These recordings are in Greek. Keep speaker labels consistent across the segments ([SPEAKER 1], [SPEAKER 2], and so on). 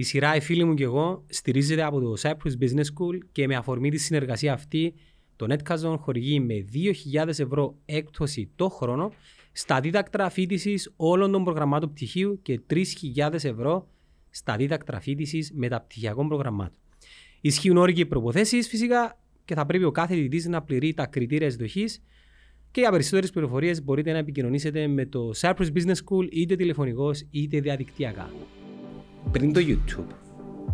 [SPEAKER 1] Η σειρά «Οι φίλοι μου και εγώ» στηρίζεται από το Cyprus Business School και με αφορμή τη συνεργασία αυτή το Netcazon χορηγεί με 2.000 ευρώ έκπτωση το χρόνο στα δίδακτρα φίτηση όλων των προγραμμάτων πτυχίου και 3.000 ευρώ στα δίδακτρα φίτηση μεταπτυχιακών προγραμμάτων. Ισχύουν όροι και προποθέσει φυσικά και θα πρέπει ο κάθε διδή να πληρεί τα κριτήρια εισδοχής. Και για περισσότερες πληροφορίες μπορείτε να επικοινωνήσετε με το Cyprus Business School είτε τηλεφωνικώ είτε διαδικτυακά. Πριν το YouTube,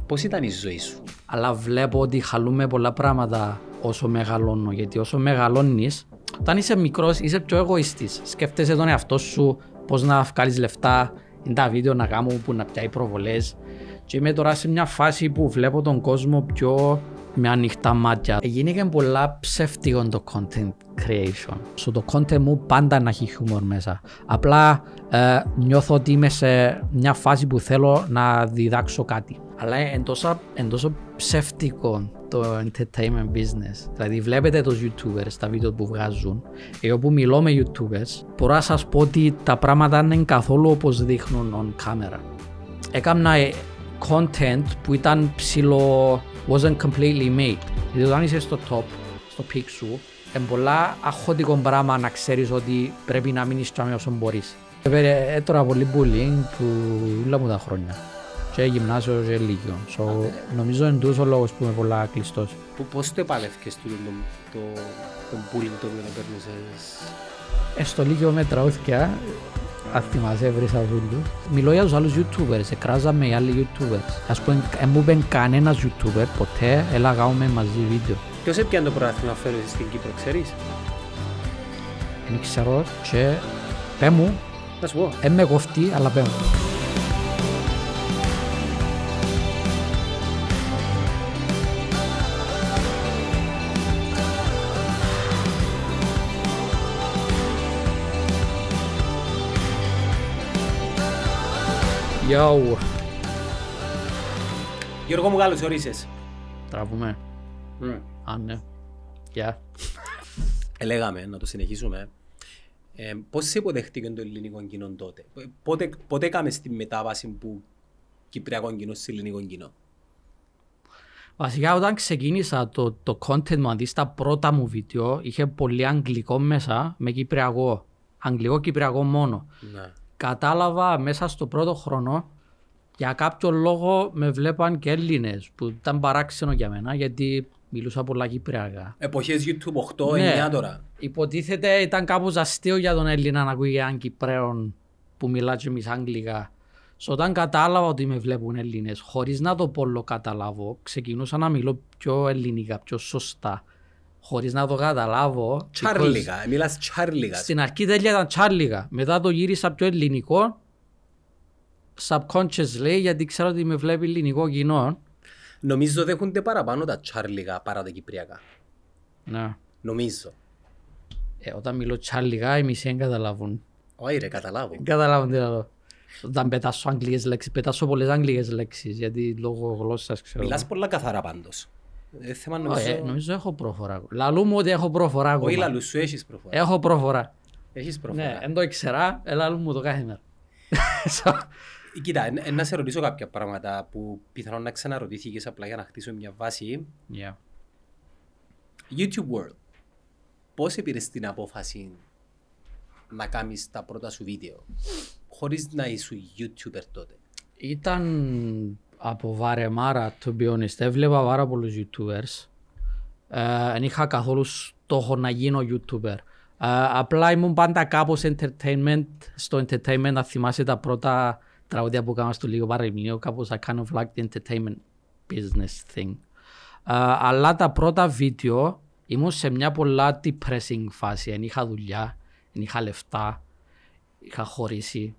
[SPEAKER 1] πώς ήταν η ζωή σου,
[SPEAKER 2] Αλλά βλέπω ότι χαλούμε πολλά πράγματα όσο μεγαλώνω. Γιατί όσο μεγαλώνεις, όταν είσαι μικρός, είσαι πιο εγωιστής. Σκέφτεσαι τον εαυτό σου, πώς να βγάλεις λεφτά, είναι τα βίντεο να κάνω που να πιάει προβολές. Και είμαι τώρα σε μια φάση που βλέπω τον κόσμο πιο με ανοιχτά μάτια. Γίνηκε πολλά ψεύτικο το content creation. So, το content μου πάντα να έχει χιούμορ μέσα. Απλά ε, νιώθω ότι είμαι σε μια φάση που θέλω να διδάξω κάτι. Αλλά είναι τόσο, εν τόσο ψεύτικο το entertainment business. Δηλαδή βλέπετε τους youtubers, τα βίντεο που βγάζουν. Εγώ που μιλώ με youtubers, μπορώ να σας πω ότι τα πράγματα δεν είναι καθόλου όπως δείχνουν on camera. Έκανα ε, content που ήταν ψηλό wasn't completely made. Δηλαδή όταν είσαι στο top, στο peak σου, είναι πολλά αχώτικο πράγμα να ξέρεις ότι πρέπει να μείνεις τσάμε όσο μπορείς. Βέβαια, έτρωα πολύ bullying που όλα μου τα χρόνια. Και γυμνάσιο και λύκειο. So, νομίζω είναι τούτος ο λόγος που είμαι πολλά κλειστός.
[SPEAKER 1] Πώς το επαλεύκες το, το, το bullying το οποίο να παίρνεις
[SPEAKER 2] Ε, στο Λύκειο με τραούθηκια, αν θυμάσαι, έβρισα βούλου. Μιλώ για τους άλλους YouTubers, εκράζαμε οι άλλοι YouTubers. Ας πούμε, δεν μου είπε κανένας YouTuber ποτέ, έλα κάνουμε μαζί βίντεο.
[SPEAKER 1] Ποιος έπιανε το πρωτάθλημα φέρει στην Κύπρο, ξέρεις;
[SPEAKER 2] Δεν ξέρω και πέ μου,
[SPEAKER 1] Να σου πω.
[SPEAKER 2] δεν με κοφτεί, αλλά πέ μου. Yo,
[SPEAKER 1] Γιώργο μου, καλώς ορίσες.
[SPEAKER 2] τραβούμε. Α, ναι. Γεια.
[SPEAKER 1] Ελέγαμε να το συνεχίσουμε. Ε, πώς σε υποδεχτήκε το ελληνικό κοινό τότε; Πότε, πότε έκαμες στη μετάβαση που κυπριακό κοινό σε ελληνικό κοινό;
[SPEAKER 2] Βασικά όταν ξεκίνησα το, το content μου, αντί στα πρώτα μου βίντεο, είχε πολύ αγγλικό μέσα με κυπριακό. Αγγλικό-κυπριακό μόνο.
[SPEAKER 1] Ναι.
[SPEAKER 2] Κατάλαβα μέσα στο πρώτο χρόνο για κάποιο λόγο με βλέπαν και Έλληνες που ήταν παράξενο για μένα γιατί μιλούσα πολλά κυπριακά.
[SPEAKER 1] Εποχές YouTube 8-9
[SPEAKER 2] Ναι.
[SPEAKER 1] τώρα.
[SPEAKER 2] Υποτίθεται ήταν κάπως αστείο για τον Έλληνα να ακούει έναν Κυπρέον που μιλά και εμείς Αγγλικά. So, όταν κατάλαβα ότι με βλέπουν Έλληνες, χωρίς να το πολλο καταλάβω, ξεκινούσα να μιλώ πιο ελληνικά, πιο σωστά. Χωρίς να το καταλάβω. because
[SPEAKER 1] Τσάρλικα, ε, μιλάς τσάρλικα.
[SPEAKER 2] Στην αρχή τέλεια ήταν τσάρλικα. Μετά το γύρισα πιο ελληνικό. Subconsciously, γιατί ξέρω ότι με βλέπει ελληνικό κοινό.
[SPEAKER 1] Νομίζω δέχονται παραπάνω τα τσάρλικα παρά τα κυπριακά.
[SPEAKER 2] Ναι.
[SPEAKER 1] Νομίζω.
[SPEAKER 2] Ε, όταν μιλώ τσάρλικα, οι μισοί δεν καταλάβουν.
[SPEAKER 1] Όχι ρε, καταλάβω.
[SPEAKER 2] Δεν καταλάβουν τι να λέω. Όταν πετάσω αγγλικές λέξεις, πετάσω πολλές αγγλικές λέξεις, γιατί λόγω γλώσσας ξέρω.
[SPEAKER 1] Μιλάς πολλά καθαρά πάντως. Ε, θέμα
[SPEAKER 2] Όχι, ε,
[SPEAKER 1] νομίζω...
[SPEAKER 2] νομίζω έχω προφορά. Λαλού μου ότι έχω προφορά ακόμα.
[SPEAKER 1] Όχι λαλού σου, έχεις προφορά.
[SPEAKER 2] Έχω προφορά.
[SPEAKER 1] Έχεις
[SPEAKER 2] Ναι,
[SPEAKER 1] προφορά.
[SPEAKER 2] δεν το ήξερα, ε, λαλού μου το κάθε μέρα.
[SPEAKER 1] Ε, Κοίτα, ε, ε, να σε ρωτήσω κάποια πράγματα που πιθανόν να ξαναρωτήθηκες απλά για να χτίσω μια βάση.
[SPEAKER 2] Yeah.
[SPEAKER 1] YouTube World. Πώς πήρες την απόφαση να κάνεις τα πρώτα σου βίντεο χωρίς να είσαι YouTuber τότε;
[SPEAKER 2] Ήταν από βαρεμάρα, to be honest. Έβλεπα πάρα πολλούς YouTubers. Ε, Δεν είχα καθόλου στόχο να γίνω YouTuber. Ε, απλά ήμουν πάντα κάπως entertainment, στο entertainment, να θυμάσαι τα πρώτα τραγούδια που έκανα στο λίγο παρεμιλίο, κάπως I kind of like the entertainment business thing. Ε, αλλά τα πρώτα βίντεο ήμουν σε μια πολλά depressing φάση. Δεν είχα δουλειά, δεν είχα λεφτά, είχα χωρίσει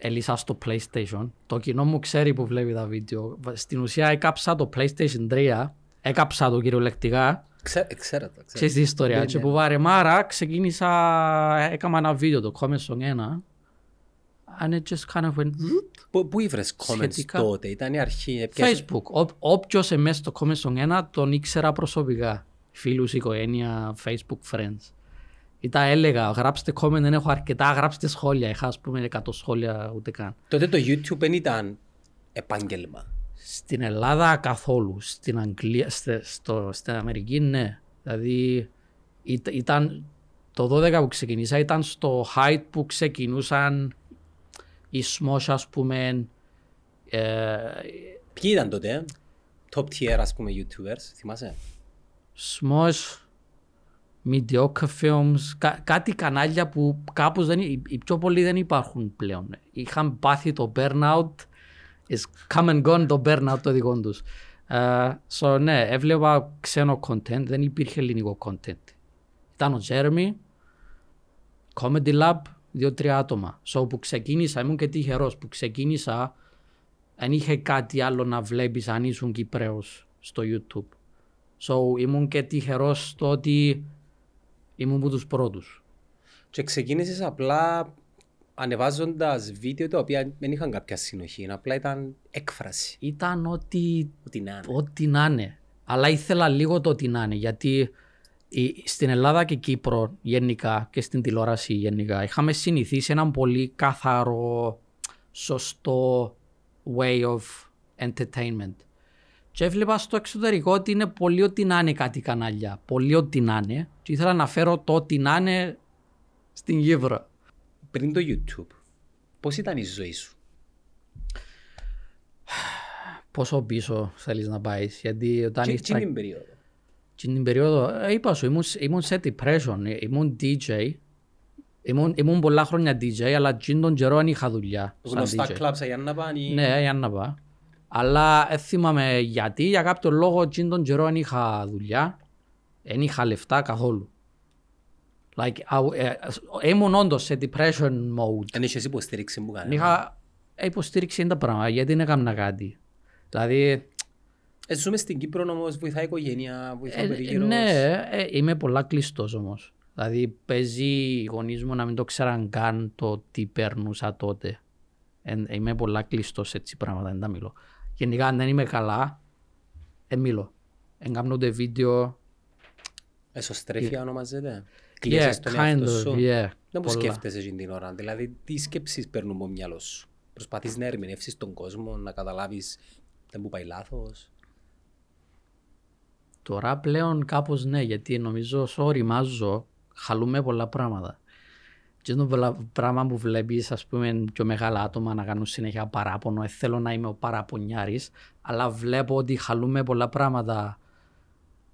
[SPEAKER 2] έλυσα στο PlayStation. Το κοινό μου ξέρει που βλέπει τα βίντεο. Στην ουσία έκαψα το PlayStation 3, έκαψα το κυριολεκτικά.
[SPEAKER 1] Ξέ, ε, ξέρω το. Ξέρω.
[SPEAKER 2] Ξέρεις τη ιστορία.
[SPEAKER 1] Ναι,
[SPEAKER 2] Και
[SPEAKER 1] ναι.
[SPEAKER 2] που βαρεμάρα ξεκίνησα, έκανα ένα βίντεο, το Comment Song 1. And it just kind of went
[SPEAKER 1] Πού, πού ήβρες comments
[SPEAKER 2] Σχετικά.
[SPEAKER 1] τότε, ήταν η αρχή. έπιασε-
[SPEAKER 2] Facebook. Ό, όποιος εμείς στο Comment Song 1 τον ήξερα προσωπικά. Φίλους, οικογένεια, Facebook friends. Ή τα έλεγα, γράψτε comment, δεν έχω αρκετά, γράψτε σχόλια. Είχα ας πούμε 100 σχόλια ούτε καν.
[SPEAKER 1] Τότε το YouTube δεν ήταν επάγγελμα.
[SPEAKER 2] Στην Ελλάδα καθόλου. Στην Αγγλία, στε- στο, στην Αμερική ναι. Δηλαδή ήταν, ήταν το 12 που ξεκινήσα ήταν στο height που ξεκινούσαν οι Smosh ας πούμε ε,
[SPEAKER 1] Ποιοι ήταν τότε, ε; top tier ας πούμε YouTubers, θυμάσαι;
[SPEAKER 2] Smosh, Mediocre Films, κα- κάτι κανάλια που κάπως δεν, οι, οι πιο πολλοί δεν υπάρχουν πλέον. Είχαν πάθει το burnout, is come and gone το burnout το δικό τους. Ε, so, ναι, έβλεπα ξένο content, δεν υπήρχε ελληνικό content. Ήταν ο Jeremy, Comedy Lab, δύο-τρία άτομα. So που ξεκίνησα, ήμουν και τυχερός που ξεκίνησα, δεν είχε κάτι άλλο να βλέπεις αν ήσουν Κυπρέος στο YouTube. So ήμουν και τυχερός στο ότι ήμουν από τους πρώτους.
[SPEAKER 1] Και ξεκίνησες απλά ανεβάζοντας βίντεο τα οποία δεν είχαν κάποια συνοχή, απλά ήταν έκφραση.
[SPEAKER 2] Ήταν ότι
[SPEAKER 1] Ό,τι να είναι.
[SPEAKER 2] ό,τι να είναι. Αλλά ήθελα λίγο το ό,τι να είναι γιατί η- στην Ελλάδα και Κύπρο γενικά και στην τηλεόραση γενικά είχαμε συνηθίσει έναν πολύ καθαρό, σωστό way of entertainment. Και έβλεπα στο εξωτερικό ότι είναι πολύ ό,τι να είναι κάτι κανάλια. Πολύ ό,τι να είναι. Και ήθελα να φέρω το ό,τι να είναι στην Κύπρο.
[SPEAKER 1] Πριν το YouTube, πώς ήταν η ζωή σου;
[SPEAKER 2] Πόσο πίσω θέλεις να πάεις, γιατί όταν
[SPEAKER 1] Τι
[SPEAKER 2] ήρθα
[SPEAKER 1] την περίοδο.
[SPEAKER 2] Και την περίοδο, ε, είπα σου, ήμουν, ήμουν σε depression, ε, ήμουν DJ. Ήμουν, ήμουν πολλά χρόνια DJ, αλλά εκείνον τον καιρό δεν είχα δουλειά σαν
[SPEAKER 1] Γνωστά
[SPEAKER 2] DJ.
[SPEAKER 1] κλαψα για να πάνε. ή-
[SPEAKER 2] Ναι, για να πάω. Αλλά δεν θυμάμαι γιατί, για κάποιο λόγο εκείνον τον καιρό δεν είχα δουλειά, δεν είχα λεφτά καθόλου. Like, I- ε, ε, ήμουν όντως σε depression mode.
[SPEAKER 1] Δεν είχες υποστήριξη που
[SPEAKER 2] Δεν
[SPEAKER 1] κάνει.
[SPEAKER 2] είχα υποστήριξη τα πράγματα, γιατί δεν έκανα κάτι. Δηλαδή,
[SPEAKER 1] Ε, ζούμε στην Κύπρο όμως, βοηθάει η οικογένεια, βοηθάει ο
[SPEAKER 2] Ε,
[SPEAKER 1] περίγυρος.
[SPEAKER 2] ναι, ε, είμαι πολλά κλειστός όμως. Δηλαδή παίζει οι γονείς μου να μην το ξέραν καν το τι περνούσα τότε. Ε, είμαι πολλά κλειστός σε έτσι πράγματα, δεν τα μιλώ. Γενικά αν δεν είμαι καλά, δεν μιλώ. Δεν κάνω ούτε βίντεο.
[SPEAKER 1] Εσωστρέφεια ονομαζεται.
[SPEAKER 2] Yeah,
[SPEAKER 1] Κλείεσαι τον
[SPEAKER 2] kind
[SPEAKER 1] εαυτό
[SPEAKER 2] of,
[SPEAKER 1] σου.
[SPEAKER 2] yeah.
[SPEAKER 1] Δεν που
[SPEAKER 2] πολλά.
[SPEAKER 1] σκέφτεσαι εκείνη την ώρα. Δηλαδή, τι σκέψεις παίρνουν από το μυαλό σου; Προσπαθείς να ερμηνεύσεις τον κόσμο, να καταλάβεις δεν που πάει λάθος;
[SPEAKER 2] Τώρα πλέον κάπως ναι, γιατί νομίζω όσο οριμάζω, χαλούμε πολλά πράγματα. Και το πολλά πράγμα που βλέπεις, ας πούμε, πιο μεγάλα άτομα να κάνουν συνέχεια παράπονο, ε, θέλω να είμαι ο παραπονιάρης, αλλά βλέπω ότι χαλούμε πολλά πράγματα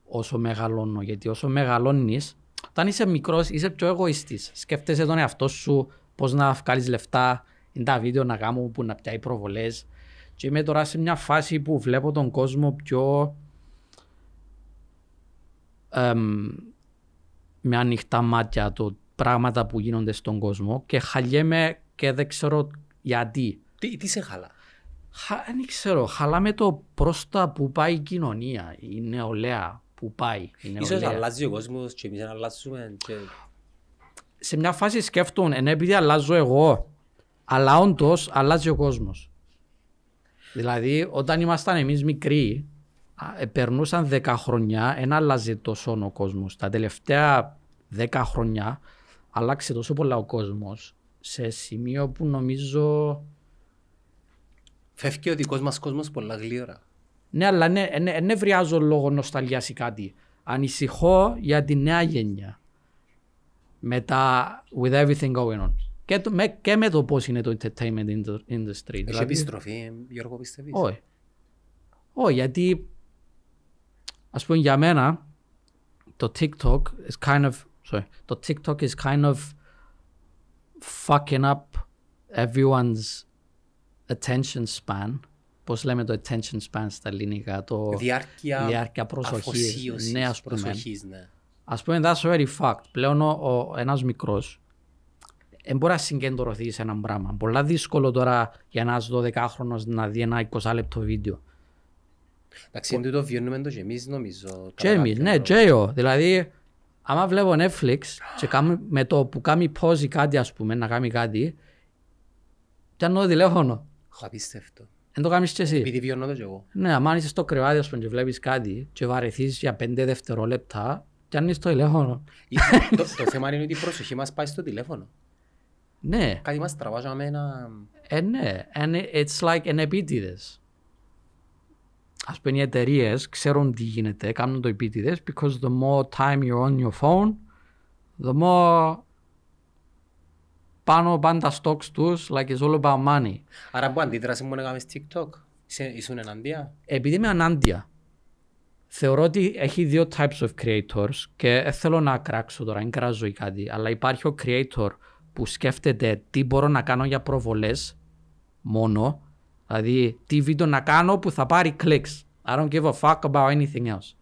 [SPEAKER 2] όσο μεγαλώνω. Γιατί όσο μεγαλώνεις, όταν είσαι μικρός είσαι πιο εγωιστής. Σκέφτεσαι τον εαυτό σου, πώς να βγάλεις λεφτά, είναι τα βίντεο να κάνω που να πιάει προβολές. Και είμαι τώρα σε μια φάση που βλέπω τον κόσμο πιο εμ, με ανοιχτά μάτια το πράγματα που γίνονται στον κόσμο και χαλιέμαι και δεν ξέρω γιατί.
[SPEAKER 1] Τι, τι σε χαλά;
[SPEAKER 2] Χα, δεν ξέρω, χαλάμε το προς τα που πάει η κοινωνία, η νεολαία που πάει. Η
[SPEAKER 1] Ίσως
[SPEAKER 2] νεολαία.
[SPEAKER 1] αλλάζει ο κόσμος και εμείς να αλλάζουμε. Και...
[SPEAKER 2] Σε μια φάση σκέφτομαι, ενώ επειδή αλλάζω εγώ, αλλά όντως αλλάζει ο κόσμος. Δηλαδή, όταν ήμασταν εμείς μικροί, α, ε, περνούσαν 10 χρόνια, δεν άλλαζε τόσο ο κόσμος. Τα τελευταία 10 χρόνια άλλαξε τόσο πολλά ο κόσμος σε σημείο που νομίζω
[SPEAKER 1] Φεύγει ο δικός μας κόσμος πολλά γλύωρα.
[SPEAKER 2] Ναι, αλλά ναι, ναι, ναι νευριάζω λόγω νοσταλγίας ή κάτι. Ανησυχώ για τη νέα γενιά. Με τα, with everything going on. Και, το, με, και με το πώς είναι το entertainment indu- industry.
[SPEAKER 1] Έχει
[SPEAKER 2] Δηλαδή,
[SPEAKER 1] επιστροφή, Γιώργο, πιστεύεις;
[SPEAKER 2] όχι. Όχι, γιατί ας πούμε για μένα το TikTok is kind of, sorry, το TikTok is kind of fucking up everyone's attention span. Πώς λέμε το attention span στα ελληνικά, το
[SPEAKER 1] Διάρκεια,
[SPEAKER 2] διάρκεια προσοχής.
[SPEAKER 1] αφοσίωσης,
[SPEAKER 2] Ναι, ας πούμε.
[SPEAKER 1] προσοχής, ναι.
[SPEAKER 2] Ας πούμε, that's very fact. Πλέον ο, ο, ένας μικρός δεν μπορεί να συγκεντρωθεί σε έναν πράγμα. Πολλά δύσκολο τώρα για ένας 12χρονος να δει ένα 20 λεπτό βίντεο.
[SPEAKER 1] Εντάξει, είναι τούτο βιώνουμε το και εμείς νομίζω.
[SPEAKER 2] Και
[SPEAKER 1] κατά
[SPEAKER 2] εμείς,
[SPEAKER 1] κάποιον
[SPEAKER 2] ναι,
[SPEAKER 1] τρόπο.
[SPEAKER 2] και εγώ. Δηλαδή, άμα βλέπω Netflix και κάνω, με το που κάνει pause ή κάτι, ας πούμε, να κάνει κάτι, πιάνω το τηλέφωνο.
[SPEAKER 1] Απίστευτο.
[SPEAKER 2] Δεν το κάνεις και εσύ.
[SPEAKER 1] Επειδή βιώνω το και εγώ.
[SPEAKER 2] Ναι, άμα είσαι στο κρεβάτι, ας πούμε, και βλέπεις κάτι και βαρεθείς για 5 δευτερόλεπτα, πιάνεις το τηλέφωνο.
[SPEAKER 1] το, το θέμα είναι ότι η προσοχή μας πάει στο τηλέφωνο.
[SPEAKER 2] Ναι,
[SPEAKER 1] Κάτι μας τραβάζαμε ένα...
[SPEAKER 2] Ε, ναι, and it's like εν επίτηδες. Ας πούμε οι εταιρείες ξέρουν τι γίνεται, κάνουν το επίτηδες because the more time you're on your phone, the more πάνω πάνε τα stocks τους, like it's all about money.
[SPEAKER 1] Άρα που αντίδραση μου να κάνεις TikTok, Είσαι- ήσουν εναντία.
[SPEAKER 2] Επειδή είμαι ανάντια, θεωρώ ότι έχει δύο types of creators και δεν θέλω να κράξω τώρα, δεν κράζω ή κάτι, αλλά υπάρχει ο creator που σκέφτεται τι μπορώ να κάνω για προβολές μόνο, δηλαδή τι βίντεο να κάνω που θα πάρει clicks. I don't give a fuck about anything else.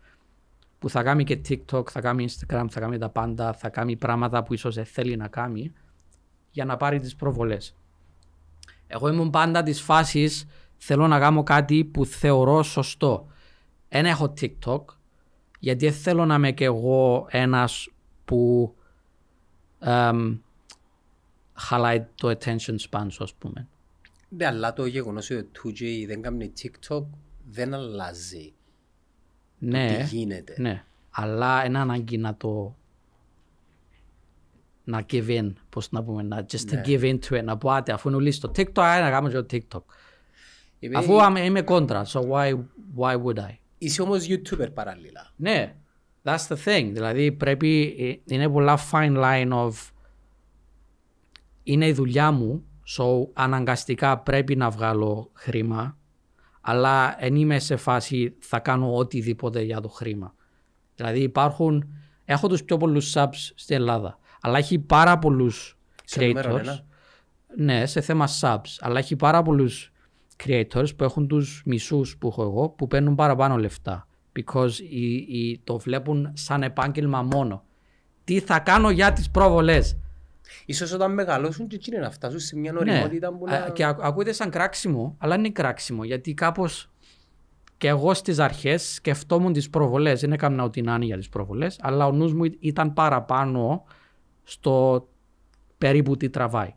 [SPEAKER 2] Που θα κάνει και TikTok, θα κάνει Instagram, θα κάνει τα πάντα, θα κάνει πράγματα που ίσως δεν θέλει να κάνει για να πάρει τις προβολές. Εγώ ήμουν πάντα της φάσης θέλω να κάνω κάτι που θεωρώ σωστό. Δεν έχω TikTok γιατί δεν θέλω να είμαι και εγώ ένας που εμ, χαλάει το attention span σου ας πούμε.
[SPEAKER 1] Ναι, αλλά το γεγονός ότι ο 2J δεν κάνει TikTok δεν αλλάζει
[SPEAKER 2] Ναι,
[SPEAKER 1] τι γίνεται.
[SPEAKER 2] ναι. Αλλά είναι ανάγκη να το να give in, πώς να πούμε, να just to give in to it, να πω άτε αφού είναι όλοι στο TikTok, α, να κάνω και το TikTok.
[SPEAKER 1] Επειδή
[SPEAKER 2] Αφού είμαι- είμαι κόντρα, so why, why would I?
[SPEAKER 1] Είσαι όμως YouTuber παράλληλα.
[SPEAKER 2] Ναι, that's the thing. Δηλαδή πρέπει, ε, είναι πολλά fine line of είναι η δουλειά μου, so αναγκαστικά πρέπει να βγάλω χρήμα, αλλά δεν είμαι σε φάση θα κάνω οτιδήποτε για το χρήμα. Δηλαδή υπάρχουν, έχω τους πιο πολλούς subs στην Ελλάδα, αλλά έχει πάρα πολλούς
[SPEAKER 1] Σε νούμερο
[SPEAKER 2] creators.
[SPEAKER 1] ένα.
[SPEAKER 2] Ναι, σε θέμα subs. Αλλά έχει πάρα πολλούς creators που έχουν τους μισούς που έχω εγώ που παίρνουν παραπάνω λεφτά. Because οι, οι- το βλέπουν σαν επάγγελμα μόνο. Τι θα κάνω για τις προβολές;
[SPEAKER 1] Ίσως όταν μεγαλώσουν και εκείνοι να φτάσουν σε μια
[SPEAKER 2] Ναι,
[SPEAKER 1] οριμότητα που να...
[SPEAKER 2] Α, και ακ- ακούγεται σαν κράξιμο, αλλά είναι κράξιμο γιατί κάπως και εγώ στις αρχές σκεφτόμουν τις προβολές. Δεν έκανα ό,τι να είναι για τις προβολές, αλλά ο νους μου ήταν παραπάνω στο περίπου τι τραβάει.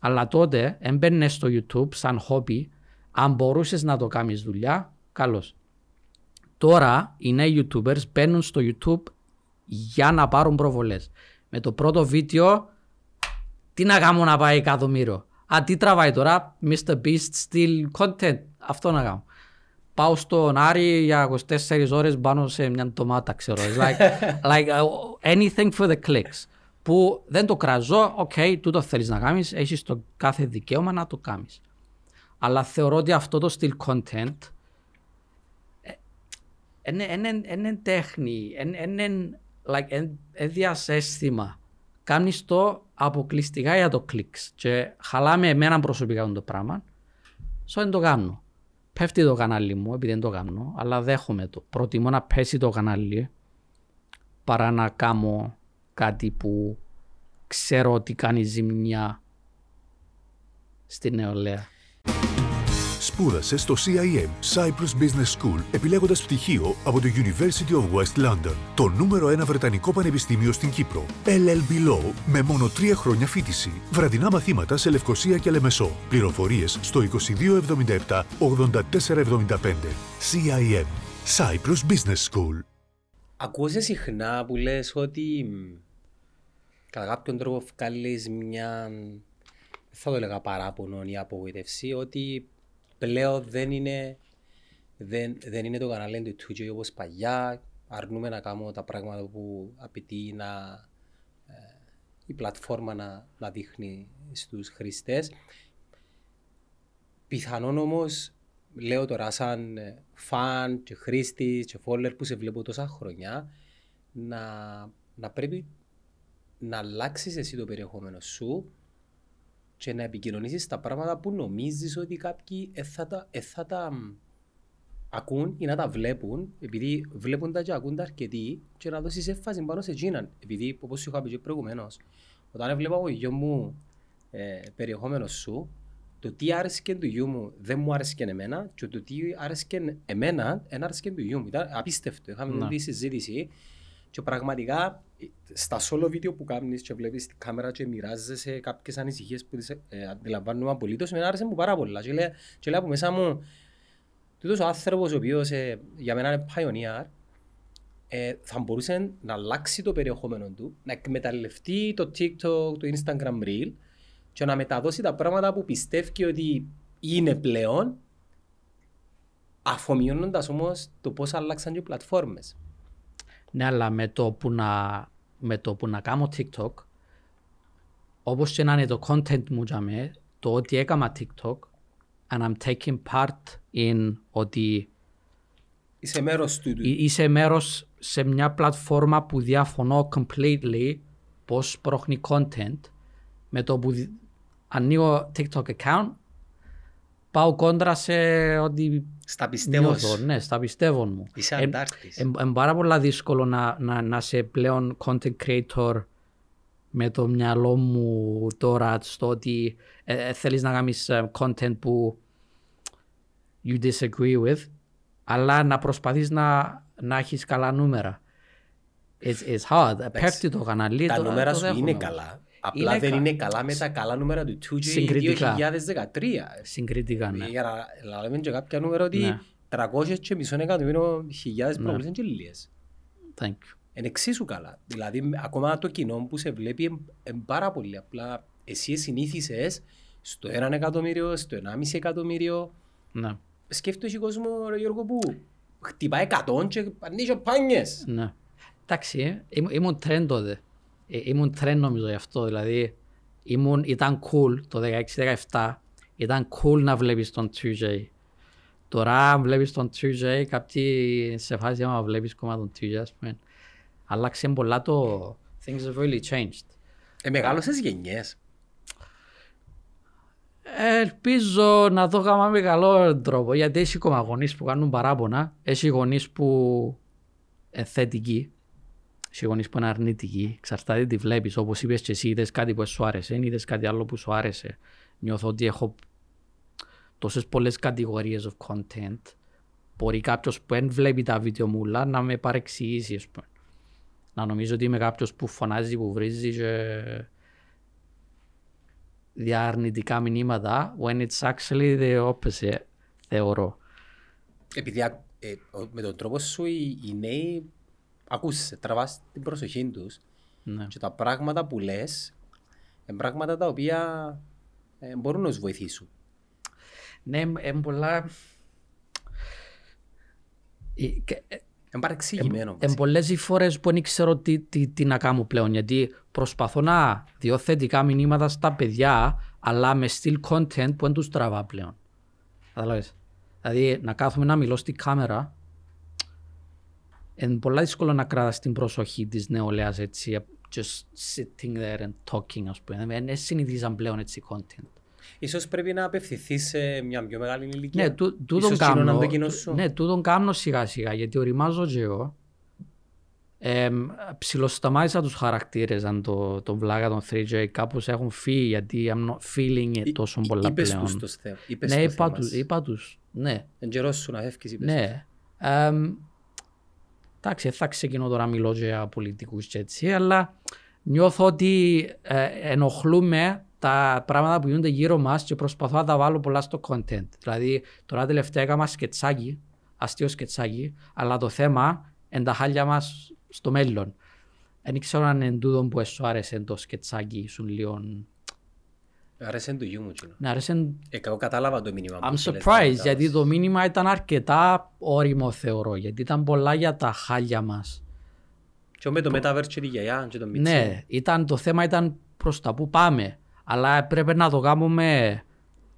[SPEAKER 2] Αλλά τότε έμπαινε στο YouTube σαν χόμπι, αν μπορούσες να το κάνεις δουλειά, καλώς. Τώρα οι νέοι YouTubers μπαίνουν στο YouTube για να πάρουν προβολές. Με το πρώτο βίντεο, τι να κάνω να πάει εκατομμύριο. Α, τι τραβάει τώρα, Mr. Beast still content. Αυτό να κάνω. Πάω στον Άρη για 24 ώρες πάνω σε μια ντομάτα, ξέρω. It's like, like uh, anything for the clicks. Που δεν το κράζω, οκ, τούτο θέλεις να κάνεις, έχεις το κάθε δικαίωμα να το κάνεις. Αλλά θεωρώ ότι αυτό το στυλ content είναι, είναι, είναι τέχνη, είναι, είναι like, είναι, είναι διασέστημα. Κάνεις το αποκλειστικά για το κλικς και χαλά με εμένα προσωπικά το πράγμα, so δεν το κάνω. Πέφτει το κανάλι μου επειδή δεν το κάνω, αλλά δέχομαι το. Προτιμώ να πέσει το κανάλι παρά να κάνω κάτι που ξέρω ότι κάνει ζημιά στη νεολαία.
[SPEAKER 3] Σπούδασε στο CIM, Cyprus Business School, επιλέγοντας πτυχίο από το University of West London, το νούμερο ένα βρετανικό πανεπιστήμιο στην Κύπρο. LLB Law, με μόνο τρία χρόνια φίτηση. Βραδινά μαθήματα σε Λευκοσία και Λεμεσό. Πληροφορίες στο 2277 8475. CIM, Cyprus Business School.
[SPEAKER 1] Ακούσε συχνά που λες ότι μ, κατά κάποιον τρόπο βγάλεις μια, δεν θα το έλεγα παράπονο ή απογοήτευση, ότι πλέον δεν είναι, δεν, δεν είναι το κανάλι του Twitch όπως παλιά, αρνούμε να κάνουμε τα πράγματα που απαιτεί να, ε, η πλατφόρμα να, να δείχνει στους χρήστες. Πιθανόν όμως, λέω τώρα σαν ε, φαν και χρήστη και follower που σε βλέπω τόσα χρόνια, να, να πρέπει να αλλάξεις εσύ το περιεχόμενο σου και να επικοινωνήσεις τα πράγματα που νομίζεις ότι κάποιοι ε, θα τα, ε, θα τα μ, ακούν ή να τα βλέπουν, επειδή βλέπουν τα και ακούν τα αρκετοί και να δώσεις έμφαση πάνω σε εκείναν. Επειδή, όπως σου είχα πει και προηγουμένως, όταν έβλεπα ο γιος μου ε, περιεχόμενος σου, το τι άρεσε του γιού μου δεν μου άρεσε εμένα και το τι άρεσε εμένα δεν άρεσε του γιού μου. Ήταν απίστευτο. Είχαμε
[SPEAKER 2] Ναι.
[SPEAKER 1] τη συζήτηση και πραγματικά ε, στα solo βίντεο που κάνεις και βλέπεις την κάμερα και μοιράζεσαι κάποιες ανησυχίες που τις ε, αντιλαμβάνομαι απολύτως, εμένα άρεσε μου πάρα πολλά. Και λέω, και λέω από μέσα μου, τούτος ο άνθρωπος ο οποίος ε, για μένα είναι pioneer, ε, θα μπορούσε να αλλάξει το περιεχόμενο του, να εκμεταλλευτεί το TikTok, το Instagram Reel και να μεταδώσει τα πράγματα που πιστεύει ότι είναι πλέον αφομοιώνοντας όμως το πώς αλλάξαν και οι πλατφόρμες.
[SPEAKER 2] Ναι, αλλά με το που να, με το που να κάνω TikTok, όπως και να είναι το content μου για μέ, το ότι έκανα TikTok, and I'm taking part in ότι
[SPEAKER 1] Είσαι μέρος του.
[SPEAKER 2] εί- είσαι μέρος σε μια πλατφόρμα που διαφωνώ completely πώς πρόχνει content, με το που δι- ανοίγω TikTok account, πάω κόντρα σε ότι
[SPEAKER 1] Στα πιστεύω
[SPEAKER 2] νιώθω,
[SPEAKER 1] σου.
[SPEAKER 2] ναι, στα πιστεύω μου.
[SPEAKER 1] Είσαι
[SPEAKER 2] Ε,
[SPEAKER 1] αντάρτης.
[SPEAKER 2] είναι πάρα πολλά δύσκολο να, να, να είσαι πλέον content creator με το μυαλό μου τώρα στο ότι ε, ε, θέλεις να κάνεις ε, content που you disagree with αλλά να προσπαθείς να, να έχεις καλά νούμερα. It's, it's hard. Πέφτει το καναλί.
[SPEAKER 1] Τα
[SPEAKER 2] το-
[SPEAKER 1] νούμερα
[SPEAKER 2] το
[SPEAKER 1] σου
[SPEAKER 2] δέχομαι.
[SPEAKER 1] είναι καλά. Απλά
[SPEAKER 2] Είναι
[SPEAKER 1] δεν
[SPEAKER 2] κα-
[SPEAKER 1] είναι καλά με τα καλά νούμερα του 2G
[SPEAKER 2] Συγκριτικά.
[SPEAKER 1] 2013.
[SPEAKER 2] Συγκριτικά, ναι.
[SPEAKER 1] Για να να λέμε και κάποια νούμερα ότι
[SPEAKER 2] Ναι.
[SPEAKER 1] 300 και μισό εκατομμύριο χιλιάδες
[SPEAKER 2] Ναι.
[SPEAKER 1] προβλήσεις και λίγες.
[SPEAKER 2] Thank you.
[SPEAKER 1] Είναι εξίσου καλά. Δηλαδή, ακόμα το κοινό που σε βλέπει είναι πάρα πολύ. Απλά εσύ συνήθισες στο 1 εκατομμύριο, στο 1,5 εκατομμύριο.
[SPEAKER 2] Ναι,
[SPEAKER 1] Σκέφτομαι ο κόσμο, ρε Γιώργο, που χτυπάει 100 και ανοίγει σαμπάνιες.
[SPEAKER 2] ναι. Εντάξει, ε, ήμουν- ήμουν trend τότε. Ε, ήμουν trend νομίζω γι' αυτό. Δηλαδή, ήμουν, ήταν cool το 16-17. Ήταν cool να βλέπεις τον 2J. Τώρα αν βλέπεις τον 2J, κάποιοι σε φάση άμα βλέπεις ακόμα τον 2J, ας πούμε. Άλλαξε πολλά το... Things have really changed.
[SPEAKER 1] Ε, μεγάλωσες γενιές.
[SPEAKER 2] Ε, Ελπίζω να το κάνουμε με καλό τρόπο γιατί έχει ακόμα γονείς που κάνουν παράπονα, έχει γονείς που είναι θετικοί, έχει γονείς που είναι αρνητικοί, εξαρτάται τι βλέπεις, όπως είπες και εσύ είδες κάτι που σου άρεσε, είδες κάτι άλλο που σου άρεσε. Νιώθω ότι έχω τόσες πολλές κατηγορίες of content, μπορεί κάποιος που δεν βλέπει τα βίντεο μου όλα να με παρεξηγήσει, ας πούμε. Να νομίζω ότι είμαι κάποιος που φωνάζει, που βρίζει και διαρνητικά μηνύματα when it's actually the opposite θεωρώ.
[SPEAKER 1] Επειδή α- ε, ο- με τον τρόπο σου οι, οι νέοι ακούσες, τραβάς την προσοχή τους
[SPEAKER 2] Ναι.
[SPEAKER 1] και τα πράγματα που λες είναι πράγματα τα οποία ε, μπορούν να σου βοηθήσουν.
[SPEAKER 2] Ναι, είναι πολλά... Ε, και- ε,
[SPEAKER 1] Είναι παρεξηγημένο.
[SPEAKER 2] Εν
[SPEAKER 1] βασικά.
[SPEAKER 2] πολλές οι φορές που δεν ξέρω τι, τι, τι να κάνω πλέον γιατί προσπαθώ να διώ θετικά μηνύματα στα παιδιά αλλά με στυλ content που δεν τους τραβά πλέον. Καταλάβες; Δηλαδή να κάθομαι να μιλώ στη κάμερα είναι πολλά δύσκολο να κρατάς την προσοχή της νεολαίας έτσι just sitting there and talking ας πούμε. Δεν συνηθίζαν πλέον έτσι content.
[SPEAKER 1] Ίσως πρέπει να απευθυνθείς σε μια πιο μεγάλη ηλικία.
[SPEAKER 2] Ναι, τού- τούτον
[SPEAKER 1] Ίσως κοινωνάν
[SPEAKER 2] κάνω,
[SPEAKER 1] το κοινό σου.
[SPEAKER 2] ναι, τούτον κάνω σιγά σιγά γιατί οριμάζω και εγώ. Ε, ψιλοσταμάτησα τους χαρακτήρες αν το, τον βλάγα των 3J κάπως έχουν φύγει γιατί I'm not feeling it
[SPEAKER 1] Εί-
[SPEAKER 2] τόσο
[SPEAKER 1] εί-
[SPEAKER 2] πολλά
[SPEAKER 1] είπες
[SPEAKER 2] πλέον.
[SPEAKER 1] τους το θε- είπες
[SPEAKER 2] ναι,
[SPEAKER 1] το
[SPEAKER 2] είπα
[SPEAKER 1] θέμα
[SPEAKER 2] τους,
[SPEAKER 1] σου.
[SPEAKER 2] είπα τους, ναι.
[SPEAKER 1] Εν καιρός σου να φεύγεις είπες τους.
[SPEAKER 2] Ναι. Εμ, εντάξει, δεν θα ξεκινώ τώρα να μιλώ για πολιτικούς και έτσι, αλλά νιώθω ότι ε, ενοχλούμε τα πράγματα που γίνονται γύρω μας και προσπαθώ να τα βάλω πολλά στο content. Δηλαδή, τώρα τελευταία έκανα σκετσάκι, αστείο σκετσάκι, αλλά το θέμα είναι τα χάλια μας στο μέλλον. Δεν ξέρω αν είναι τούτο που σου άρεσε το σκετσάκι σου λίγο.
[SPEAKER 1] Άρεσε το γιού μου. κοινό.
[SPEAKER 2] Ναι, άρεσε
[SPEAKER 1] Ε, εγώ κατάλαβα το μήνυμα.
[SPEAKER 2] I'm
[SPEAKER 1] που θέλεις
[SPEAKER 2] surprised
[SPEAKER 1] να μεταδώσεις.
[SPEAKER 2] γιατί το μήνυμα ήταν αρκετά όριμο θεωρώ γιατί ήταν πολλά για τα χάλια μας.
[SPEAKER 1] Και με το Metaverse και τη γιαγιά και το Μιτσί.
[SPEAKER 2] Ναι, ήταν, το θέμα ήταν προς τα που πάμε αλλά έπρεπε να το κάνουμε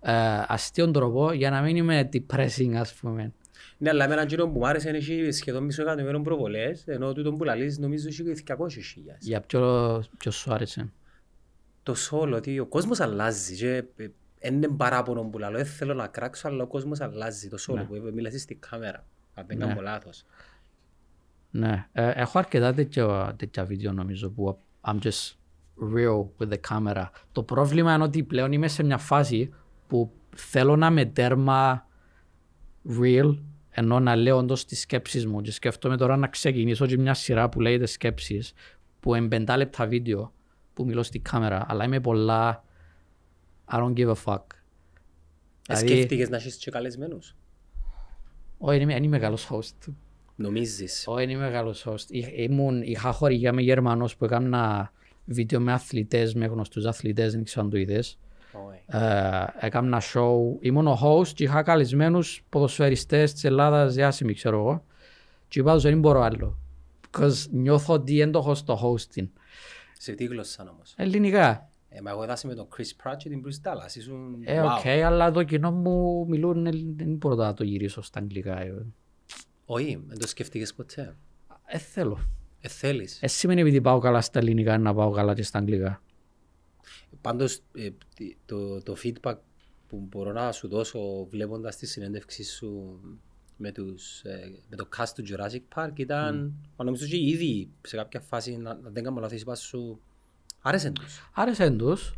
[SPEAKER 2] ε, αστείον τρόπο για να μην είμαι depressing ας πούμε.
[SPEAKER 1] Ναι, αλλά εμένα εκείνο που μου άρεσε είναι έχει σχεδόν μισό εκατομμύριο προβολές, ενώ τούτο που λαλείς νομίζω έχει 200 χιλιάδες.
[SPEAKER 2] Για ποιο, ποιος σου άρεσε;
[SPEAKER 1] Το σόλο, ότι ο κόσμος αλλάζει και ε, είναι παράπονο που λαλώ, δεν θέλω να κράξω, αλλά ο κόσμος αλλάζει το σόλο
[SPEAKER 2] Ναι.
[SPEAKER 1] που ε, μιλάς στην κάμερα. Αν δεν
[SPEAKER 2] Ναι.
[SPEAKER 1] κάνω λάθος.
[SPEAKER 2] Ναι, ε, έχω αρκετά τέτοια, τέτοια βίντεο νομίζω που I'm just real with the camera. Το πρόβλημα είναι ότι πλέον είμαι σε μια φάση που θέλω να είμαι τέρμα real ενώ να λέω όντως τις σκέψεις μου και σκέφτομαι τώρα να ξεκινήσω και μια σειρά που λέγεται σκέψεις που είναι πεντά λεπτά βίντεο που μιλώ στη κάμερα αλλά είμαι πολλά I don't give a fuck.
[SPEAKER 1] Ε,
[SPEAKER 2] Δηλαδή-
[SPEAKER 1] Σκέφτηκες να έχεις και καλεσμένους;
[SPEAKER 2] Όχι, δεν είμαι- δεν είμαι μεγάλος host.
[SPEAKER 1] Νομίζεις.
[SPEAKER 2] Όχι, είναι μεγάλος host. Εί- Ήμουν, είχα χορηγία με Γερμανός που έκανα βίντεο με αθλητές, με γνωστούς αθλητές, δεν ξέρω αν το είδες.
[SPEAKER 1] Όχι.
[SPEAKER 2] Ε, έκανα show, ήμουν ο host και είχα καλεσμένους ποδοσφαιριστές της Ελλάδας διάσημοι ξέρω εγώ και είπα τους δεν μπορώ άλλο because νιώθω ότι δεν το έχω στο hosting
[SPEAKER 1] Σε τι γλώσσα όμως;
[SPEAKER 2] ελληνικά
[SPEAKER 1] Ε, μα εγώ είδα σε με τον Chris Pratt και την Bryce Dallas. Ήσουν...
[SPEAKER 2] ε,
[SPEAKER 1] wow.
[SPEAKER 2] οκ, αλλά το κοινό μου μιλούν, ελλ- δεν μπορώ να το γυρίσω στα αγγλικά ε,
[SPEAKER 1] Όχι, δεν το σκέφτηκες ποτέ;
[SPEAKER 2] ε, θέλω
[SPEAKER 1] Ε, θέλεις.
[SPEAKER 2] ε, σημαίνει επειδή πάω καλά στα ελληνικά να πάω καλά και στα αγγλικά
[SPEAKER 1] Πάντως ε, τι- το, το feedback που μπορώ να σου δώσω βλέποντας τη συνέντευξη σου με, τους, ε, με το cast του Jurassic Park ήταν, mm. νομίζω και ήδη σε κάποια φάση, να, να δεν κάνω λάθος, είπα σου, άρεσε τους.
[SPEAKER 2] Άρεσε τους,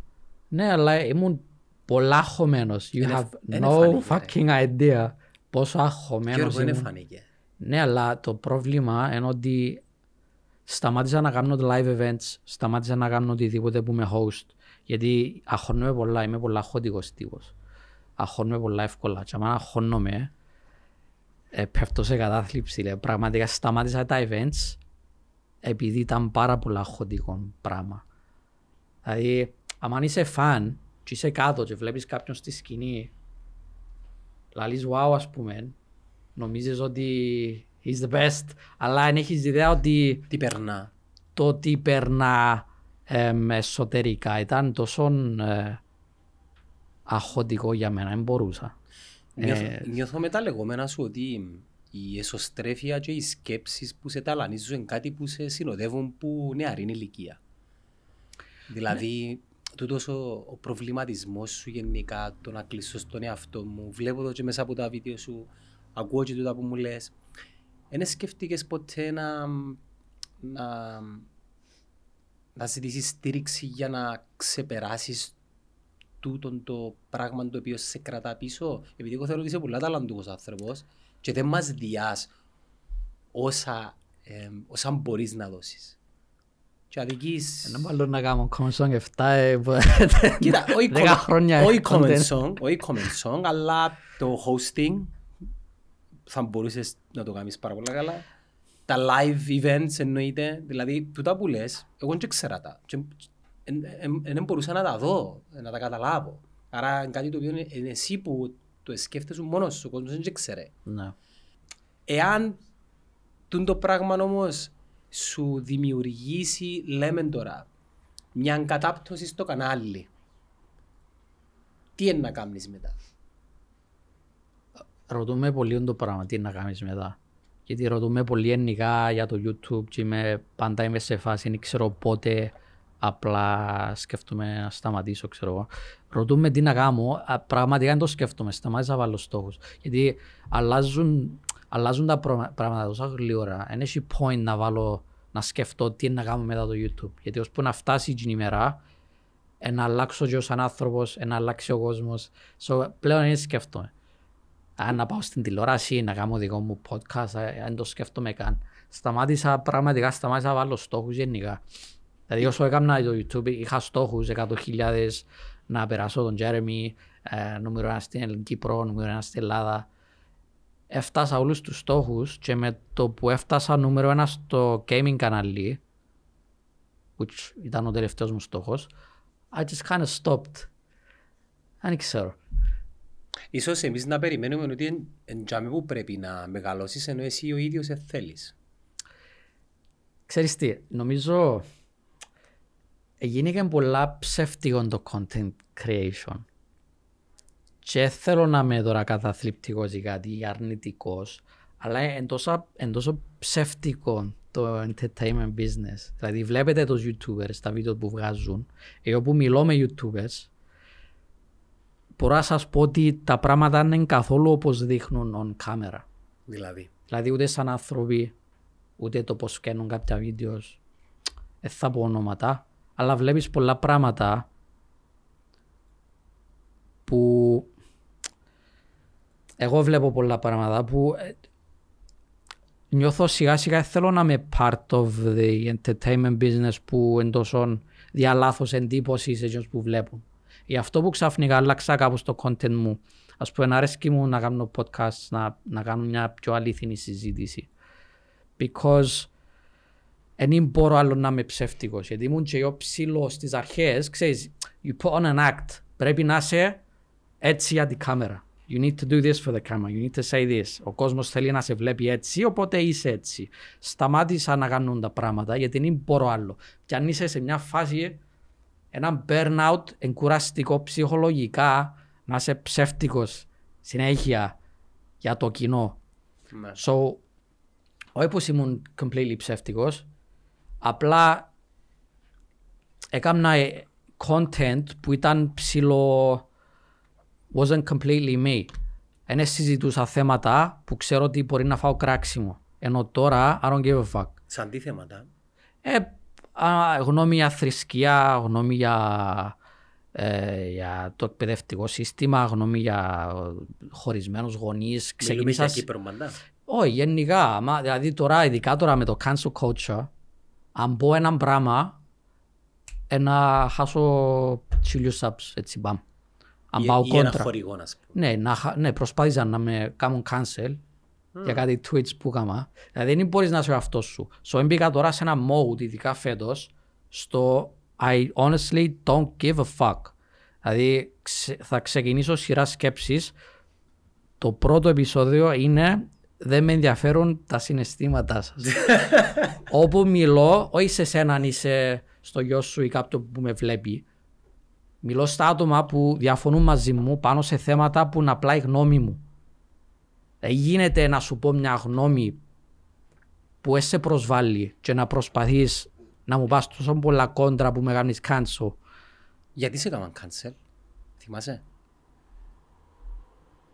[SPEAKER 2] ναι, αλλά ήμουν πολλά αγχωμένος. You
[SPEAKER 1] Είναι-
[SPEAKER 2] have
[SPEAKER 1] είναι
[SPEAKER 2] no
[SPEAKER 1] φανεί,
[SPEAKER 2] fucking idea πόσο αγχωμένος
[SPEAKER 1] Γιώργο, είναι
[SPEAKER 2] ήμουν.
[SPEAKER 1] φάνηκε.
[SPEAKER 2] Ναι, αλλά το πρόβλημα είναι ότι σταμάτησα να κάνω live events, σταμάτησα να κάνω οτιδήποτε που είμαι host. Γιατί αγχώνομαι πολλά, είμαι πολλά χωτικός τύπος. Αγχώνομαι πολλά εύκολα. Και αν αγχώνομαι, ε, πέφτω σε κατάθλιψη. Λέει. Πραγματικά σταμάτησα τα events επειδή ήταν πάρα πολλά χωτικό πράγμα. Δηλαδή, αν είσαι φαν και είσαι κάτω και βλέπεις κάποιον στη σκηνή, λαλείς wow ας πούμε, νομίζεις ότι he's the best, αλλά αν έχεις ιδέα ότι
[SPEAKER 1] Τι περνά.
[SPEAKER 2] το ότι περνά εμ, εσωτερικά ήταν τόσο ε, αχωτικό για μένα, δεν μπορούσα.
[SPEAKER 1] Νιώθω,
[SPEAKER 2] Ε,
[SPEAKER 1] νιώθω με τα λεγόμενα σου ότι η εσωστρέφεια και οι σκέψεις που σε ταλανίζουν είναι κάτι που σε συνοδεύουν που νεαρή ηλικία. Δηλαδή, τούτος ο, ο προβληματισμός σου γενικά, το να κλείσω στον εαυτό μου, βλέπω το και μέσα από τα βίντεο σου, ακούω και τούτα που μου λες. Δεν σκέφτηκες ποτέ να, να, να ζητήσεις στήριξη για να ξεπεράσεις τούτον το πράγμα το οποίο σε κρατά πίσω. Επειδή εγώ θεωρώ ότι είσαι πολύ ταλαντούχος άνθρωπος και δεν μας διάς όσα, ε, όσα μπορείς να δώσεις. Και αδικείς...
[SPEAKER 2] Ένα μάλλον να κάνω comment song 7 ε, που-
[SPEAKER 1] Κοίτα, όχι
[SPEAKER 2] 10
[SPEAKER 1] comment-
[SPEAKER 2] χρόνια
[SPEAKER 1] όχι comment
[SPEAKER 2] content.
[SPEAKER 1] song, όχι comment song, αλλά το hosting θα μπορούσες να το κάνεις πάρα πολύ καλά. Τα live events εννοείται, δηλαδή τούτα που λες, εγώ δεν ξέρα τα. Και εν- εν- Δεν μπορούσα να τα δω, να τα καταλάβω. Άρα είναι κάτι το οποίο είναι είναι εσύ που το σκέφτεσαι μόνος σου, ο κόσμος δεν ξέρει.
[SPEAKER 2] Ναι.
[SPEAKER 1] Εάν τούν το πράγμα όμως σου δημιουργήσει, λέμε τώρα, μια κατάπτωση στο κανάλι, τι είναι να κάνεις μετά;
[SPEAKER 2] Ρωτούμε πολύ το πράγμα, τι να κάνεις μετά. Γιατί ρωτούμε πολύ γενικά για το YouTube και είμαι, πάντα είμαι σε φάση, δεν ξέρω πότε απλά σκέφτομαι να σταματήσω, ξέρω εγώ. Ρωτούμε τι να κάνω, α, πραγματικά δεν το σκέφτομαι, σταμάτησα να βάλω στόχους. Γιατί αλλάζουν, αλλάζουν τα προ- πράγματα τόσο γλύωρα. Δεν έχει point να βάλω, να σκεφτώ τι να κάνω μετά το YouTube. Γιατί ώσπου να φτάσει την ημέρα, ε, να αλλάξω και ως σαν άνθρωπος, ε, να αλλάξει ο κόσμος. So, πλέον δεν σκέφτομαι. Αν να πάω στην τηλεόραση, να κάνω δικό μου podcast, ε, δεν το σκέφτομαι καν. Σταμάτησα, πραγματικά σταμάτησα να βάλω στόχους γενικά. Δηλαδή όσο έκανα το YouTube είχα στόχους 100.000 να περάσω τον Jeremy, ε, νούμερο ένα στην Κύπρο, νούμερο ένα στην Ελλάδα. Έφτασα όλους τους στόχους και με το που έφτασα νούμερο ένα στο gaming κανάλι, which ήταν ο τελευταίος μου στόχος, I just kind of stopped. Δεν ξέρω.
[SPEAKER 1] Ίσως εμείς να περιμένουμε ότι εν- εν τζάμε που πρέπει να μεγαλώσεις ενώ εσύ ο ίδιος δεν θέλεις.
[SPEAKER 2] Ξέρεις τι, νομίζω γίνηκε πολλά ψεύτικο το content creation. Και θέλω να είμαι τώρα καταθλιπτικός ή κάτι ή αρνητικός, αλλά είναι τόσο, εν τόσο ψεύτικο το entertainment business. Δηλαδή βλέπετε τους YouTubers, τα βίντεο που βγάζουν, εγώ που μιλώ με YouTubers, μπορώ να σας πω ότι τα πράγματα δεν είναι καθόλου όπως δείχνουν on camera.
[SPEAKER 1] Δηλαδή.
[SPEAKER 2] Δηλαδή ούτε σαν άνθρωποι, ούτε το πώς κάνουν κάποια βίντεος. Δεν θα πω ονόματα, αλλά βλέπεις πολλά πράγματα που εγώ βλέπω πολλά πράγματα που ε, νιώθω σιγά σιγά θέλω να είμαι part of the entertainment business που είναι τόσο διαλάθος εντύπωση σε εκείνους που βλέπουν. Γι' αυτό που ξαφνικά άλλαξα κάπως το content μου. Ας πούμε, αρέσκει μου να κάνω podcast, να, να κάνω μια πιο αλήθινη συζήτηση. Because δεν μπορώ άλλο να είμαι ψεύτικος. Γιατί ήμουν και εγώ ψηλός στις αρχές, ξέρεις, you put on an act Πρέπει να είσαι έτσι για την κάμερα. You need to do this for the camera. You need to say this. Ο κόσμος θέλει να σε βλέπει έτσι, οπότε είσαι έτσι. Σταμάτησα να κάνουν τα πράγματα γιατί δεν μπορώ άλλο. Και αν είσαι σε μια φάση, ένα burnout εγκουραστικό ψυχολογικά, να είσαι ψεύτικος συνέχεια για το κοινό.
[SPEAKER 1] Ναι.
[SPEAKER 2] So, όχι πως ήμουν completely ψεύτικος, απλά έκανα ε, content που ήταν ψηλό wasn't completely me. Δεν συζητούσα θέματα που ξέρω ότι μπορεί να φάω κράξιμο. Ενώ τώρα, I don't give a fuck.
[SPEAKER 1] Σαν τι θέματα.
[SPEAKER 2] Ε, α, γνώμη για θρησκεία, γνώμη για, ε, για το εκπαιδευτικό σύστημα, γνώμη για ε, χωρισμένους γονείς.
[SPEAKER 1] Μιλούμε
[SPEAKER 2] Ξεκίνησα...
[SPEAKER 1] για Κύπρο μαντά.
[SPEAKER 2] Όχι, γενικά. Μα, δηλαδή τώρα, ειδικά τώρα με το cancel culture, αν πω ένα πράγμα, ε, να χάσω chilius subs, έτσι μπαμ. Αν
[SPEAKER 1] Ή-
[SPEAKER 2] πάω
[SPEAKER 1] ή ένα
[SPEAKER 2] κόντρα.
[SPEAKER 1] χορηγό, να πούμε.
[SPEAKER 2] Ναι, να, χα- ναι, προσπάθησαν να με κάνουν cancel για κάτι tweets που έκανα. Δηλαδή δεν μπορείς να είσαι ο αυτός σου. So έμπηκα τώρα σε ένα mode, ειδικά φέτος, στο I honestly don't give a fuck. Δηλαδή ξε- θα ξεκινήσω σειρά σκέψεις. Το πρώτο επεισόδιο είναι δεν με ενδιαφέρουν τα συναισθήματά σας. Όπου μιλώ, όχι σε σένα αν είσαι στο γιο σου ή κάποιον που με βλέπει. Μιλώ στα άτομα που διαφωνούν μαζί μου πάνω σε θέματα που είναι απλά η γνώμη μου. Δεν γίνεται να σου πω μια γνώμη που σε προσβάλλει και να προσπαθείς να μου πας τόσο πολλά κόντρα που με κάνεις cancel.
[SPEAKER 1] Γιατί σε έκαναν cancel. Θυμάσαι;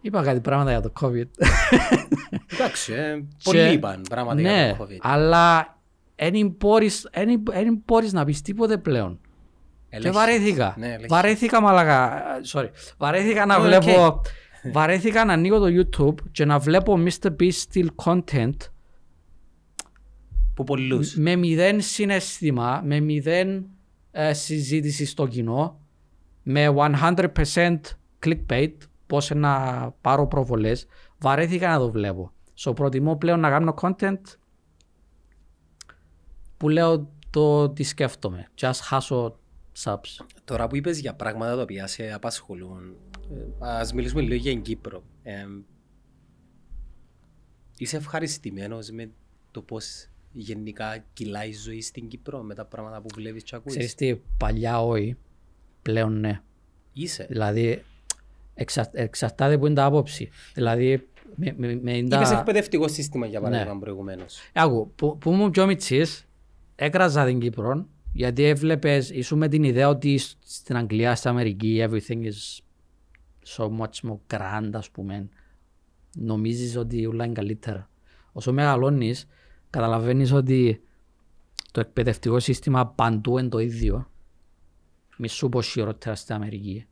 [SPEAKER 2] Είπα κάτι πράγματα για το COVID.
[SPEAKER 1] Εντάξει, ε, πολλοί είπαν πράγματα
[SPEAKER 2] ναι,
[SPEAKER 1] για το COVID.
[SPEAKER 2] αλλά δεν μπορείς, εν- εν μπορείς να πεις τίποτε πλέον. Και
[SPEAKER 1] Ελέγχεις.
[SPEAKER 2] βαρέθηκα.
[SPEAKER 1] Ναι, ελέγχεις.
[SPEAKER 2] βαρέθηκα μαλάκα. ε, Sorry. Βαρέθηκα να
[SPEAKER 1] Ναι,
[SPEAKER 2] βλέπω.
[SPEAKER 1] οκ.
[SPEAKER 2] Βαρέθηκα να ανοίγω το YouTube και να βλέπω Mr. Beast style content
[SPEAKER 1] Που πολλούς.
[SPEAKER 2] με μηδέν συναίσθημα, με μηδέν ε, συζήτηση στο κοινό, με 100% clickbait, πώς να πάρω προβολές, βαρέθηκα να το βλέπω. So προτιμώ πλέον να κάνω content που λέω το τι σκέφτομαι. Just χάσω subs.
[SPEAKER 1] Τώρα που είπες για πράγματα τα οποία σε απασχολούν, ε, ας μιλήσουμε λίγο για την Κύπρο. Ε, είσαι ευχαριστημένος με το πώς γενικά κυλάει η ζωή στην Κύπρο με τα πράγματα που βλέπεις και ακούεις;
[SPEAKER 2] Ξέρεις τι, παλιά όχι, πλέον ναι.
[SPEAKER 1] Είσαι.
[SPEAKER 2] Δηλαδή, εξα, εξαρτάται που είναι τα άποψη. Δηλαδή, με, με, με είναι
[SPEAKER 1] Είπες
[SPEAKER 2] τα...
[SPEAKER 1] εκπαιδευτικό σύστημα για παράδειγμα
[SPEAKER 2] Ναι.
[SPEAKER 1] προηγουμένως.
[SPEAKER 2] Άκου, που, που ήμουν πιο μητσής, έκραζα την Κύπρο, γιατί έβλεπες, ήσουν με την ιδέα ότι σ- στην Αγγλία, στην Αμερική, everything is so much more grand, ας πούμε. Νομίζεις ότι όλα είναι καλύτερα. Όσο μεγαλώνεις, καταλαβαίνεις ότι το εκπαιδευτικό σύστημα παντού είναι το ίδιο. Μη σου πω χειρότερα στην Αμερική.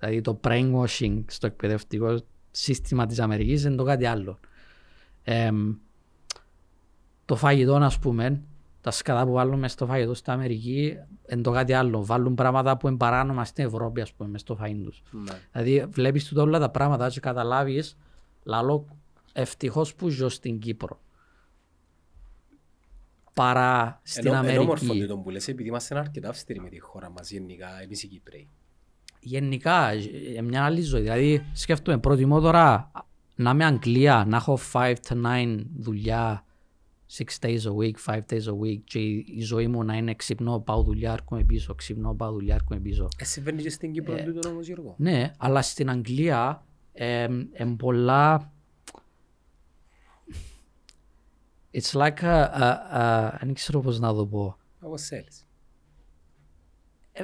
[SPEAKER 2] Δηλαδή το brainwashing στο εκπαιδευτικό σύστημα της Αμερικής είναι το κάτι άλλο. Εμ, το φαγητό, ας πούμε, τα σκατά που βάλουν μες στο φαγητό στην Αμερική είναι το κάτι άλλο. Βάλουν πράγματα που είναι παράνομα στην Ευρώπη, ας πούμε, μες στο φαγητό τους.
[SPEAKER 1] Ναι.
[SPEAKER 2] Δηλαδή, βλέπεις τούτα όλα τα πράγματα και καταλάβεις, λαλό, ευτυχώς που ζω στην Κύπρο. Παρά στην
[SPEAKER 1] Ενώ, ενώ όμορφο
[SPEAKER 2] Αμερική.
[SPEAKER 1] το που λες, επειδή είμαστε αρκετά αυστηροί με τη χώρα μας γενικά, εμείς οι Κύπροι.
[SPEAKER 2] Γενικά, ε, μια άλλη ζωή. Δηλαδή, σκέφτομαι, προτιμώ τώρα να είμαι Αγγλία, να έχω 5 to 9 δουλειά, 6 days a week, 5 days a week και η η ζωή μου να είναι ξυπνώ, πάω δουλειά, έρχομαι πίσω, ξυπνώ, πάω δουλειά, έρχομαι πίσω.
[SPEAKER 1] Ε, συμβαίνει και στην Κύπρο τούτο όμως Γιώργο;
[SPEAKER 2] Ναι, αλλά στην Αγγλία είναι πολλά... It's like a, a, a, δεν ξέρω πώς να το πω.
[SPEAKER 1] Όπως θέλεις.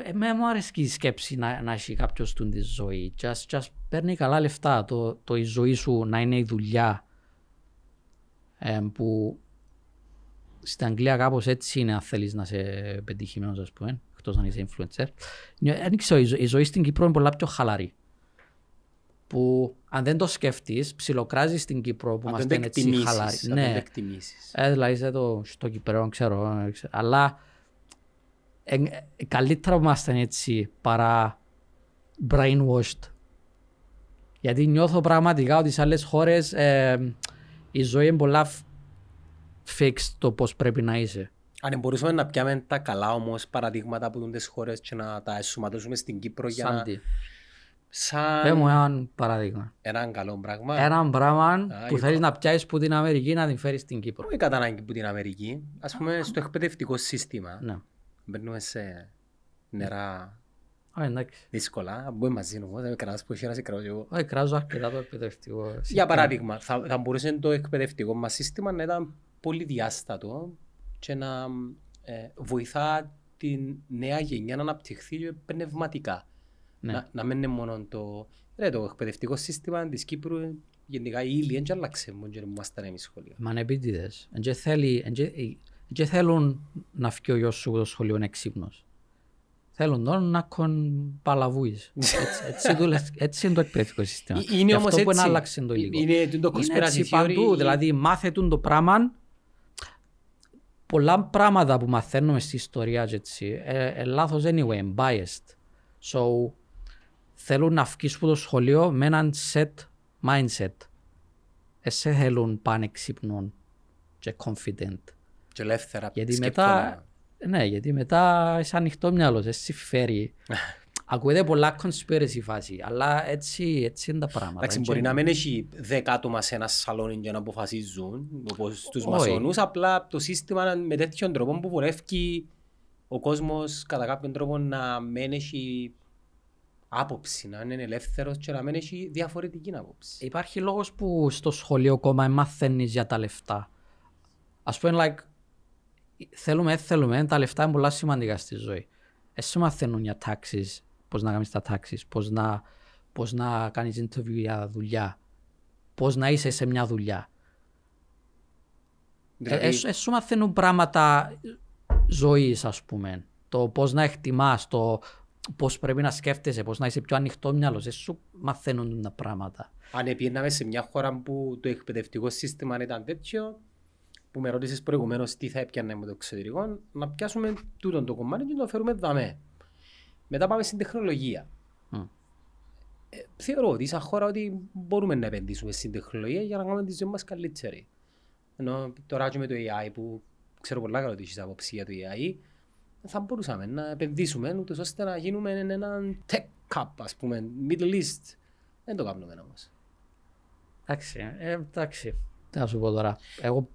[SPEAKER 2] Ε, Εμένα μου αρέσει η σκέψη να, να έχει κάποιος του τη ζωή. Just, just παίρνει καλά λεφτά. Το, το η ζωή σου να είναι η δουλειά. Ε, που στην Αγγλία κάπως έτσι είναι αν θέλεις να είσαι πετυχημένος ας πούμε. Εκτός αν είσαι influencer. Νιώ- Δεν ξέρω, η, ζω- η ζωή στην Κύπρο είναι πολλά πιο χαλαρή. Που αν δεν το σκεφτείς, ψιλοκράζεις στην Κύπρο που
[SPEAKER 1] Αν δεν
[SPEAKER 2] είμαστε
[SPEAKER 1] το
[SPEAKER 2] έτσι
[SPEAKER 1] εκτιμήσεις,
[SPEAKER 2] χαλαροί.
[SPEAKER 1] αν δεν το
[SPEAKER 2] Ναι,
[SPEAKER 1] εκτιμήσεις.
[SPEAKER 2] ε, δηλαδή είσαι το, στο Κυπρέο, ξέρω, ε, ξέρω. Αλλά ε, ε, καλύτερα που είμαστε έτσι παρά brainwashed. Γιατί νιώθω πραγματικά ότι σε άλλες χώρες ε, η ζωή είναι πολλά φ- fixed το πώς πρέπει να είσαι.
[SPEAKER 1] Αν μπορούσαμε να πιάμε τα καλά όμως παραδείγματα από τις χώρες και να τα εσωματώσουμε στην Κύπρο για
[SPEAKER 2] Σαν
[SPEAKER 1] να...
[SPEAKER 2] τι. Πες
[SPEAKER 1] Σαν
[SPEAKER 2] μου έναν παράδειγμα.
[SPEAKER 1] έναν καλό πράγμα.
[SPEAKER 2] Έναν πράγμα
[SPEAKER 1] Α,
[SPEAKER 2] που
[SPEAKER 1] η-
[SPEAKER 2] θέλεις να πιάσεις που την Αμερική να την φέρεις στην Κύπρο.
[SPEAKER 1] Όχι κατά ανάγκη που την Αμερική. Ας πούμε στο εκπαιδευτικό σύστημα.
[SPEAKER 2] Ναι.
[SPEAKER 1] Μπαίνουμε σε νερά
[SPEAKER 2] Α, εντάξει.
[SPEAKER 1] δύσκολα. Μπορεί μαζί όμως, δεν με κρατάς που έχει να σε κρατώ και εγώ.
[SPEAKER 2] Όχι, κράζω αρκετά το εκπαιδευτικό.
[SPEAKER 1] Για παράδειγμα, θα, θα μπορούσε το εκπαιδευτικό μας σύστημα να ήταν πολύ διάστατο και να ε, βοηθά την νέα γενιά να αναπτυχθεί και πνευματικά.
[SPEAKER 2] Ναι.
[SPEAKER 1] Να, να μην είναι μόνο το... Ρε, το εκπαιδευτικό σύστημα της Κύπρου ε, γενικά η ύλη δεν άλλαξε μόνο και ήμασταν εμείς σχολείο.
[SPEAKER 2] Μα είναι επίτηδες. Εν και θέλει- εν και- ε, εν και θέλουν να φύγει ο γιος σου από το σχολείο έξυπνος. Θέλουν τώρα να κον παλαβούεις. Έτσι, έτσι, δουλε- έτσι είναι το εκπαιδευτικό σύστημα.
[SPEAKER 1] Ε, Είναι
[SPEAKER 2] Γι'
[SPEAKER 1] όμως
[SPEAKER 2] αυτό που
[SPEAKER 1] έτσι.
[SPEAKER 2] είναι άλλαξε το υλικό.
[SPEAKER 1] Είναι το
[SPEAKER 2] Είναι έτσι
[SPEAKER 1] conspiracy
[SPEAKER 2] παντού.
[SPEAKER 1] theory.
[SPEAKER 2] Δηλαδή μάθε τούν το πράγμα. Πολλά πράγματα που μαθαίνουμε στη ιστορία και έτσι, ε, ε, λάθος anyway, είναι biased. So, θέλουν να βγεις από το σχολείο με έναν set mindset. Εσέ θέλουν πανεξύπνων και confident.
[SPEAKER 1] Και ελεύθερα
[SPEAKER 2] Γιατί
[SPEAKER 1] σκεπτόμενα.
[SPEAKER 2] μετά, ναι, γιατί μετά είσαι ανοιχτό μυαλό, εσύ φέρει. Ακούγεται πολλά conspiracy φάση, αλλά έτσι, έτσι είναι τα πράγματα.
[SPEAKER 1] Εντάξει,
[SPEAKER 2] Έτσι
[SPEAKER 1] μπορεί
[SPEAKER 2] είναι.
[SPEAKER 1] να μην έχει δέκα άτομα σε ένα σαλόνι για να αποφασίζουν, όπως τους
[SPEAKER 2] Όχι.
[SPEAKER 1] μασονούς, απλά το σύστημα με τέτοιον τρόπο που βολεύει ο κόσμος κατά κάποιον τρόπο να μην έχει άποψη, να είναι ελεύθερος και να μην έχει διαφορετική άποψη.
[SPEAKER 2] Υπάρχει λόγος που στο σχολείο κόμμα μαθαίνεις για τα λεφτά. Ας πούμε, like, θέλουμε, δεν θέλουμε, τα λεφτά είναι πολλά σημαντικά στη ζωή. Εσύ μαθαίνουν για τάξεις, πώς να κάνεις τα τάξεις, πώς να, πώς να κάνεις interview για δουλειά, πώς να είσαι σε μια δουλειά.
[SPEAKER 1] Δηλαδή,
[SPEAKER 2] Ε, ε, σου μαθαίνουν πράγματα ζωής, ας πούμε. Το πώς να εκτιμάς, το πώς πρέπει να σκέφτεσαι, πώς να είσαι πιο ανοιχτό μυαλός. Ε, σου μαθαίνουν τα πράγματα.
[SPEAKER 1] αν επήρναμε σε μια χώρα που το εκπαιδευτικό σύστημα ήταν τέτοιο, που με ρώτησες προηγουμένως τι θα έπιανε με το εξωτερικό, να πιάσουμε τούτο το κομμάτι και να το φέρουμε δαμέ. Μετά πάμε στην τεχνολογία.
[SPEAKER 2] Μμ.
[SPEAKER 1] Ε, θεωρώ ότι σαν χώρα ότι μπορούμε να επενδύσουμε στην τεχνολογία για να κάνουμε τη ζωή μας καλύτερη. Ενώ τώρα και με το AI που ξέρω πολλά καλά ότι έχεις άποψη για το AI, θα μπορούσαμε να επενδύσουμε ούτως ώστε να γίνουμε έναν tech cup, ας πούμε, Middle East. Δεν το κάνουμε όμως.
[SPEAKER 2] Εντάξει, ε, εντάξει. Τι να σου πω τώρα. Εγώ,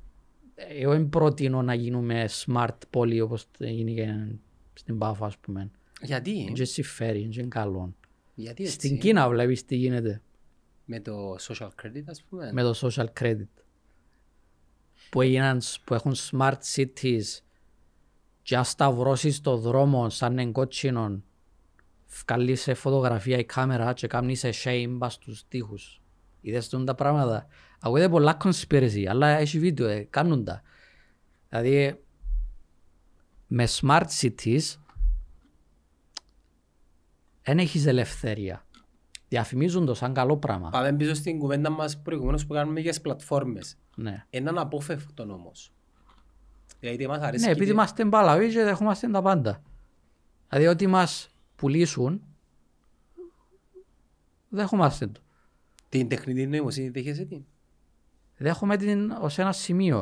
[SPEAKER 2] εγώ δεν προτείνω να γίνουμε smart πόλη όπως γίνηκε στην Πάφο, ας πούμε.
[SPEAKER 1] Γιατί,
[SPEAKER 2] Είναι και συμφέρει, είναι και καλό.
[SPEAKER 1] γιατί έτσι,
[SPEAKER 2] Στην Κίνα βλέπεις τι γίνεται
[SPEAKER 1] με το social credit ας πούμε;
[SPEAKER 2] με το social credit. Που, έγιναν, που έχουν smart cities και αν σταυρώσεις το δρόμο σαν εγκότσινον βγάλεις σε φωτογραφία η κάμερα και κάνεις σε shame πας στους τοίχους. Είδες τούν τα πράγματα. Ακούγεται πολλά conspiracy, αλλά έχει βίντεο, ε, κάνουν τα. Δηλαδή, με smart cities δεν έχεις ελευθερία. Διαφημίζουν το σαν καλό πράγμα.
[SPEAKER 1] Πάμε πίσω στην κουβέντα μας προηγουμένως που κάνουμε για τις πλατφόρμες.
[SPEAKER 2] Ναι.
[SPEAKER 1] Έναν απόφευκτο όμως. Δηλαδή μας αρέσει
[SPEAKER 2] Ναι, επειδή
[SPEAKER 1] και-
[SPEAKER 2] είμαστε μπαλαβοί και δεχόμαστε τα πάντα. Δηλαδή ότι μας πουλήσουν, δεχόμαστε το.
[SPEAKER 1] Την τεχνητή νοημοσύνη δέχεσαι την.
[SPEAKER 2] Δέχομαι την ως ένα σημείο.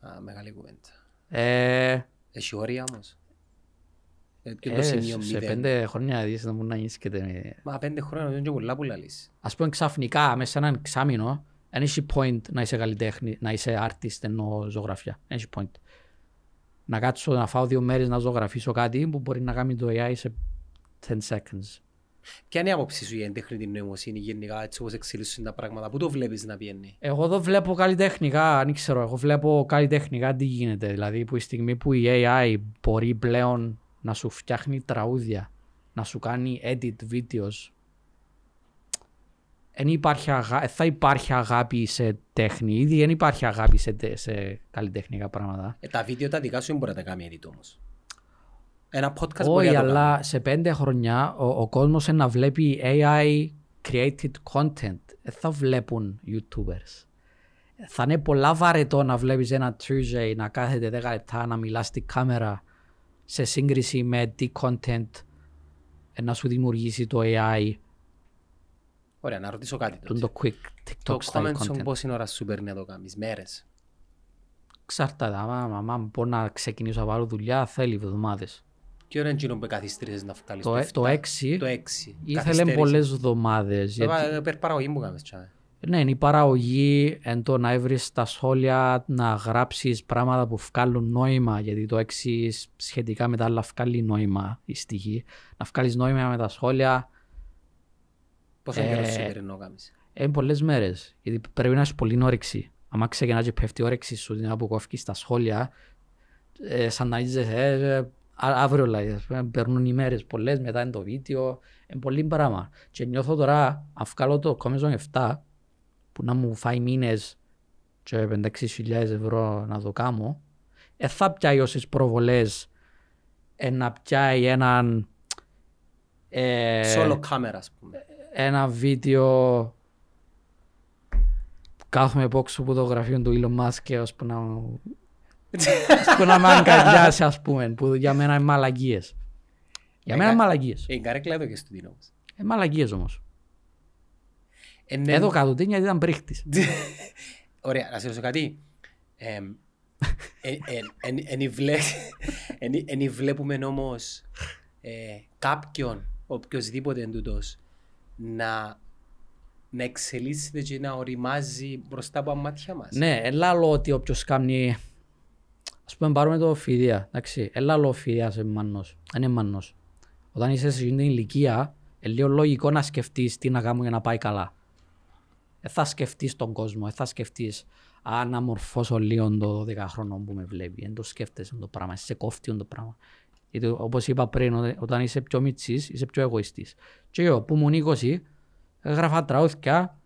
[SPEAKER 1] Α, μεγάλη κουβέντα.
[SPEAKER 2] Ε,
[SPEAKER 1] Έχει όρια όμως; Ε, και το
[SPEAKER 2] ε,
[SPEAKER 1] σημείο
[SPEAKER 2] σε
[SPEAKER 1] μηδέν.
[SPEAKER 2] πέντε χρόνια δεις να μου να νισκεται με...
[SPEAKER 1] Μα πέντε χρόνια είναι και πολλά που λαλείς.
[SPEAKER 2] Ας πούμε ξαφνικά μέσα σε έναν εξάμεινο δεν έχει point να είσαι καλλιτέχνη, να είσαι artist ενώ ζωγραφιά. Δεν έχει point. Να κάτσω να φάω δύο μέρες να ζωγραφίσω κάτι που μπορεί να κάνει το AI σε 10 seconds.
[SPEAKER 1] Ποια είναι η άποψη σου για την τεχνητή νοημοσύνη γενικά έτσι όπως εξελίσσουν τα πράγματα. Πού το βλέπεις να πιένει.
[SPEAKER 2] Εγώ εδώ βλέπω καλλιτεχνικά, δεν ξέρω, εγώ βλέπω καλλιτεχνικά τι γίνεται. Δηλαδή που η στιγμή που η AI μπορεί πλέον να σου φτιάχνει τραγούδια, να σου κάνει edit videos, δεν υπάρχει αγα... ε, θα υπάρχει αγάπη σε τέχνη. Ήδη δεν υπάρχει αγάπη σε, τε- σε καλλιτεχνικά πράγματα.
[SPEAKER 1] Ε, τα βίντεο τα δικά σου δεν μπορεί να τα κάνει edit όμως. Ένα podcast μπορεί
[SPEAKER 2] Όχι,
[SPEAKER 1] να το κάνει.
[SPEAKER 2] αλλά σε πέντε χρόνια ο, ο κόσμος να βλέπει AI created content. Δεν θα βλέπουν YouTubers. Θα είναι πολλά βαρετό να βλέπεις ένα Tuesday να κάθεται 10 λεπτά να μιλάς στη κάμερα σε σύγκριση με τι content να σου δημιουργήσει το AI,
[SPEAKER 1] Ωραία, να ρωτήσω κάτι
[SPEAKER 2] τον
[SPEAKER 1] τότε.
[SPEAKER 2] το quick
[SPEAKER 1] Το
[SPEAKER 2] TikTok style
[SPEAKER 1] comment σου
[SPEAKER 2] content.
[SPEAKER 1] πόση ώρα σου παίρνει να το κάνεις, μέρες;
[SPEAKER 2] Ξαρτάται, άμα, άμα μπορώ να ξεκινήσω να βάλω δουλειά θέλει εβδομάδες.
[SPEAKER 1] Και ώρα εκείνο που καθυστρίζεις να βγάλεις
[SPEAKER 2] Το, ε- το 6
[SPEAKER 1] Το 6.
[SPEAKER 2] ήθελε πολλές εβδομάδες. γιατί-
[SPEAKER 1] Περ παραγωγή που κάνεις τσάμε.
[SPEAKER 2] Ναι, είναι η παραγωγή, εν το να βρει στα σχόλια να γράψεις πράγματα που βγάλουν νόημα, γιατί το 6 σχετικά με τα άλλα βγάλει νόημα η στοιχή. Να βγάλεις νόημα με τα σχόλια
[SPEAKER 1] Πόσο
[SPEAKER 2] Ε,
[SPEAKER 1] καιρό σημερινό κάνεις;
[SPEAKER 2] είναι πολλές μέρες. Γιατί πρέπει να έχει πολύ όρεξη. Αν ξεκινάς και πέφτει η όρεξη σου την ώρα που κόφει στα σχόλια, ε, σαν να είσαι ε, ε, α- αύριο δηλαδή, ας πούμε, περνούν οι μέρες πολλές, μετά είναι το βίντεο, είναι πολύ πράγμα. Και νιώθω τώρα, αν βγάλω το Comezone 7, που να μου φάει μήνες και 5-6 ευρώ να το κάνω, ε, θα πιάει όσες προβολές ε, να πιάει έναν ε,
[SPEAKER 1] Solo camera, ας πούμε.
[SPEAKER 2] ένα βίντεο κάθομαι υπόξω από το γραφείο του Elon Musk και ώσπου να ώσπου να με αγκαλιάσει ας πούμε που για μένα είναι μαλαγίες. Για μένα είναι μαλαγίες.
[SPEAKER 1] Ε, η καρέκλα εδώ και στο τίνο όμως.
[SPEAKER 2] Είναι μαλαγίες όμως.
[SPEAKER 1] Ε, ναι,
[SPEAKER 2] Εδώ κάτω τι γιατί ήταν πρίχτης.
[SPEAKER 1] Ωραία, να σε ρωτήσω κάτι. Εμ, ε, ε, εν- εν βλέ- εν- εν βλέπουμε όμως ε, κάποιον, οποιοδήποτε εν τούτος, να, να εξελίσσεται και να οριμάζει μπροστά από τα μάτια μας;
[SPEAKER 2] Ναι, έλα λέω ότι όποιος κάνει ας πούμε πάρουμε το φιδία, εντάξει, έλα λέω φιδίας είναι μannός, είναι μannός. Όταν είσαι σε εκείνη την ηλικία, είναι λίγο λογικό να σκεφτείς τι να κάνω για να πάει καλά. Δεν θα σκεφτείς τον κόσμο, δεν θα σκεφτείς αν να μορφώσω λίγο το 12χρονο που με βλέπει. Δεν το σκέφτεσαι το πράγμα, σε κόφτει το πράγμα. Γιατί όπως είπα πριν, όταν- όταν είσαι πιο μητσής, είσαι πιο εγωιστής. Και εγώ που ήμουν 20, έγραφα τραούθια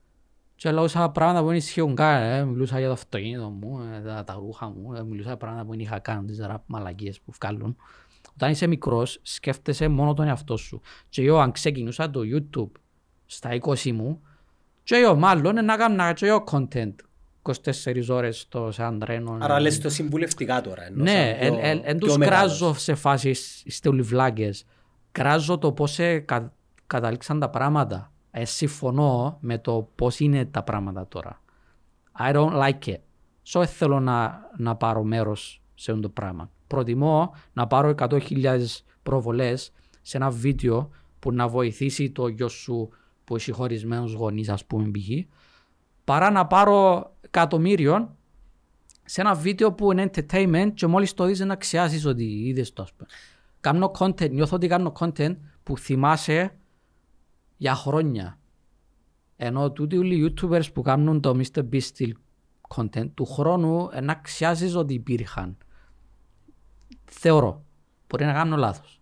[SPEAKER 2] και λαούσα πράγματα που δεν ισχύουν καν. Ε. Μιλούσα για το αυτοκίνητο μου, ε, τα, τα ρούχα μου, ε. μιλούσα για πράγματα που δεν είχα καν, τις ραπ μαλακίες που βγάλουν. Όταν είσαι μικρός, σκέφτεσαι μόνο τον εαυτό σου. Και εγώ αν ξεκινούσα το YouTube στα 20 μου, και εγώ μάλλον να κάνω και εγώ content 24 ώρες στο σαν τρένο.
[SPEAKER 1] Άρα λες το συμβουλευτικά τώρα. ενώ
[SPEAKER 2] Ναι,
[SPEAKER 1] σαν πιο-
[SPEAKER 2] εν, εν, εν
[SPEAKER 1] πιο
[SPEAKER 2] τους
[SPEAKER 1] μεγάλος.
[SPEAKER 2] κράζω σε φάσεις, είστε όλοι βλάκες. Κράζω το πώς ε, κα, καταλήξαν τα πράγματα. Ε, συμφωνώ με το πώς είναι τα πράγματα τώρα. I don't like it. So δεν θέλω να, να πάρω μέρος σε αυτό το πράγμα. Προτιμώ να πάρω 100.000 προβολές σε ένα βίντεο που να βοηθήσει το γιο σου που έχει χωρισμένους γονείς ας πούμε π.χ. παρά να πάρω εκατομμύριων σε ένα βίντεο που είναι entertainment και μόλις το δεις να ξιάσεις ότι είδες το ας πούμε. Κάνω content, νιώθω ότι κάνω content που θυμάσαι για χρόνια. Ενώ τούτοι όλοι οι YouTubers που κάνουν το Mr. Beast στυλ content του χρόνου ε, να ξιάζεις ότι υπήρχαν. Θεωρώ. Μπορεί να κάνω λάθος.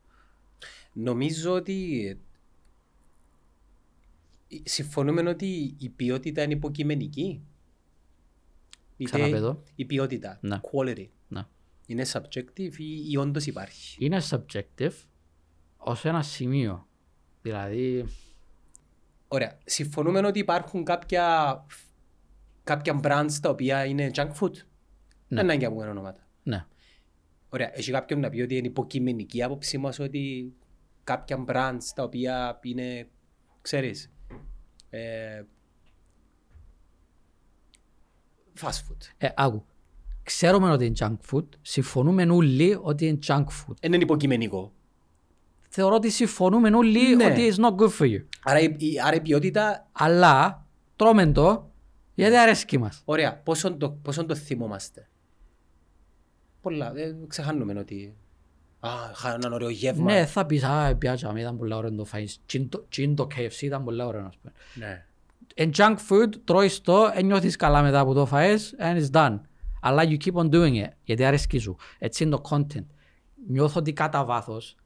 [SPEAKER 1] Νομίζω ότι ε, συμφωνούμε ότι η ποιότητα είναι υποκειμενική. Είτε
[SPEAKER 2] Ξαναπέ το.
[SPEAKER 1] Η ποιότητα,
[SPEAKER 2] Ναι.
[SPEAKER 1] quality,
[SPEAKER 2] Ναι.
[SPEAKER 1] είναι subjective ή, ή όντως υπάρχει.
[SPEAKER 2] Είναι subjective ως ένα σημείο. Δηλαδή,
[SPEAKER 1] Ωραία. Συμφωνούμε ότι υπάρχουν κάποια, κάποια brands τα οποία είναι junk food; Δεν είναι για πούμε ονόματα.
[SPEAKER 2] ναι.
[SPEAKER 1] Ωραία. Έχει κάποιον να πει ότι είναι υποκειμενική η άποψή μας ότι κάποια brands τα οποία είναι, ξέρεις, ε, fast food.
[SPEAKER 2] Ε, άκου. Ξέρουμε ότι είναι junk food. Συμφωνούμε όλοι ότι είναι junk food.
[SPEAKER 1] Δεν είναι υποκειμενικό.
[SPEAKER 2] Θεωρώ ότι συμφωνούμε όλοι
[SPEAKER 1] Ναι.
[SPEAKER 2] ότι it's not good for you.
[SPEAKER 1] Άρα η, η- άρα η ποιότητα,
[SPEAKER 2] Αλλά τρώμε το γιατί αρέσκει μας.
[SPEAKER 1] ωραία, πόσο το, πόσο το θυμόμαστε; Πολλά, δεν ξεχάνουμε ότι α, είχα έναν ωραίο γεύμα.
[SPEAKER 2] Ναι, θα πεις, α, πιάτσα, ήταν πολύ ωραίο να το φάεις. Τι είναι το- τι είναι το KFC ήταν πολύ ωραίο, ας πούμε.
[SPEAKER 1] ναι.
[SPEAKER 2] In junk food, τρώεις το, δεν νιώθεις καλά μετά που το φάεις, and it's done. Αλλά you keep on doing it, γιατί αρέσκει σου. Έτσι είναι το content. Νιώθω ότι κατά βάθος,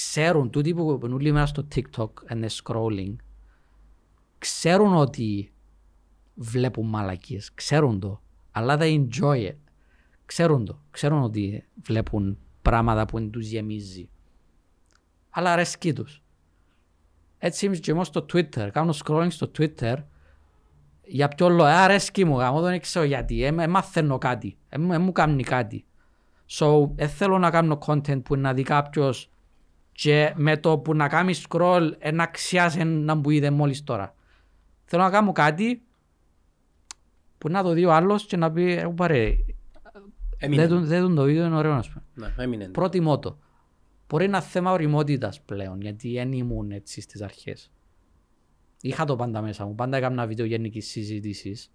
[SPEAKER 2] ξέρουν, τούτοι που πούν όλη μέρα στο TikTok and the scrolling, ξέρουν ότι βλέπουν μαλακίες, ξέρουν το, αλλά they enjoy it. Ξέρουν το, ξέρουν ότι βλέπουν πράγματα που τους γεμίζει. Αλλά αρέσκει τους. Έτσι είμαι και εγώ στο Twitter. Κάνω scrolling στο Twitter για ποιο λόγο. Ε, αρέσκει μου, γάμο, δεν ξέρω γιατί. Ε, ε, μαθαίνω κάτι. Ε, μου- ε, μου κάνει κάτι. So, ε, θέλω να κάνω content που να δει κάποιος και με το που να κάνει scroll ε, να ξιάσει να μου είδε μόλις τώρα. Θέλω να κάνω κάτι που να το δει ο άλλος και να πει, ε, πάρε,
[SPEAKER 1] Έμεινε.
[SPEAKER 2] δεν τον- δεν τον το βίντεο είναι ωραίο να σου πω.
[SPEAKER 1] Ναι, έμεινε.
[SPEAKER 2] Προτιμώ το. Μπορεί να είναι θέμα οριμότητας πλέον, γιατί δεν ήμουν έτσι στις αρχές. Είχα το πάντα μέσα μου, πάντα έκανα βίντεο γενικής συζήτησης,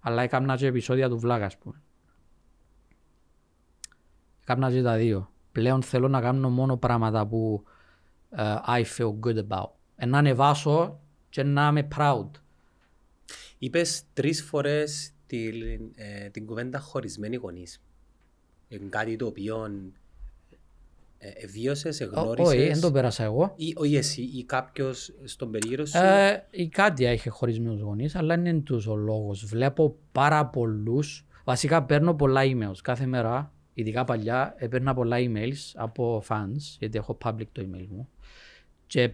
[SPEAKER 2] αλλά έκανα και επεισόδια του βλάκα, ας πούμε. Έκανα και τα δύο. Πλέον θέλω να κάνω μόνο πράγματα που uh, I feel good about. Ε, να ανεβάσω και να είμαι proud.
[SPEAKER 1] Είπες τρεις φορές την, ε, την κουβέντα χωρισμένοι γονείς. Είναι κάτι το οποίο ε, βίωσες, εγνώρισες.
[SPEAKER 2] Όχι, δεν το πέρασα εγώ.
[SPEAKER 1] Ή, όχι εσύ, ή κάποιος στον περίγυρο σου;
[SPEAKER 2] Ε, η Κάτια είχε χωρισμένους γονείς, αλλά δεν είναι τους ο λόγος. Βλέπω πάρα πολλούς, βασικά παίρνω πολλά emails κάθε μέρα, ειδικά παλιά, έπαιρνα πολλά emails από fans, γιατί έχω public το email μου. Και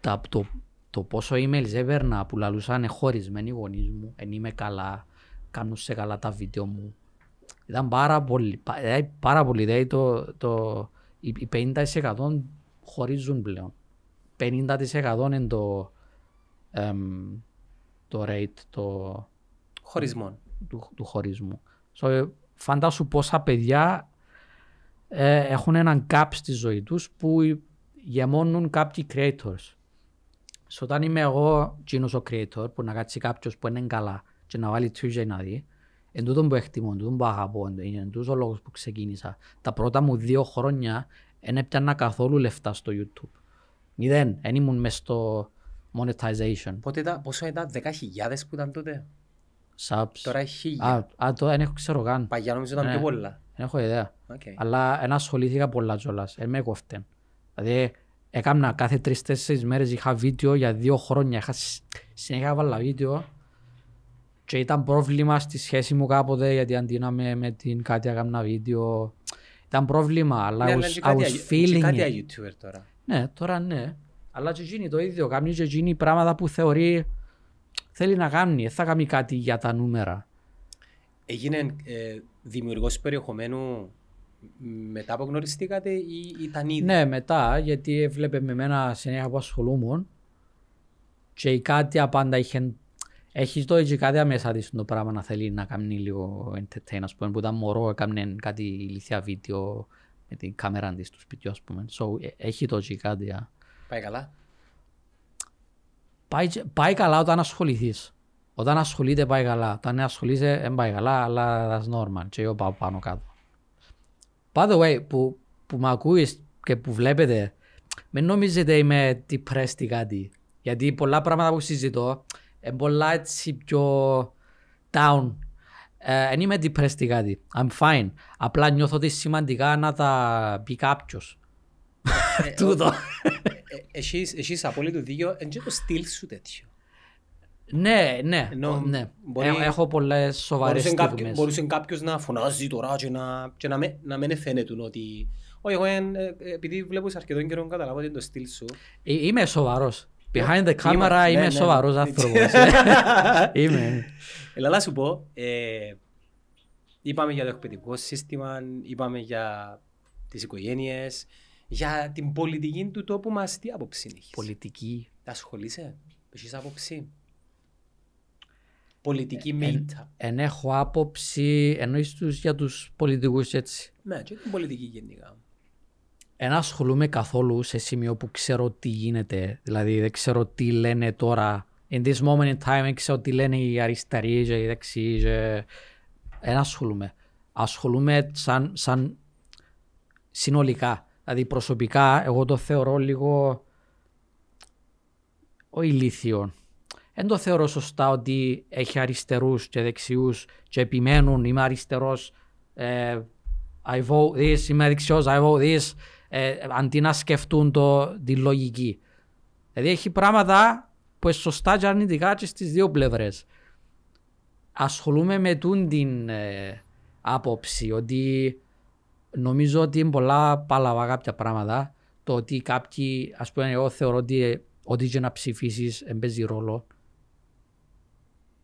[SPEAKER 2] τα, το, το πόσο emails έπαιρνα που λαλούσαν χωρισμένοι γονείς μου, εν είμαι καλά, κάνουν σε καλά τα βίντεο μου. Ήταν πάρα πολύ, πα- δηλαδή πάρα πολύ, δηλαδή το, το, οι οι 50% χωρίζουν πλέον. 50% είναι το, εμ, το rate το,
[SPEAKER 1] Χωρισμόν.
[SPEAKER 2] του, του χωρισμού. So, ε, φαντάσου πόσα παιδιά ε, έχουν έναν gap στη ζωή τους που γεμώνουν κάποιοι creators. So, όταν είμαι εγώ κοινός ο creator που να κάτσει κάποιος που είναι καλά και να βάλει Twitch να δει, εν τούτον που εκτιμώ, εν τούτον που αγαπώ, εν εν τούτος ο λόγος που ξεκίνησα. Τα πρώτα μου δύο χρόνια δεν έπιανα καθόλου λεφτά στο YouTube. Μηδέν, δεν ήμουν μες στο monetization.
[SPEAKER 1] Πότε ήταν, πόσο ήταν, 10.000 που ήταν τότε;
[SPEAKER 2] Subs.
[SPEAKER 1] Τώρα έχει 1.000.
[SPEAKER 2] Α, α, το δεν έχω ξέρω καν.
[SPEAKER 1] Παλιά νομίζω ήταν
[SPEAKER 2] Ναι.
[SPEAKER 1] πιο πολλά.
[SPEAKER 2] Δεν έχω ιδέα.
[SPEAKER 1] Οκ.
[SPEAKER 2] Αλλά δεν ασχολήθηκα πολλά κιόλας. Δεν με κόφτεν. Δηλαδή, έκανα κάθε τρεις-τέσσερις μέρες είχα βίντεο για δύο χρόνια. Είχα σ- συνέχεια βάλα βίντεο και ήταν πρόβλημα στη σχέση μου κάποτε γιατί αντί να με, με την κάτι έκανα βίντεο ήταν πρόβλημα αλλά
[SPEAKER 1] Ναι,
[SPEAKER 2] I
[SPEAKER 1] αλλά
[SPEAKER 2] was,
[SPEAKER 1] και
[SPEAKER 2] I
[SPEAKER 1] κάτι
[SPEAKER 2] was
[SPEAKER 1] α- και
[SPEAKER 2] feeling
[SPEAKER 1] κάτι
[SPEAKER 2] it.
[SPEAKER 1] α YouTuber τώρα.
[SPEAKER 2] Ναι, τώρα ναι. Αλλά και εκείνη το ίδιο. Κάνει και εκείνη πράγματα που θεωρεί θέλει να κάνει. Δεν θα κάνει κάτι για τα νούμερα.
[SPEAKER 1] Έγινε ε, δημιουργός περιεχομένου μετά που γνωριστήκατε ή ήταν ήδη;
[SPEAKER 2] Ναι, μετά, γιατί έβλεπε με μένα συνέχεια που ασχολούμουν και η Κάτια πάντα είχε... Έχεις το η Κάτια μέσα της το πράγμα να θέλει να κάνει λίγο entertain, ας πούμε, που ήταν μωρό, έκανε κάτι ηλίθια βίντεο με την κάμερα της του σπιτιού, ας πούμε. So, ε, έχει το η Κάτια.
[SPEAKER 1] Πάει καλά.
[SPEAKER 2] Πάει, και- πάει καλά όταν ασχοληθείς. Όταν ασχολείται πάει καλά. Όταν δεν ασχολείσαι δεν πάει καλά, αλλά that's normal. Και εγώ πάω πάνω κάτω. By the way, που, που με ακούεις και που βλέπετε, μην νομίζετε είμαι depressed ή κάτι. Γιατί πολλά πράγματα που συζητώ είναι πολλά έτσι πιο down. Ε, Δεν είμαι depressed ή κάτι. I'm fine. Απλά νιώθω ότι είναι σημαντικά να τα πει κάποιος. Τούτο.
[SPEAKER 1] Ε, Έχεις, έχεις απόλυτο δίκιο, είναι και το στυλ σου τέτοιο.
[SPEAKER 2] Ναι, ναι,
[SPEAKER 1] Ενώ
[SPEAKER 2] ναι.
[SPEAKER 1] μπορεί-
[SPEAKER 2] Ε, Έχω πολλές σοβαρές
[SPEAKER 1] Μπορούσε, κάποιο,
[SPEAKER 2] στιγμές.
[SPEAKER 1] μπορούσε κάποιος να φωνάζει τώρα και να, και να, με, να μην φαίνεται ότι... Όχι, εγώ ε, ε, επειδή βλέπω σε αρκετόν καιρό καταλάβω ότι είναι το στυλ σου.
[SPEAKER 2] Ε, Είμαι σοβαρός. Behind the camera
[SPEAKER 1] Είμα- ναι,
[SPEAKER 2] είμαι
[SPEAKER 1] ναι.
[SPEAKER 2] σοβαρός άνθρωπος. Είμαι.
[SPEAKER 1] Έλα να σου πω, ε, είπαμε για το εκπαιδευτικό σύστημα, είπαμε για τις οικογένειες, για την πολιτική του τόπου μας, τι άποψη έχεις.
[SPEAKER 2] Πολιτική.
[SPEAKER 1] Ασχολείσαι, έχεις άποψη; Πολιτική
[SPEAKER 2] Ε, εν-
[SPEAKER 1] μέιτα.
[SPEAKER 2] Εν έχω άποψη εννοείς τους για τους πολιτικούς έτσι.
[SPEAKER 1] Ναι, και την πολιτική γενικά.
[SPEAKER 2] Εν ασχολούμαι καθόλου σε σημείο που ξέρω τι γίνεται. Δηλαδή δεν ξέρω τι λένε τώρα. In this moment in time δεν ξέρω τι λένε οι αριστεροί και οι δεξιοί. Και... Εν ασχολούμαι. Ασχολούμαι σαν, σαν συνολικά. Δηλαδή προσωπικά εγώ το θεωρώ λίγο ο ηλίθιο. Δεν το θεωρώ σωστά ότι έχει αριστερούς και δεξιούς και επιμένουν είμαι αριστερός ε, I vote this, είμαι δεξιός, I vote this ε, αντί να σκεφτούν το, τη λογική. Δηλαδή έχει πράγματα που είναι σωστά και αρνητικά και στις δύο πλευρές. Ασχολούμαι με τούν την ε, άποψη ότι νομίζω ότι είναι πολλά πάλαβα κάποια πράγματα. Το ότι κάποιοι, ας πούμε, εγώ θεωρώ ότι ε, ό,τι και να ψηφίσεις δεν παίζει ρόλο.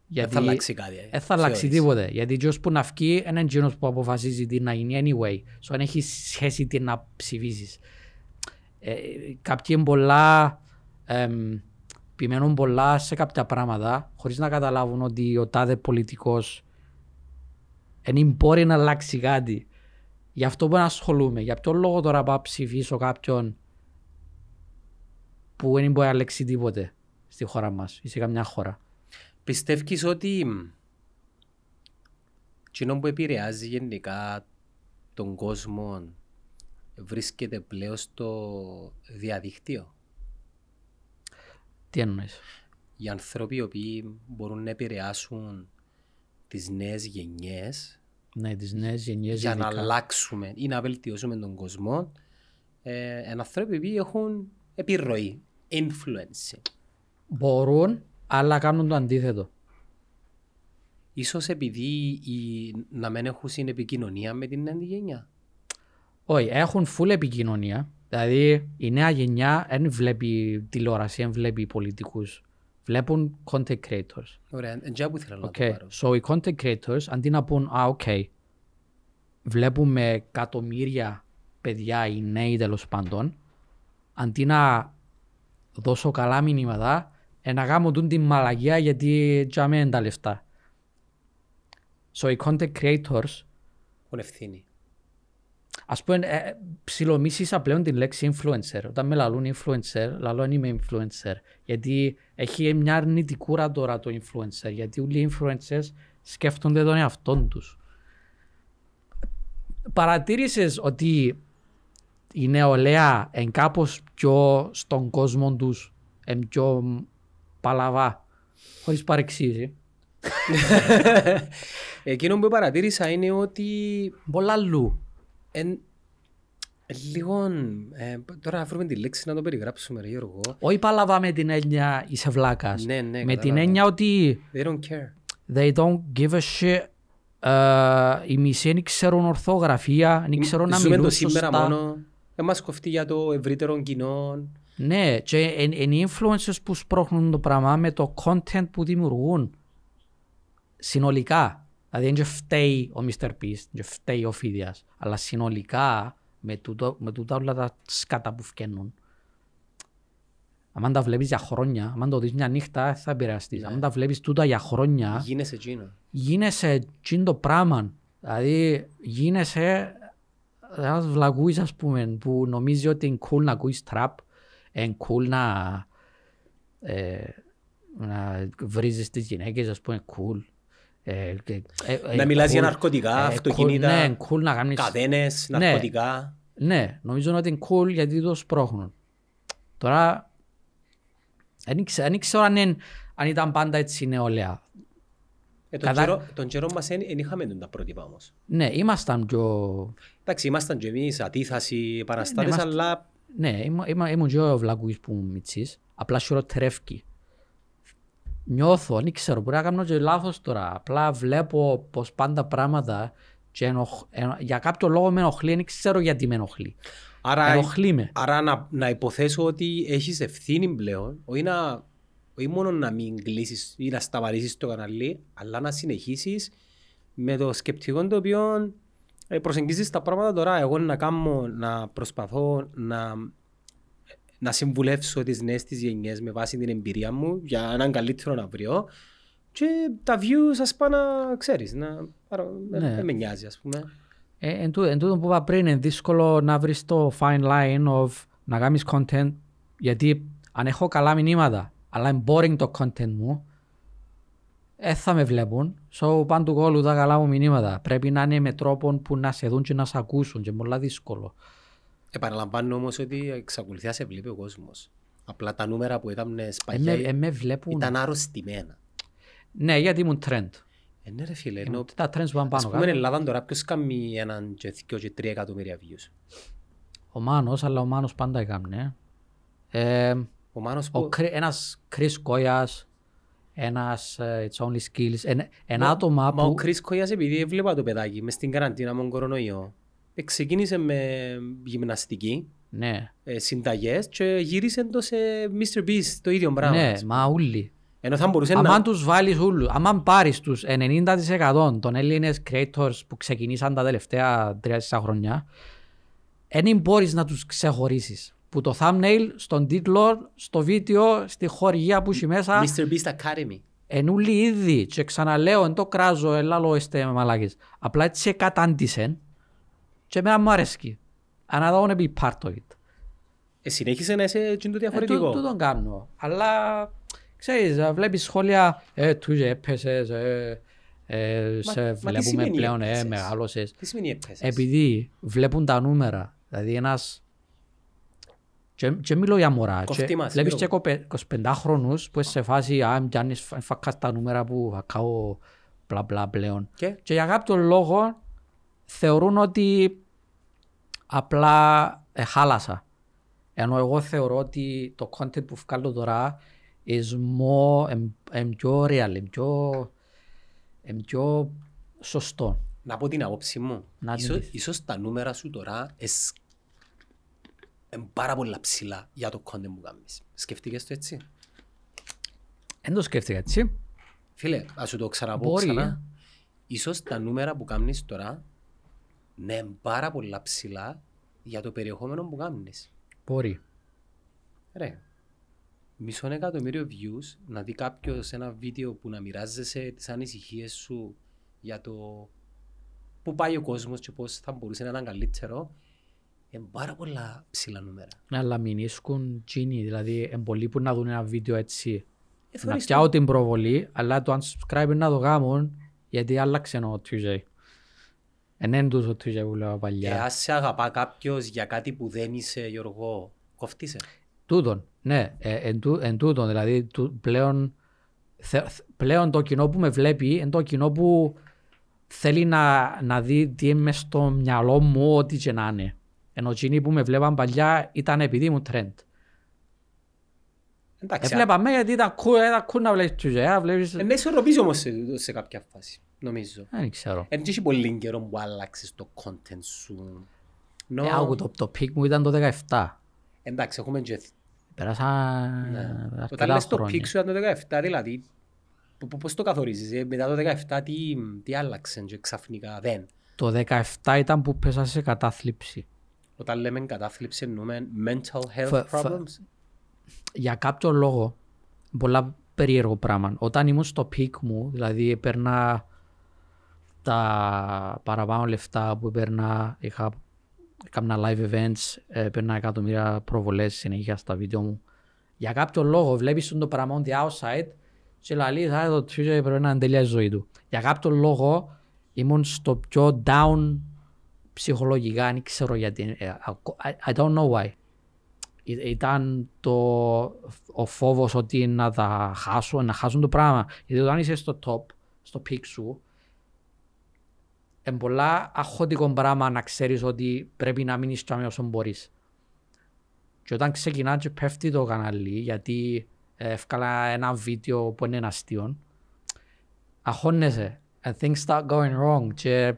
[SPEAKER 1] Δεν θα αλλάξει κάτι. ε,
[SPEAKER 2] Δεν θα αλλάξει
[SPEAKER 1] θεωρείς.
[SPEAKER 2] τίποτε. Γιατί εκείνος που να βγει είναι εκείνος που αποφασίζει τι να γίνει anyway. So αν έχεις σχέση τι να ψηφίσεις. Ε, κάποιοι είναι πολλά, εμ, επιμένουν πολλά σε κάποια πράγματα χωρίς να καταλάβουν ότι ο τάδε πολιτικός δεν μπορεί να αλλάξει κάτι. Γι' αυτό που ασχολούμαι. Για ποιο λόγο τώρα πάω ψηφίσω κάποιον που δεν μπορεί να λέξει τίποτε στη χώρα μας ή σε καμιά χώρα;
[SPEAKER 1] Πιστεύεις ότι εκείνο που επηρεάζει γενικά τον κόσμο βρίσκεται πλέον στο διαδίκτυο;
[SPEAKER 2] Τι εννοείς;
[SPEAKER 1] Οι άνθρωποι οι οποίοι μπορούν να επηρεάσουν τις νέες γενιές
[SPEAKER 2] Ναι, τις νέες γενιές
[SPEAKER 1] για να
[SPEAKER 2] ειδικά.
[SPEAKER 1] αλλάξουμε ή να βελτιώσουμε τον κόσμο ε, είναι άνθρωποι που έχουν επιρροή, influence.
[SPEAKER 2] Μπορούν, αλλά κάνουν το αντίθετο.
[SPEAKER 1] Ίσως επειδή οι, να μην έχουν επικοινωνία με την νέα γενιά.
[SPEAKER 2] Όχι, έχουν full επικοινωνία. Δηλαδή η νέα γενιά δεν βλέπει τηλεόραση, δεν βλέπει πολιτικούς. Βλέπουν content creators.
[SPEAKER 1] Ωραία, εν τζιαμέ που ήθελα να το
[SPEAKER 2] Okay.
[SPEAKER 1] πάρω.
[SPEAKER 2] So οι content creators αντί να πούν «Α, οκ, βλέπουμε εκατομμύρια παιδιά ή νέοι τέλος πάντων», αντί να δώσω καλά μηνύματα, ε, να κάνω τούν την μαλακία γιατί τζιαμέ είναι τα λεφτά. So οι content creators
[SPEAKER 1] Έχουν ευθύνη.
[SPEAKER 2] Ας πούμε, ε, ψιλομίσησα πλέον την λέξη influencer. Όταν με λαλούν influencer, λαλώ αν είμαι influencer. Γιατί έχει μια αρνητικούρα τώρα το influencer. Γιατί όλοι οι influencers σκέφτονται τον εαυτό τους. Παρατήρησες ότι η νεολαία είναι κάπως πιο στον κόσμο τους, είναι πιο παλαβά, χωρίς παρεξήγηση;
[SPEAKER 1] Εκείνο που παρατήρησα είναι ότι
[SPEAKER 2] Πολλά αλλού.
[SPEAKER 1] Εν, λίγο, ε, τώρα να βρούμε τη λέξη να το περιγράψουμε ρε Γιώργο.
[SPEAKER 2] Όχι παλαβά με την έννοια είσαι βλάκας.
[SPEAKER 1] Ναι, ναι,
[SPEAKER 2] με την
[SPEAKER 1] κατάλαβα.
[SPEAKER 2] έννοια ότι
[SPEAKER 1] They don't care.
[SPEAKER 2] they don't give a shit. Ε, οι μισοί δεν ξέρουν ορθογραφία, δεν ξέρουν να
[SPEAKER 1] Ζούμε
[SPEAKER 2] μιλούν
[SPEAKER 1] το σήμερα
[SPEAKER 2] σωστά.
[SPEAKER 1] μόνο. Δεν μας κοφτεί για το ευρύτερο κοινό.
[SPEAKER 2] Ναι, και είναι οι influencers που σπρώχνουν το πράγμα με το content που δημιουργούν. Συνολικά. Δηλαδή δεν φταίει ο Mr. Beast, δεν φταίει ο Φίδιας. Αλλά συνολικά με τούτο- με τούτα όλα τα σκάτα που φκαίνουν. Αν τα βλέπεις για χρόνια, αν το δεις μια νύχτα, δεν θα επηρεαστείς. Αν τα βλέπεις τούτα για χρόνια,
[SPEAKER 1] Γίνεσαι εκείνο.
[SPEAKER 2] γίνεσαι τσιν το πράγμα. Δηλαδή γίνεσαι ένας βλαγούης ας πούμε που νομίζει ότι είναι cool να ακούεις trap, είναι cool να, ε, να βρίζεις τις γυναίκες ας πούμε cool. Ε, και- ε, ε,
[SPEAKER 1] Να μιλάς για
[SPEAKER 2] cool.
[SPEAKER 1] ναρκωτικά,
[SPEAKER 2] Ε,
[SPEAKER 1] αυτοκίνητα,
[SPEAKER 2] cool, ναι, cool να κάνεις...
[SPEAKER 1] Καδένες,
[SPEAKER 2] Ναι.
[SPEAKER 1] ναρκωτικά.
[SPEAKER 2] Ναι, νομίζω ότι είναι cool γιατί το σπρώχνουν. Τώρα, δεν ξέρω, δεν ξέρω αν, είναι- αν ήταν πάντα έτσι η νεολαία.
[SPEAKER 1] Ε, τον,
[SPEAKER 2] Κατά-
[SPEAKER 1] καιρό, τον καιρό μας δεν είχαμε τον τα πρότυπα όμως.
[SPEAKER 2] Ναι, ήμασταν πιο
[SPEAKER 1] Εντάξει, ήμασταν και εμείς αντίθαση, παραστάτες,
[SPEAKER 2] είμαστε-
[SPEAKER 1] αλλά
[SPEAKER 2] Ναι, είμαι, είμαι, ήμουν και ο βλακούης που μου μητσής, απλά χειροτερεύκει. Νιώθω, δεν ξέρω, μπορεί να κάνω και λάθος τώρα. Απλά βλέπω πως πάντα πράγματα και ενοχ... ενο- για κάποιο λόγο με ενοχλεί, δεν ξέρω γιατί με ενοχλεί.
[SPEAKER 1] άρα,
[SPEAKER 2] Ενοχλεί με.
[SPEAKER 1] άρα να, να υποθέσω ότι έχεις ευθύνη πλέον, όχι, να, όχι μόνο να μην κλείσεις ή να σταματήσεις το καναλί, αλλά να συνεχίσεις με το σκεπτικό το οποίο ε, προσεγγίζεις τα πράγματα τώρα. Εγώ να κάνω, να προσπαθώ να, να συμβουλεύσω τις νέες τις γενιές με βάση την εμπειρία μου για έναν καλύτερο αύριο και τα views ας πάνε να ξέρεις, να, άρα,
[SPEAKER 2] Ναι.
[SPEAKER 1] δεν με νοιάζει ας πούμε.
[SPEAKER 2] Ε, εν, τούτο, εν τούτο που είπα πριν, είναι δύσκολο να βρεις το fine line of να κάνεις content, γιατί αν έχω καλά μηνύματα, αλλά είναι boring το content μου, δεν θα με βλέπουν. So, πάντου κόλλου τα καλά μου μηνύματα. Πρέπει να είναι με τρόπο που να σε δουν και να σε ακούσουν και είναι πολλά δύσκολο.
[SPEAKER 1] Επαναλαμβάνω όμως ότι εξακολουθεί να σε βλέπει ο κόσμος. Απλά τα νούμερα που ήταν
[SPEAKER 2] Ε,
[SPEAKER 1] σπαγιά
[SPEAKER 2] με, ε, με βλέπουν.
[SPEAKER 1] ήταν αρρωστημένα.
[SPEAKER 2] Ναι, γιατί ήμουν trend.
[SPEAKER 1] Ε, ναι ρε φίλε, ενώ,
[SPEAKER 2] Τα trends που πάνε
[SPEAKER 1] ας
[SPEAKER 2] πάνω
[SPEAKER 1] πούμε
[SPEAKER 2] κάτω.
[SPEAKER 1] Ελλάδα τώρα ποιος κάνει έναν και δυο και τρία εκατομμύρια views;
[SPEAKER 2] Ο Μάνος, αλλά ο Μάνος πάντα έκανε. Ε,
[SPEAKER 1] Ο Μάνος
[SPEAKER 2] ο,
[SPEAKER 1] που...
[SPEAKER 2] Κρι- ένας Chris Κόιας, ένας ε, It's Only Skills, ένα, ένα άτομα
[SPEAKER 1] Μα ο
[SPEAKER 2] που...
[SPEAKER 1] Κρίς Κοϊάς επειδή έβλεπα το παιδάκι μες στην καραντίνα με τον κορονοϊό. Ε, Ξεκίνησε με γυμναστική,
[SPEAKER 2] Ναι,
[SPEAKER 1] ε, συνταγές και γύρισε το σε Mr. Beast το ίδιο πράγμα.
[SPEAKER 2] ναι,
[SPEAKER 1] ας πούμε.
[SPEAKER 2] μα ούλοι.
[SPEAKER 1] Ενώ θα μπορούσε
[SPEAKER 2] Αν
[SPEAKER 1] να...
[SPEAKER 2] τους βάλεις ούλους, αν πάρεις τους 90% των Έλληνες creators που ξεκινήσαν τα τελευταία 3-4 χρόνια, δεν μπορείς να τους ξεχωρίσεις. Που το thumbnail, στον τίτλο, στο βίντεο, στη χορηγία που έχει μέσα,
[SPEAKER 1] Mr. Beast Academy.
[SPEAKER 2] εν ούλοι ήδη. Και ξαναλέω, εν το κράζω, ελά είστε μαλάκες. Απλά έτσι κατάντησεν Και εμένα μου αρέσκει. And I don't want to be part of it.
[SPEAKER 1] Ε, συνέχισε να είσαι εκείνο το
[SPEAKER 2] Ε,
[SPEAKER 1] διαφορετικό.
[SPEAKER 2] τού- τούτον κάνω. Αλλά ξέρεις, ε, βλέπεις σχόλια, ε, τούζε έπεσες, ε, ε,
[SPEAKER 1] Μα-
[SPEAKER 2] σε
[SPEAKER 1] μα τι
[SPEAKER 2] βλέπουμε
[SPEAKER 1] σημαίνει
[SPEAKER 2] πλέον, ε,
[SPEAKER 1] έπεσες;
[SPEAKER 2] μεγάλωσες.
[SPEAKER 1] Τι σημαίνει έπεσες;
[SPEAKER 2] Επειδή βλέπουν τα νούμερα. Δηλαδή ένας... Και, και μιλώ για μωρά.
[SPEAKER 1] Κοφτεί
[SPEAKER 2] Και
[SPEAKER 1] μας,
[SPEAKER 2] βλέπεις
[SPEAKER 1] μιλώ.
[SPEAKER 2] και 25χρονους που είσαι σε φάση «Α, μ' πιάνεις φα- φακάς τα νούμερα που θα κάω μπλα μπλα πλέον».
[SPEAKER 1] Και;
[SPEAKER 2] Και για κάποιο λόγο θεωρούν ότι απλά ε, χάλασα. Ενώ εγώ θεωρώ ότι το content που βγάλω τώρα is more, εμ, εμ πιο real, εμ πιο, εμ πιο σωστό.
[SPEAKER 1] να πω την άποψη μου.
[SPEAKER 2] Να την
[SPEAKER 1] Ίσως,
[SPEAKER 2] πεις.
[SPEAKER 1] ίσως τα νούμερα σου τώρα είναι πάρα πολλά ψηλά για το content που κάνεις. Σκεφτήκες το έτσι;
[SPEAKER 2] Δεν το σκέφτηκα έτσι.
[SPEAKER 1] Φίλε, ας σου το ξαναπώ
[SPEAKER 2] Μπορεί,
[SPEAKER 1] ξανά. Ίσως τα νούμερα που κάνεις τώρα ναι, είναι πάρα πολλά ψηλά για το περιεχόμενο που κάνεις.
[SPEAKER 2] Μπορεί.
[SPEAKER 1] Ρε, μισό εκατομμύριο views να δει κάποιος ένα βίντεο που να μοιράζεσαι τις ανησυχίες σου για το πού πάει ο κόσμος και πώς θα μπορούσε να ήταν καλύτερο είναι πάρα πολλά ψηλά νούμερα.
[SPEAKER 2] Ναι, αλλά μην ίσκουν τσίνοι. Δηλαδή, είναι πολλοί που να δουν ένα βίντεο έτσι.
[SPEAKER 1] Ε,
[SPEAKER 2] Να
[SPEAKER 1] θωρείς το-
[SPEAKER 2] πιάω την προβολή, αλλά το unsubscribe να το κάνουν, γιατί άλλαξε ο Tuesday. Εν είναι τους ο Tuesday που λέω
[SPEAKER 1] Ε,
[SPEAKER 2] παλιά.
[SPEAKER 1] αν σε αγαπά κάποιος για κάτι που δεν είσαι, Γιώργο, κοφτείσαι.
[SPEAKER 2] Τούτον, ναι, ε, εν, τού- εν τούτον, δηλαδή του, πλέον, θε, πλέον το κοινό που με βλέπει είναι το κοινό που θέλει να, να δει τι είναι μες στο μυαλό μου ό,τι και να είναι. Ενώ εκείνοι που με βλέπαν παλιά ήταν επειδή μου trend.
[SPEAKER 1] Εντάξει,
[SPEAKER 2] Έβλεπα με γιατί ήταν cool, ήταν cool να βλέπεις τους ε, βλέπεις...
[SPEAKER 1] ε, να ισορροπείς όμως σε, σε κάποια φάση, νομίζω.
[SPEAKER 2] Δεν ξέρω.
[SPEAKER 1] Δεν έχει πολύ καιρό που άλλαξες το content σου. No.
[SPEAKER 2] Ε, άκου, το, το peak μου ήταν το 17.
[SPEAKER 1] Εντάξει, έχουμε και...
[SPEAKER 2] Πέρασαν
[SPEAKER 1] Ναι. Όταν
[SPEAKER 2] αρκετά
[SPEAKER 1] λες το
[SPEAKER 2] χρόνια.
[SPEAKER 1] peak σου ήταν το 17, δηλαδή, πο- πο- πώς το καθορίζεις, ε, μετά το 17 τι, τι άλλαξε και ξαφνικά δεν.
[SPEAKER 2] Το 17 ήταν που πέσα σε κατάθλιψη.
[SPEAKER 1] Όταν λέμε κατάθλιψη εννοούμε mental health
[SPEAKER 2] Φ- φ-
[SPEAKER 1] problems.
[SPEAKER 2] για κάποιο λόγο, πολλά περίεργο πράγμα. Όταν ήμουν στο peak μου, δηλαδή έπαιρνα τα παραπάνω λεφτά που έπαιρνα, είχα έκανα live events, έπαιρνα εκατομμύρια προβολές συνέχεια στα βίντεο μου. Για κάποιο λόγο βλέπεις το πράγμα on the outside και λέει θα το Twitter πρέπει να είναι τελεία η ζωή του. Για κάποιο λόγο ήμουν στο πιο down ψυχολογικά, δεν ξέρω γιατί. ε, I- I don't know why. Ή- Ήταν το, ο φόβος ότι να τα χάσω, να χάσουν το πράγμα. Γιατί όταν είσαι στο top, στο peak σου, είναι πολλά αχώτικο πράγμα να ξέρεις ότι πρέπει να μείνεις τσάμε όσο μπορείς. Και όταν ξεκινάς και πέφτει το κανάλι, γιατί ε, έβγαλα ένα βίντεο που είναι αστείο, αγχώνεσαι. And things start going wrong. Και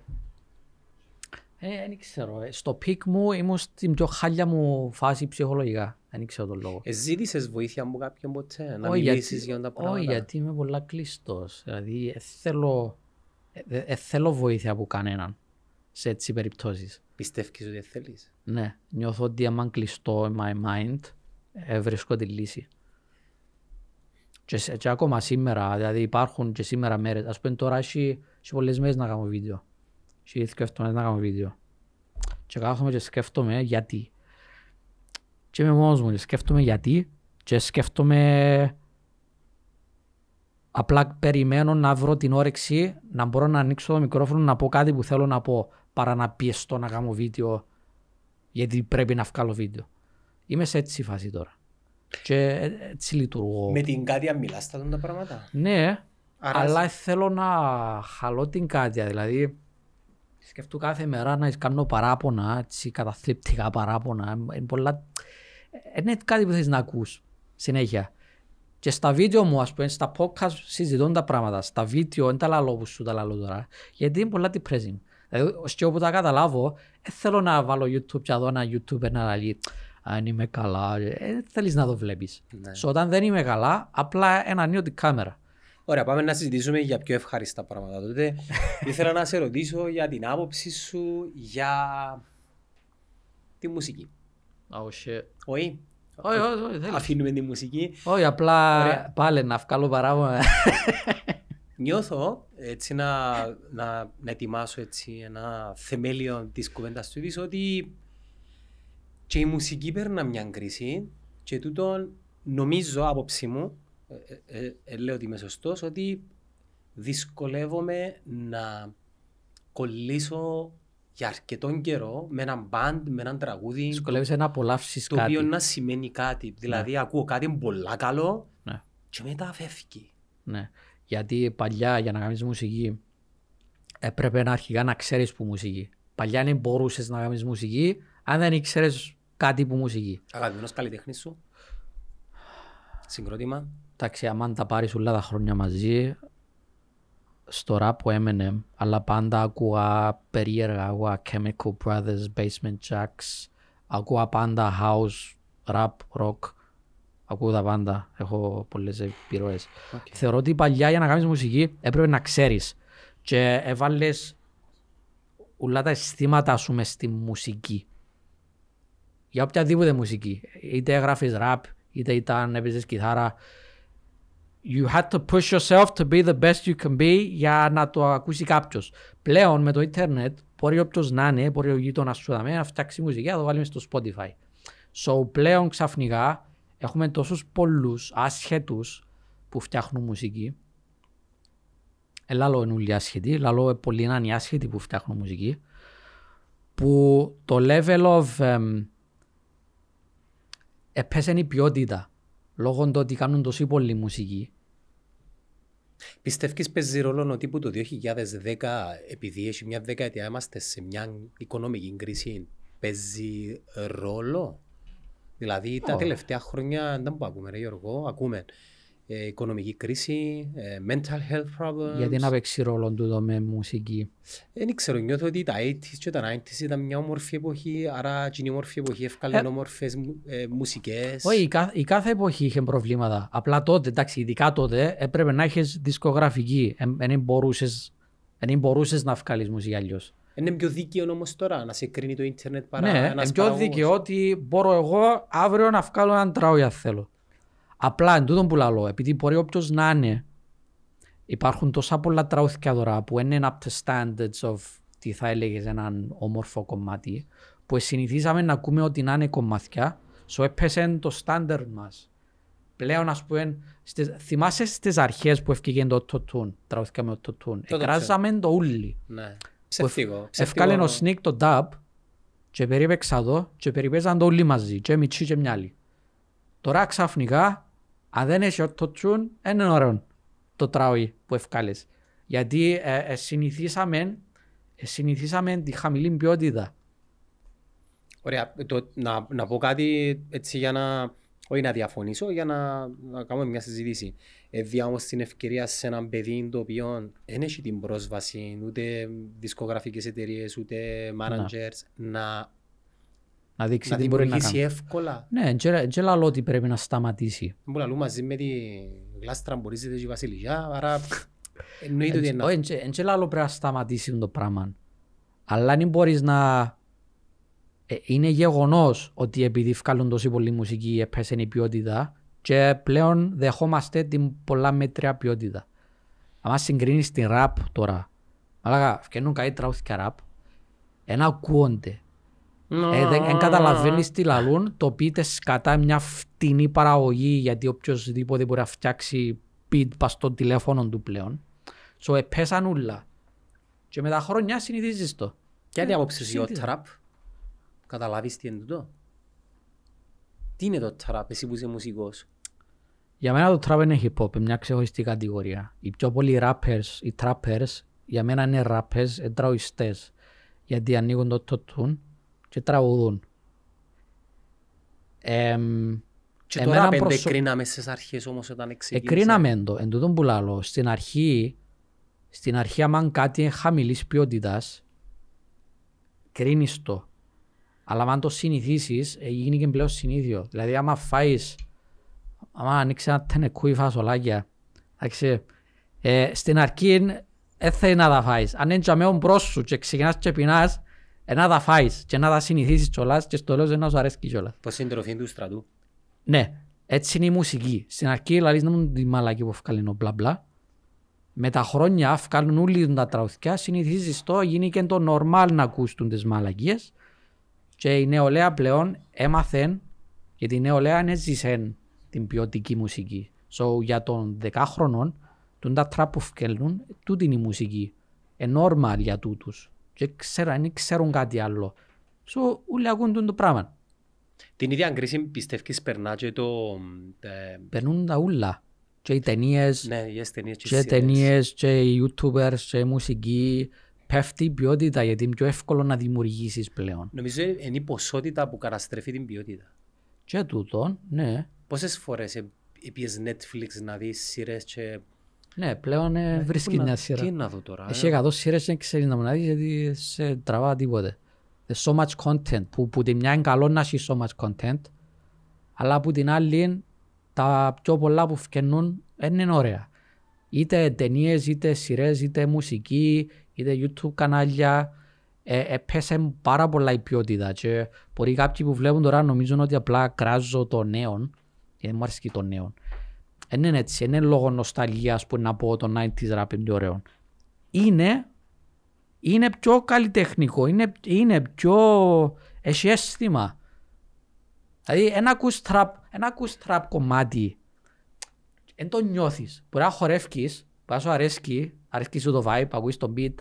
[SPEAKER 2] ε, δεν ξέρω. ε, Στο peak μου ήμουν στην πιο χάλια μου φάση ψυχολογικά. Δεν ξέρω τον λόγο.
[SPEAKER 1] Ε, ζήτησες βοήθεια από κάποιον ποτέ, να
[SPEAKER 2] Όχι,
[SPEAKER 1] μιλήσεις για τα πράγματα;
[SPEAKER 2] όχι, γιατί είμαι πολλά κλειστός. Δηλαδή, ε, θέλω, ε, ε, θέλω βοήθεια από κανέναν σε έτσι περιπτώσεις.
[SPEAKER 1] Πιστεύεις ότι θέλεις;
[SPEAKER 2] Ναι, νιώθω ότι άμα είναι κλειστό in my mind, ε, βρίσκω τη λύση. Και, σε- και ακόμα σήμερα, δηλαδή υπάρχουν και σήμερα μέρες. Ας πούμε τώρα έχει, έχει πολλές μέρες να κάνω βίντεο. Έχει δύο εβδομάδες να κάνω βίντεο. Και κάθομαι και σκέφτομαι γιατί. Και είμαι μόνος μου και σκέφτομαι γιατί και σκέφτομαι απλά περιμένω να βρω την όρεξη να μπορώ να ανοίξω το μικρόφωνο να πω κάτι που θέλω να πω παρά να πιεστώ να κάνω βίντεο γιατί πρέπει να βγάλω βίντεο. Είμαι σε έτσι φάση τώρα. Και ε, έτσι λειτουργώ.
[SPEAKER 1] Με την Κάτια μιλάς τα τα πράγματα.
[SPEAKER 2] Ναι,
[SPEAKER 1] Άρα
[SPEAKER 2] αλλά θέλω να χαλώ την κάτια. Δηλαδή, σκεφτώ κάθε μέρα να κάνω παράπονα, έτσι, καταθλιπτικά παράπονα. Είναι πολλά... ε, Είναι κάτι που θες να ακούς συνέχεια. Και στα βίντεο μου, ας πούμε, στα podcast συζητούν τα πράγματα. Στα βίντεο δεν τα λαλώ που σου τα λαλώ τώρα. Γιατί είναι πολλά depressing. Δηλαδή, ως και όπου τα καταλάβω, δεν θέλω να βάλω YouTube και να δω ένα YouTuber να λέει αν είμαι καλά. Δεν θέλεις να το βλέπεις.
[SPEAKER 1] Ναι.
[SPEAKER 2] So, όταν δεν είμαι καλά, απλά ένα ανοίγω την κάμερα.
[SPEAKER 1] Ωραία, πάμε να συζητήσουμε για πιο ευχάριστα πράγματα. Τότε ήθελα να σε ρωτήσω για την άποψη σου για τη μουσική.
[SPEAKER 2] Oh shit.
[SPEAKER 1] Όχι,
[SPEAKER 2] Όχι, όχι, όχι, θέλεις.
[SPEAKER 1] αφήνουμε τη μουσική.
[SPEAKER 2] Όχι, απλά
[SPEAKER 1] Ωραία.
[SPEAKER 2] πάλι να βγάλω παράπονα.
[SPEAKER 1] Νιώθω έτσι να, να, να ετοιμάσω έτσι ένα θεμέλιο της κουβέντας του ότι και η μουσική παίρνει μια κρίση και τούτο νομίζω άποψη μου, ε, ε, ε, ε, λέω ότι είμαι σωστός, ότι δυσκολεύομαι να κολλήσω για αρκετόν καιρό με έναν μπαντ, με έναν τραγούδι.
[SPEAKER 2] Δυσκολεύεσαι να απολαύσεις
[SPEAKER 1] το
[SPEAKER 2] κάτι.
[SPEAKER 1] οποίο να σημαίνει κάτι. Δηλαδή
[SPEAKER 2] Ναι.
[SPEAKER 1] ακούω κάτι πολλά καλό
[SPEAKER 2] Ναι.
[SPEAKER 1] και μετά φεύγει.
[SPEAKER 2] Ναι. Γιατί παλιά για να κάνεις μουσική έπρεπε να αρχικά να ξέρεις που μουσική. Παλιά δεν μπορούσες να κάνεις μουσική αν δεν ήξερες κάτι που μουσική.
[SPEAKER 1] Αγαπημένος καλλιτέχνης σου; Συγκρότημα;
[SPEAKER 2] Εντάξει, άμα τα πάρεις όλα τα χρόνια μαζί, στο ραπ ο Eminem, αλλά πάντα ακούγα περίεργα, ακούγα Chemical Brothers, Basement Jacks, ακούγα πάντα house, rap, rock, ακούω τα πάντα, έχω πολλές επιρροές.
[SPEAKER 1] Οκ.
[SPEAKER 2] Θεωρώ ότι παλιά για να κάνεις μουσική έπρεπε να ξέρεις και έβαλες όλα τα αισθήματα σου μες στη μουσική. Για οποιαδήποτε μουσική. Είτε έγραφες rap, είτε ήταν έπαιζες κιθάρα. You had to push yourself to be the best you can be για να το ακούσει κάποιος. Πλέον με το ίντερνετ μπορεί όποιος να είναι, μπορεί ο γείτονας σου δαμέ, να φτιάξει μουσική, να το βάλει μες στο Spotify. So πλέον ξαφνικά έχουμε τόσους πολλούς άσχετους που φτιάχνουν μουσική. Ε, λαλό είναι όλοι άσχετοι, λαλό πολλοί είναι οι άσχετοι που φτιάχνουν μουσική. Που το level of εμ, έπεσε η ποιότητα λόγω του ότι κάνουν τόση πολλή μουσική.
[SPEAKER 1] Πιστεύεις παίζει ρόλο ότι που το 2010 επειδή έχει μια δεκαετία είμαστε σε μια οικονομική κρίση παίζει ρόλο; Δηλαδή τα
[SPEAKER 2] Ω.
[SPEAKER 1] τελευταία χρόνια δεν που ακούμε ρε Γιώργο, ακούμε ε, οικονομική κρίση, ε, mental health problems.
[SPEAKER 2] Γιατί να παίξει ρόλο τούτο με μουσική;
[SPEAKER 1] Δεν ξέρω, νιώθω ότι τα 80s και τα 90s ήταν μια όμορφη εποχή, άρα εκείνη η όμορφη εποχή έφκαλε
[SPEAKER 2] Ε.
[SPEAKER 1] όμορφες μου- ε, μουσικές.
[SPEAKER 2] Όχι, η κάθε, η κάθε εποχή είχε προβλήματα. Απλά τότε, εντάξει, ειδικά τότε έπρεπε να έχει δισκογραφική. Δεν μπορούσες μπορούσες να βγάλεις μουσική αλλιώς.
[SPEAKER 1] Είναι πιο δίκαιο όμως τώρα να σε κρίνει το ίντερνετ παρά
[SPEAKER 2] Ναι,
[SPEAKER 1] ένας
[SPEAKER 2] είναι πιο
[SPEAKER 1] παραγωγός.
[SPEAKER 2] δίκαιο ότι μπορώ εγώ αύριο να βγάλω έναν τραγούδι αν θέλω. Απλά εν τούτον που λαλώ, επειδή μπορεί όποιος να είναι, υπάρχουν τόσα πολλά τραγούδια τώρα που είναι up to standards of τι θα έλεγες έναν όμορφο κομμάτι, που συνηθίζαμε να ακούμε ότι να είναι κομμάτια, so έπεσε το standard μας. Πλέον ας πούμε, στις, θυμάσαι στις αρχές που έφυγε το autotune, τραγούδια με autotune,
[SPEAKER 1] Το
[SPEAKER 2] εκράζαμε το ούλι.
[SPEAKER 1] Ναι. Ψεύτικο.
[SPEAKER 2] Έφκαλε ο
[SPEAKER 1] ψεύτικο.
[SPEAKER 2] Sneak το dub και περίπαιξα το και περιπέζαν το όλοι μαζί και μητσί και μυάλι. Τώρα ξαφνικά αν δεν έχει autotune είναι ωραίο το τραγούδι που ευκάλες. Γιατί ε, ε, συνηθίσαμε, ε, συνηθίσαμε τη χαμηλή ποιότητα.
[SPEAKER 1] Ωραία. Το, να, να πω κάτι έτσι για να... Όχι να διαφωνήσω, για να, να κάνουμε μια συζήτηση. Έδια όμως την ευκαιρία σε έναν παιδί το οποίο δεν έχει την πρόσβαση ούτε δισκογραφικές εταιρείες ούτε managers να,
[SPEAKER 2] Να δείξει
[SPEAKER 1] να
[SPEAKER 2] τι μπορεί να
[SPEAKER 1] δημιουργήσει
[SPEAKER 2] κάνει.
[SPEAKER 1] εύκολα.
[SPEAKER 2] Ναι, δεν λέω ότι πρέπει να σταματήσει.
[SPEAKER 1] Δεν μπορώ να λέμε μαζί με τη γλάστρα μπορίζεται και η βασιλιά, άρα εννοείται ότι είναι
[SPEAKER 2] Όχι, δεν λέω πρέπει να σταματήσει το πράγμα. Αλλά αν μπορείς να... Ε, είναι γεγονός ότι επειδή βγάλουν τόση πολλή μουσική έπεσε η ποιότητα και πλέον δεχόμαστε την πολλά μέτρια ποιότητα. Αν συγκρίνεις την ραπ τώρα, αλλά φτιάχνουν κάτι τραγούδια ραπ, ένα ακούονται. Ε, δεν δεν καταλαβαίνεις τι λαλούν, το πείτε σκατά μια φτηνή παραγωγή γιατί οποιοδήποτε μπορεί να φτιάξει beat πας στο τηλέφωνο του πλέον. So επέσαν ούλα. Και με τα χρόνια συνηθίζεις το.
[SPEAKER 1] Ποια είναι η άποψη σου για το
[SPEAKER 2] συνήθιζα.
[SPEAKER 1] τραπ. Καταλάβεις τι είναι τούτο. Τι είναι το τραπ, εσύ που είσαι μουσικός;
[SPEAKER 2] Για μένα το trap είναι hip hop, είναι μια ξεχωριστή κατηγορία. Οι πιο πολλοί rappers, οι trappers, για μένα είναι rappers, είναι τραγουδιστές. Γιατί ανοίγουν το autotune και τραγουδούν. Εμ,
[SPEAKER 1] Και
[SPEAKER 2] εμένα
[SPEAKER 1] τώρα πέντε
[SPEAKER 2] προσω-
[SPEAKER 1] κρίναμε στις αρχές όμως όταν ξεκίνησε.
[SPEAKER 2] Εκρίναμε το, εν τούτον που λαλώ. Στην αρχή, στην αρχή άμα κάτι είναι χαμηλής ποιότητας, κρίνεις το. Αλλά αν το συνηθίσεις, ε, γίνει και πλέον συνήθιο. Δηλαδή άμα φάεις, άμα ανοίξεις ένα τενεκούι φασολάκια, εντάξει, ε, στην αρχή δεν θέλει να τα φάεις. Αν είναι τζαμέον μπρος σου και ξεκινάς και πεινάς, ε, να τα φάεις και να τα συνηθίσεις κιόλας και στο τέλος να σου αρέσει κιόλας.
[SPEAKER 1] Πώς είναι η τροφή του στρατού;
[SPEAKER 2] Ναι, έτσι είναι η μουσική. Στην αρχή λαλείς να μου τη μαλακή που έφκαλε ο μπλα μπλα. με τα χρόνια βγάλουν όλοι τα τραγουδιά, συνηθίζεις το, γίνει και το normal να ακούσουν τις μαλακίες και η νεολαία πλέον έμαθεν, γιατί η νεολαία είναι ζήσεν την ποιοτική μουσική. So για τον 10 χρονών, τον τα τραπ που βγαίνουν, τούτη είναι η μουσική. Είναι normal για τούτους. Και ξέρουν, δεν ξέρουν κάτι άλλο. So όλοι ακούν το πράγμα.
[SPEAKER 1] Την ίδια κρίση πιστεύεις περνά και το... ε,
[SPEAKER 2] Περνούν τα ούλα. Και οι ταινίες,
[SPEAKER 1] Ναι, yes, ταινίες και
[SPEAKER 2] και
[SPEAKER 1] σειρές.
[SPEAKER 2] ταινίες, και οι youtubers, και η μουσική. Πέφτει η ποιότητα γιατί είναι πιο εύκολο να δημιουργήσεις πλέον.
[SPEAKER 1] Νομίζω είναι η ποσότητα που καταστρέφει την ποιότητα.
[SPEAKER 2] Και τούτον, ναι.
[SPEAKER 1] Πόσες φορές ε, πήγες Netflix να δεις σειρές και...
[SPEAKER 2] Ναι, πλέον ε, βρίσκει
[SPEAKER 1] Πού να-
[SPEAKER 2] μια
[SPEAKER 1] Τι
[SPEAKER 2] σειρά.
[SPEAKER 1] να δω τώρα.
[SPEAKER 2] Έχει
[SPEAKER 1] ε;
[SPEAKER 2] εκατό σειρές και δεν ξέρεις να μου να δεις γιατί σε τραβά τίποτε. There's so much content που, που τη μια είναι καλό να έχει so much content αλλά που την άλλη τα πιο πολλά που φκαινούν δεν είναι ωραία. Είτε ταινίες, είτε σειρές, είτε μουσική, είτε YouTube κανάλια ε, έπεσε πάρα πολλά η ποιότητα και μπορεί κάποιοι που βλέπουν τώρα νομίζουν ότι απλά κράζω το νέο γιατί μου αρέσει και το νέο. Δεν είναι έτσι, δεν είναι λόγω νοσταλγίας που να πω το 90s rap είναι ωραίο. Είναι, είναι πιο καλλιτεχνικό, είναι, είναι πιο, έχει αίσθημα. Δηλαδή, ένα ακούς τραπ, ένα ακούς τραπ κομμάτι, δεν το νιώθεις. Μπορεί να χορεύκεις, μπορεί να σου αρέσκει, αρέσκει σου το vibe, ακούεις το beat,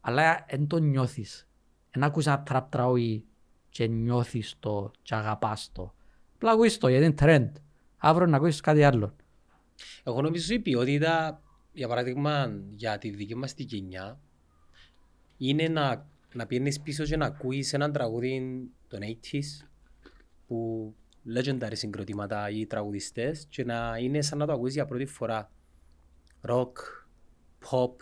[SPEAKER 2] αλλά δεν το νιώθεις. Ένα ακούς ένα τραπ τραγούδι και νιώθεις το και αγαπάς το. Απλά ακούεις το γιατί είναι trend. Αύριο να ακούσεις κάτι άλλο.
[SPEAKER 1] Εγώ νομίζω η ποιότητα, για παράδειγμα, για τη δική μας τη γενιά, είναι να, να πιένεις πίσω και να ακούεις έναν τραγούδι των 80s που legendary συγκροτήματα ή τραγουδιστές και να είναι σαν να το ακούεις για πρώτη φορά. Rock, pop.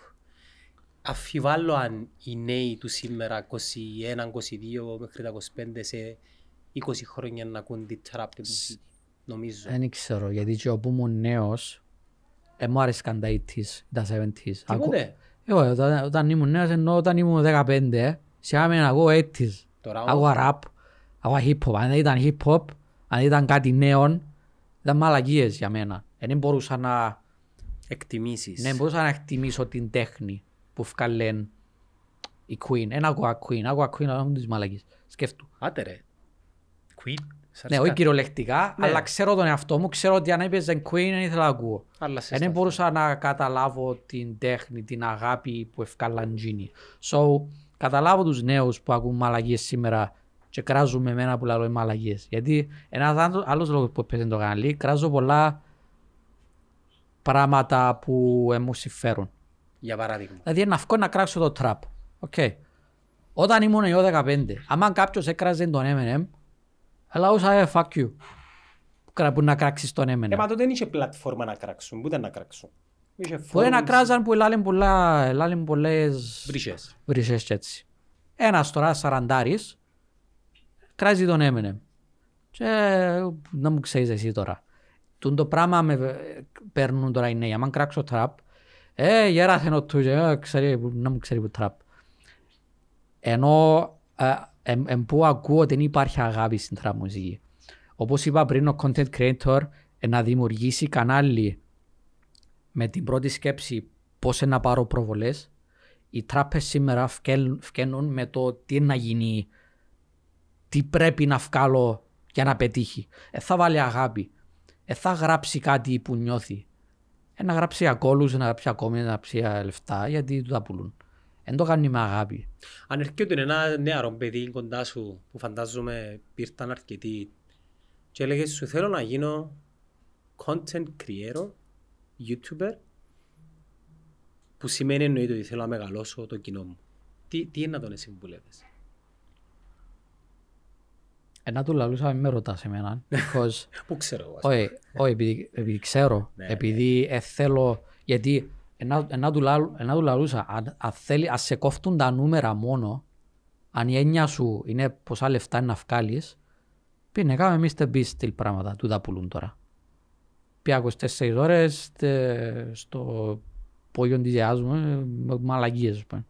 [SPEAKER 1] Αφιβάλλω αν οι νέοι του σήμερα 21, 22 μέχρι τα 25 σε 20 χρόνια να ακούν τη trap τη μουσική. Νομίζω.
[SPEAKER 2] Δεν ξέρω, γιατί και όπου ήμουν νέος, δεν μου άρεσκαν τα 80s, τα 70s. Ακού-
[SPEAKER 1] Τίποτε.
[SPEAKER 2] Εγώ, όταν, όταν ήμουν νέος, ενώ όταν ήμουν 15, σιγά να ακούω 80s.
[SPEAKER 1] Τώρα
[SPEAKER 2] Ακούω rap, ακούω hip hop. Αν δεν ήταν hip hop, αν ήταν κάτι νέο, ήταν μαλακίες για μένα. Δεν μπορούσα να,
[SPEAKER 1] εκτιμήσεις.
[SPEAKER 2] ναι, μπορούσα να εκτιμήσω την τέχνη που βγάλεν η Queen. Δεν ακούω Queen, ακούω Queen, αλλά έχουν τις μαλακίες. Σκέφτου.
[SPEAKER 1] Άτε ρε. Queen. Σ'
[SPEAKER 2] Ναι,
[SPEAKER 1] αρέσει
[SPEAKER 2] όχι
[SPEAKER 1] κάτι.
[SPEAKER 2] κυριολεκτικά,
[SPEAKER 1] Ναι.
[SPEAKER 2] αλλά ξέρω τον εαυτό μου, ξέρω ότι αν έπαιζε Queen δεν ήθελα να ακούω.
[SPEAKER 1] Αλλά σε
[SPEAKER 2] Δεν
[SPEAKER 1] στάθμο.
[SPEAKER 2] μπορούσα να καταλάβω την τέχνη, την αγάπη που ευκάλαν τζίνι. So, καταλάβω τους νέους που ακούν μαλαγίες σήμερα και κράζουν με εμένα που λέω μαλαγίες. Γιατί ένας άλλος- άλλος λόγος που έπαιζε το κανάλι, κράζω πολλά πράγματα που ε, μου συμφέρουν.
[SPEAKER 1] Για παράδειγμα.
[SPEAKER 2] Δηλαδή να βγω να κράξω το τραπ. Okay. Όταν ήμουν εγώ 15, άμα κάποιος έκραζε τον Eminem, έλα όσα ε, fuck you. Που κρα- Που να κράξεις τον Eminem.
[SPEAKER 1] Ε, μα τότε δεν είχε πλατφόρμα να κράξουν. Πού ήταν να κράξουν; Είχε
[SPEAKER 2] Μπορεί να
[SPEAKER 1] forums,
[SPEAKER 2] κράζαν που λάλεν πολλά, λάλεν πολλές
[SPEAKER 1] βρύσες.
[SPEAKER 2] βρυσές και έτσι. Ένας τώρα σαραντάρης κράζει τον Eminem. Και να μου ξέρεις εσύ τώρα. Τούν το πράγμα με παίρνουν τώρα οι νέοι. Αν κράξω τραπ, ε, γέρασε ο του, ε, ξέρει, που- να μου ξέρει που τραπ. Ενώ ε, εμ, εμ, που ακούω ότι δεν υπάρχει αγάπη στην τραπ μουσική. Όπως είπα πριν, ο content creator ε, να δημιουργήσει κανάλι με την πρώτη σκέψη πώς να πάρω προβολές, οι τράπες σήμερα φκέλ- φκαίνουν με το τι είναι να γίνει, τι πρέπει να βγάλω για να πετύχει. Ε, θα βάλει αγάπη. Ε, θα γράψει κάτι που νιώθει. Ε, να γράψει ακόλους, να γράψει ακόμη, να γράψει ε, λεφτά, γιατί του τα πουλούν. Δεν το κάνει με αγάπη.
[SPEAKER 1] Αν έρχεται ένα νεαρό παιδί κοντά σου που φαντάζομαι πήρταν αρκετοί και έλεγε σου θέλω να γίνω content creator, youtuber που σημαίνει εννοείται ότι θέλω να μεγαλώσω το κοινό μου. Τι, τι είναι να τον συμβουλεύεις;
[SPEAKER 2] Ε, να του λαλούσα, μην με ρωτάς εμένα. Because
[SPEAKER 1] Πού ξέρω εγώ. ας πούμε.
[SPEAKER 2] Όχι, όχι, επειδή, επειδή ξέρω,
[SPEAKER 1] Ναι,
[SPEAKER 2] επειδή ε, θέλω, γιατί ένα, ένα, του λάλου- ένα του λαλούσα, αν, αν, θέλει, αν σε κόφτουν τα νούμερα μόνο, αν η έννοια σου είναι πόσα λεφτά είναι να βγάλεις, πήγαινε κάμε Mr. Beast στυλ πράγματα, του τα πουλούν τώρα. Πήγα 24 ώρες τε- στο πόγιο της γιαγιάς μου, ε, με μαλαγίες, ας πούμε.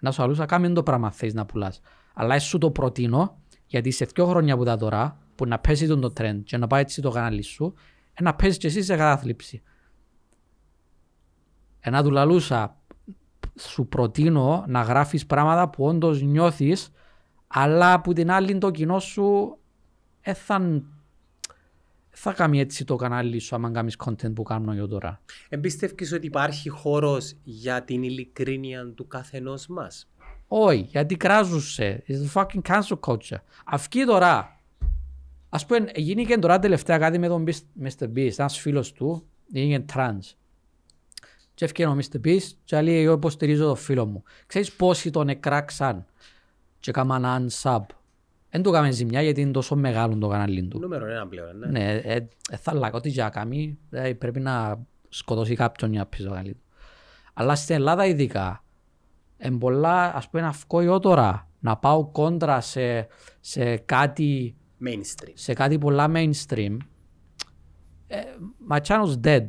[SPEAKER 2] Να σου αλούσα, κάμε το πράγμα θέλεις να πουλάς. Αλλά εσύ σου το προτείνω, γιατί σε δύο χρόνια που τα τώρα, που να πέσει τον το trend και να πάει έτσι το κανάλι σου, ε, να πέσεις και εσύ σε κατάθλιψη. Ένα του λαλούσα, σου προτείνω να γράφεις πράγματα που όντως νιώθεις, αλλά που την άλλη το κοινό σου ε, θα, θα κάνει έτσι το κανάλι σου άμα κάνεις content που κάνω εγώ τώρα.
[SPEAKER 1] Εμπιστεύεις ότι υπάρχει χώρος για την ειλικρίνεια του καθενός μας;
[SPEAKER 2] Όχι, γιατί κράζουσε. It's fucking cancel culture. Αυκεί τώρα. Ας πούμε, γίνηκε τώρα τελευταία κάτι με τον Mr. Beast, ένας φίλος του, είναι trans. Και έφυγε ο Mr. Beast και λέει εγώ υποστηρίζω τον φίλο μου. Ξέρεις πόσοι τον εκράξαν και έκαναν unsub. Δεν του έκαμε ζημιά γιατί είναι τόσο μεγάλο το κανάλι του.
[SPEAKER 1] Νούμερο ένα πλέον, ναι.
[SPEAKER 2] Ναι, ε, ε, θα λέγω ότι για κάνει ε, πρέπει να σκοτώσει κάποιον για πίσω κανάλι του. Αλλά στην Ελλάδα ειδικά, εν πολλά, ας πούμε, να βγω τώρα, να πάω κόντρα σε, σε κάτι
[SPEAKER 1] Mainstream.
[SPEAKER 2] σε κάτι πολλά mainstream, ε, my channel's dead.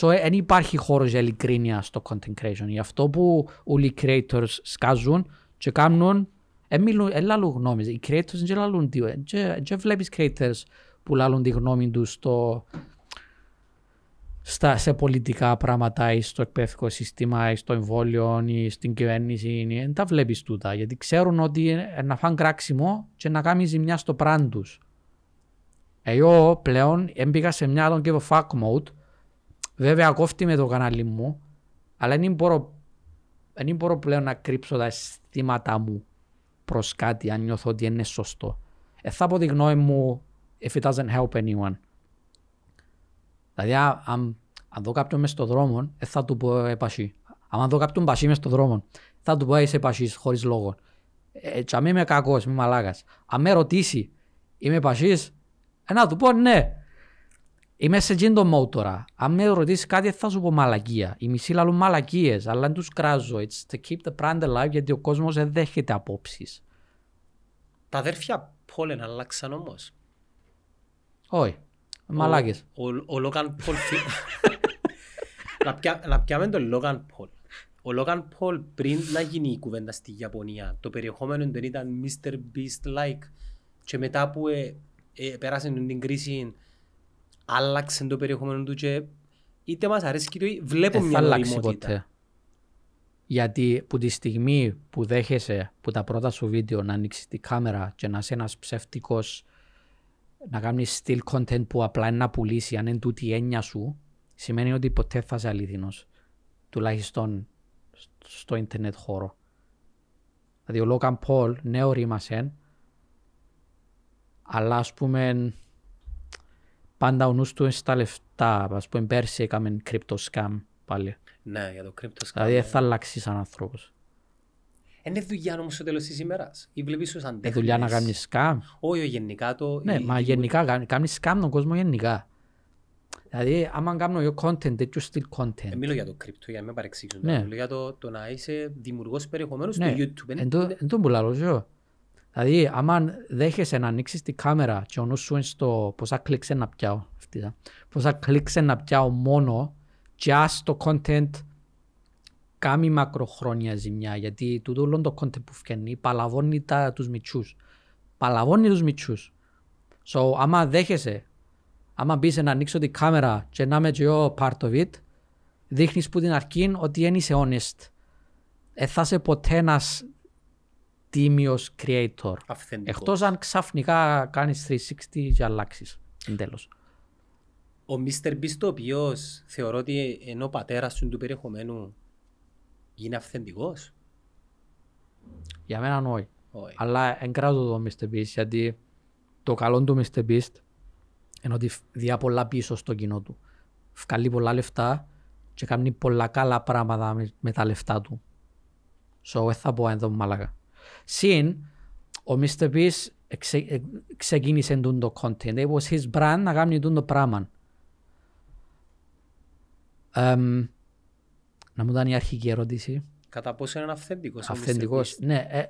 [SPEAKER 2] So, δεν υπάρχει χώρος για ειλικρίνεια στο content creation. Γι' αυτό που όλοι οι creators σκάζουν και κάνουν, δεν μιλούν, δεν λαλούν γνώμες. Οι creators δεν λαλούν τίποτα. Δεν βλέπεις creators που λαλούν τη γνώμη τους στο, στα, σε πολιτικά πράγματα ή στο εκπαιδευτικό σύστημα ή στο εμβόλιο ή στην κυβέρνηση. Δεν τα βλέπεις τούτα γιατί ξέρουν ότι ε, να φάνε κράξιμο και να κάνεις ζημιά στο πράν τους. Εγώ πλέον έμπηκα σε μια don't give a fuck mode. Βέβαια κόφτει με το κανάλι μου, αλλά δεν μπορώ, δεν μπορώ πλέον να κρύψω τα αισθήματα μου προς κάτι αν νιώθω ότι είναι σωστό. Ε, θα πω τη γνώμη μου if it doesn't help anyone. Δηλαδή, α- αν, αν δω κάποιον μες στο δρόμο, ε, θα του πω επασί. Αν δω κάποιον πασί μες στο δρόμο, θα του πω «Ε, είσαι επασίς χωρίς λόγο. Ε, και αν είμαι κακός, είμαι μαλάκας. Αν με ρωτήσει, είμαι επασίς, ε, να του πω ναι. Είμαι σε εκείνο το mode τώρα. Αν με ρωτήσεις κάτι, θα σου πω μαλακία. Οι μισοί λαλούν μαλακίες, αλλά δεν τους κράζω. It's to keep the brand alive, γιατί ο κόσμος δεν δέχεται απόψεις.
[SPEAKER 1] Τα αδέρφια Πόλεν αλλάξαν όμως.
[SPEAKER 2] Όχι. Μαλάκες.
[SPEAKER 1] Ο, ο, ο Λόγαν Πολ... φι- να, πια, να πιάμε τον Λόγαν Πολ. Ο Λόγαν Πολ πριν να γίνει η κουβέντα στη Ιαπωνία, το περιεχόμενο του ήταν Mr. Beast-like και μετά που ε, ε, πέρασε την κρίση άλλαξε το περιεχόμενο του και είτε μας αρέσει και βλέπω
[SPEAKER 2] Δεν θα
[SPEAKER 1] μια
[SPEAKER 2] αλλάξει
[SPEAKER 1] νοημότητα.
[SPEAKER 2] ποτέ. Γιατί που τη στιγμή που δέχεσαι που τα πρώτα σου βίντεο να ανοίξεις τη κάμερα και να είσαι ένας ψεύτικος να κάνεις still content που απλά είναι να πουλήσει αν είναι τούτη η έννοια σου σημαίνει ότι ποτέ θα είσαι αλήθινος τουλάχιστον στο ίντερνετ χώρο. Δηλαδή ο Λόγαν Πολ νέο ρήμασε αλλά ας πούμε πάντα ο νους του είναι στα λεφτά. Ας πούμε πέρσι έκαμε crypto scam πάλι.
[SPEAKER 1] Ναι, για το crypto scam.
[SPEAKER 2] Δηλαδή δεν θα αλλάξεις σαν άνθρωπος.
[SPEAKER 1] Είναι δουλειά όμως στο τέλος της ημέρας. Ή βλέπεις τους
[SPEAKER 2] Είναι
[SPEAKER 1] αντέχνες.
[SPEAKER 2] δουλειά να κάνεις scam.
[SPEAKER 1] Όχι, όχι, γενικά το...
[SPEAKER 2] Ναι,
[SPEAKER 1] η-
[SPEAKER 2] μα
[SPEAKER 1] η-
[SPEAKER 2] γενικά κάνει- κάνεις scam τον κόσμο γενικά. Δηλαδή άμα κάνω εγώ content, τέτοιο στυλ
[SPEAKER 1] Δεν
[SPEAKER 2] content.
[SPEAKER 1] μιλώ για το crypto, για να με παρεξήγησουν.
[SPEAKER 2] Ναι.
[SPEAKER 1] Μιλώ για το, το να είσαι δημιουργός περιεχομένου στο
[SPEAKER 2] Ναι,
[SPEAKER 1] YouTube. Είναι-
[SPEAKER 2] εν το- εν τον που λαλώ ζω. Δηλαδή άμα δέχεσαι να ανοίξεις τη κάμερα και ο νους σου είναι στο πόσα κλικς είναι να πιάω. αυτή, α. Πόσα κλικς είναι να πιάω μόνο και ας το content κάνει μακροχρόνια ζημιά γιατί τούτο όλο το content που φκένει παλαβώνει τα, τους μητσούς. Παλαβώνει τους μητσούς. So άμα δέχεσαι, άμα μπεις να ανοίξω τη κάμερα και να είμαι και εγώ part of it, δείχνεις που την αρχή ότι δεν είσαι honest. Δεν θα είσαι ποτέ ένας τίμιος creator.
[SPEAKER 1] Αυθεντικός.
[SPEAKER 2] Εκτός αν ξαφνικά κάνεις 360 και αλλάξεις. Εν τέλος.
[SPEAKER 1] Ο Mr. Beast ο οποίος θεωρώ ότι ενώ ο πατέρας του του περιεχομένου είναι αυθεντικός;
[SPEAKER 2] Για μένα όχι.
[SPEAKER 1] Όχι.
[SPEAKER 2] Αλλά εγκράτω το Mr. Beast γιατί το καλό του Mr. Beast είναι ότι διά πολλά πίσω στο κοινό του. Βγάλει πολλά λεφτά και κάνει πολλά καλά πράγματα με, με τα λεφτά του. So, δεν θα πω εδώ μάλακα. Συν, ο Mr. Beast εξε, ε, ξεκίνησε τούτο το content. It was his brand να κάνει τούτο το πράγμα. Εμ, να μου ήταν η αρχική ερώτηση.
[SPEAKER 1] Κατά πόσο είναι αυθεντικός. ο Mr.
[SPEAKER 2] Αυθεντικός.
[SPEAKER 1] Beast.
[SPEAKER 2] Ναι. Ε,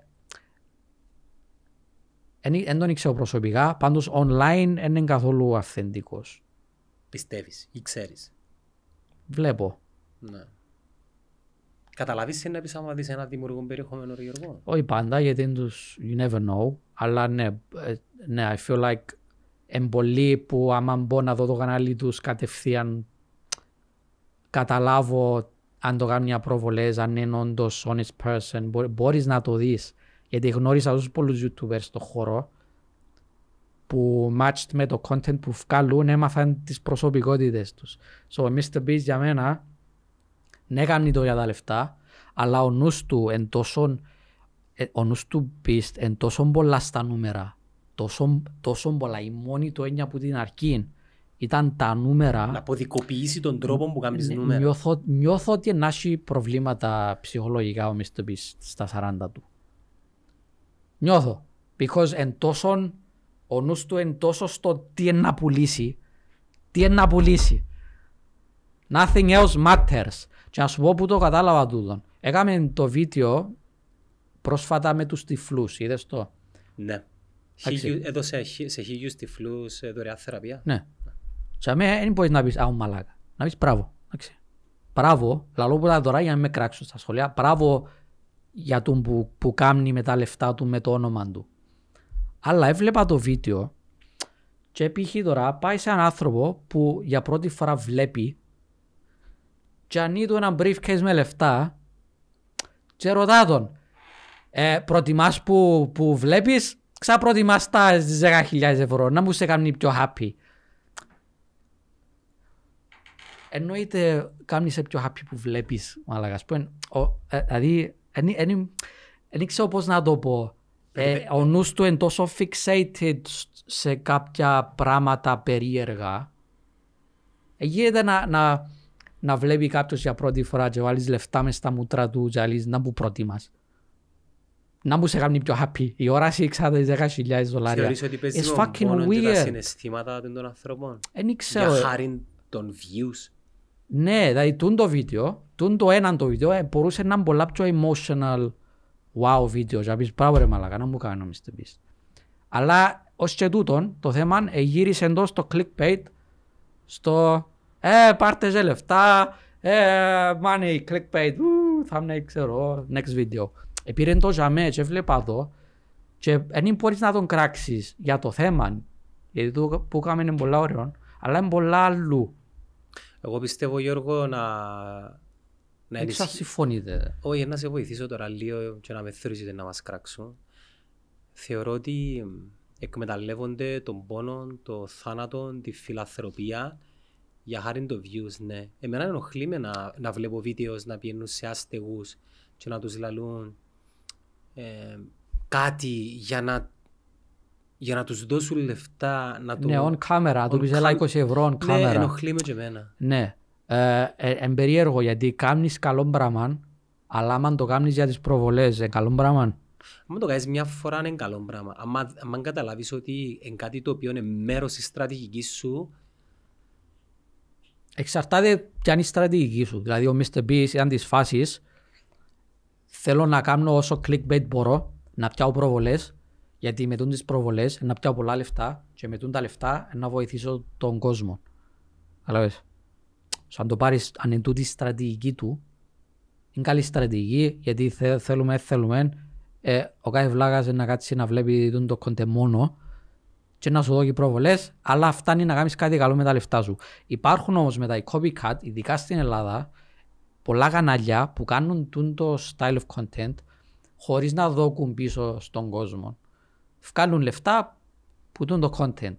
[SPEAKER 2] δεν τον ήξερα προσωπικά, πάντως online δεν είναι καθόλου αυθεντικός.
[SPEAKER 1] Πιστεύεις ή ξέρεις;
[SPEAKER 2] Βλέπω.
[SPEAKER 1] Ναι. Καταλάβεις τι είναι να πεις άμα δεις ένα δημιουργό περιεχόμενο ρε Γιώργο;
[SPEAKER 2] Όχι πάντα, γιατί είναι τους you never know, αλλά ναι, ε, ναι, I feel like εν πολλοί που άμα μπω να δω το κανάλι τους κατευθείαν καταλάβω αν το κάνει μια προβολές, αν είναι όντως honest person. Μπο- Μπορείς να το δεις. Γιατί γνώρισα τόσους πολλούς YouTubers στον χώρο που matched με το content που βγάλουν έμαθαν τις προσωπικότητες τους. So, ο Mr. Beast για μένα ναι κάνει το για τα λεφτά, αλλά ο νους του εν τόσο, ε, ο νους του Beast εν τόσο πολλά στα νούμερα, τόσο, τόσο πολλά, η μόνη του έννοια που την αρχή ήταν τα νούμερα.
[SPEAKER 1] Να αποδικοποιήσει τον τρόπο που κάνεις
[SPEAKER 2] Ναι,
[SPEAKER 1] νούμερα.
[SPEAKER 2] Νιώθω, νιώθω ότι να έχει προβλήματα ψυχολογικά ο Mr. Beast στα 40 του. Νιώθω. Because εν τόσο, ο νους του εν τόσο στο τι είναι να πουλήσει. Τι είναι να πουλήσει. Nothing else matters. Και να σου πω που το κατάλαβα τούτο. Έκαμε το βίντεο πρόσφατα με τους τυφλούς. Είδες το;
[SPEAKER 1] Ναι.
[SPEAKER 2] Εντάξει.
[SPEAKER 1] Χίλιου- Έδωσε χι- σε χίλιους τυφλούς ε, δωρεάν θεραπεία.
[SPEAKER 2] Ναι. Σε μένα δεν μπορείς να πεις «Α, ο μαλάκα». Να πεις «Μπράβο». Εντάξει. Μπράβο. Λαλό που τα τώρα για να με κράξουν στα σχολεία. Μπράβο για τον που, που κάνει με τα λεφτά του με το όνομα του. Αλλά έβλεπα το βίντεο και π.χ. τώρα πάει σε έναν άνθρωπο που για πρώτη φορά βλέπει και ανοίγει του ένα briefcase με λεφτά και ρωτά τον ε, προτιμάς που, που βλέπεις; Ξα προτιμάς τα 10.000 ευρώ να μου σε κάνει πιο happy εννοείται κάνει σε πιο happy που βλέπεις μαλακάς. Που εν- ο- ε, δηλαδή δεν ξέρω πώς να το πω. Ε, ο νους του είναι τόσο fixated σ- σε κάποια πράγματα περίεργα. Ε, γίνεται να, να, να βλέπει κάποιος για πρώτη φορά και βάλεις λεφτά μες στα μούτρα του και άλλεις να μου προτιμάς να μου σε κάνει πιο happy η όραση ξάτα 10.000 δολάρια
[SPEAKER 1] Θεωρείς ότι παίζει
[SPEAKER 2] It's
[SPEAKER 1] τον
[SPEAKER 2] fucking
[SPEAKER 1] πόνος και τα
[SPEAKER 2] weird.
[SPEAKER 1] συναισθήματα των ανθρώπων;
[SPEAKER 2] δεν ξέρω
[SPEAKER 1] Για χάρη των views.
[SPEAKER 2] Ναι, δηλαδή τούν το βίντεο, τούν το έναν το βίντεο, ε, μπορούσε να είναι πολλά πιο emotional wow βίντεο και να πεις μπράβο ρε μαλακά, να μου κάνω Mr. Beast. Αλλά ως και τούτον, το θέμα ε, γύρισε εντός το clickbait στο ε, πάρτε σε λεφτά, ε, money, clickbait, ου, thumbnail, ξέρω, next video. Επήρε το ζαμέ και έβλεπα το και δεν μπορείς να τον κράξεις για το θέμα, γιατί το που κάνουμε είναι πολλά ωραίο, αλλά είναι πολλά αλλού.
[SPEAKER 1] Εγώ πιστεύω Γιώργο να... Να
[SPEAKER 2] Δεν ξέρω αν
[SPEAKER 1] ενισχύ...
[SPEAKER 2] συμφωνείτε.
[SPEAKER 1] Όχι, να σε βοηθήσω τώρα λίγο και να με θεωρήσετε να μας κράξουν. Θεωρώ ότι μ, εκμεταλλεύονται τον πόνο, το θάνατο, τη φιλαθροπία για χάρη το views, ναι. Εμένα ενοχλεί με να, να βλέπω βίντεος να πηγαίνουν σε άστεγους και να τους λαλούν ε, κάτι για να, για να τους δώσουν λεφτά να το...
[SPEAKER 2] Ναι, on camera, του
[SPEAKER 1] on
[SPEAKER 2] πεις έλα
[SPEAKER 1] cam-
[SPEAKER 2] 20 ευρώ on
[SPEAKER 1] Ναι,
[SPEAKER 2] camera.
[SPEAKER 1] ενοχλεί με και εμένα.
[SPEAKER 2] Ναι. Ε, ε, εν περίεργο γιατί κάνεις καλό πράγμα, αλλά άμα το κάνεις για τις προβολές, είναι καλό πράγμα.
[SPEAKER 1] Αν το κάνεις μια φορά είναι καλό πράγμα. Αν, αν καταλάβεις ότι είναι κάτι το οποίο είναι μέρος της στρατηγικής σου,
[SPEAKER 2] Εξαρτάται ποια είναι η στρατηγική σου. Δηλαδή ο Mr. Beast ήταν της φάσης θέλω να κάνω όσο clickbait μπορώ, να πιάω προβολές, γιατί με τούν τις προβολές να πιάω πολλά λεφτά και με τούν τα λεφτά να βοηθήσω τον κόσμο. Καταλάβες. So, αν το πάρεις, αν είναι τούτη η στρατηγική του, είναι καλή στρατηγική, γιατί θε, θέλουμε, θέλουμε, ε, ο κάθε βλάγας είναι να κάτσει να βλέπει τούν το content μόνο και να σου δώσει προβολές, αλλά φτάνει να κάνεις κάτι καλό με τα λεφτά σου. Υπάρχουν όμως μετά οι copycat, ειδικά στην Ελλάδα, πολλά κανάλια που κάνουν τούν το style of content χωρίς να δώκουν πίσω στον κόσμο. Βγάλουν λεφτά που τούν το content,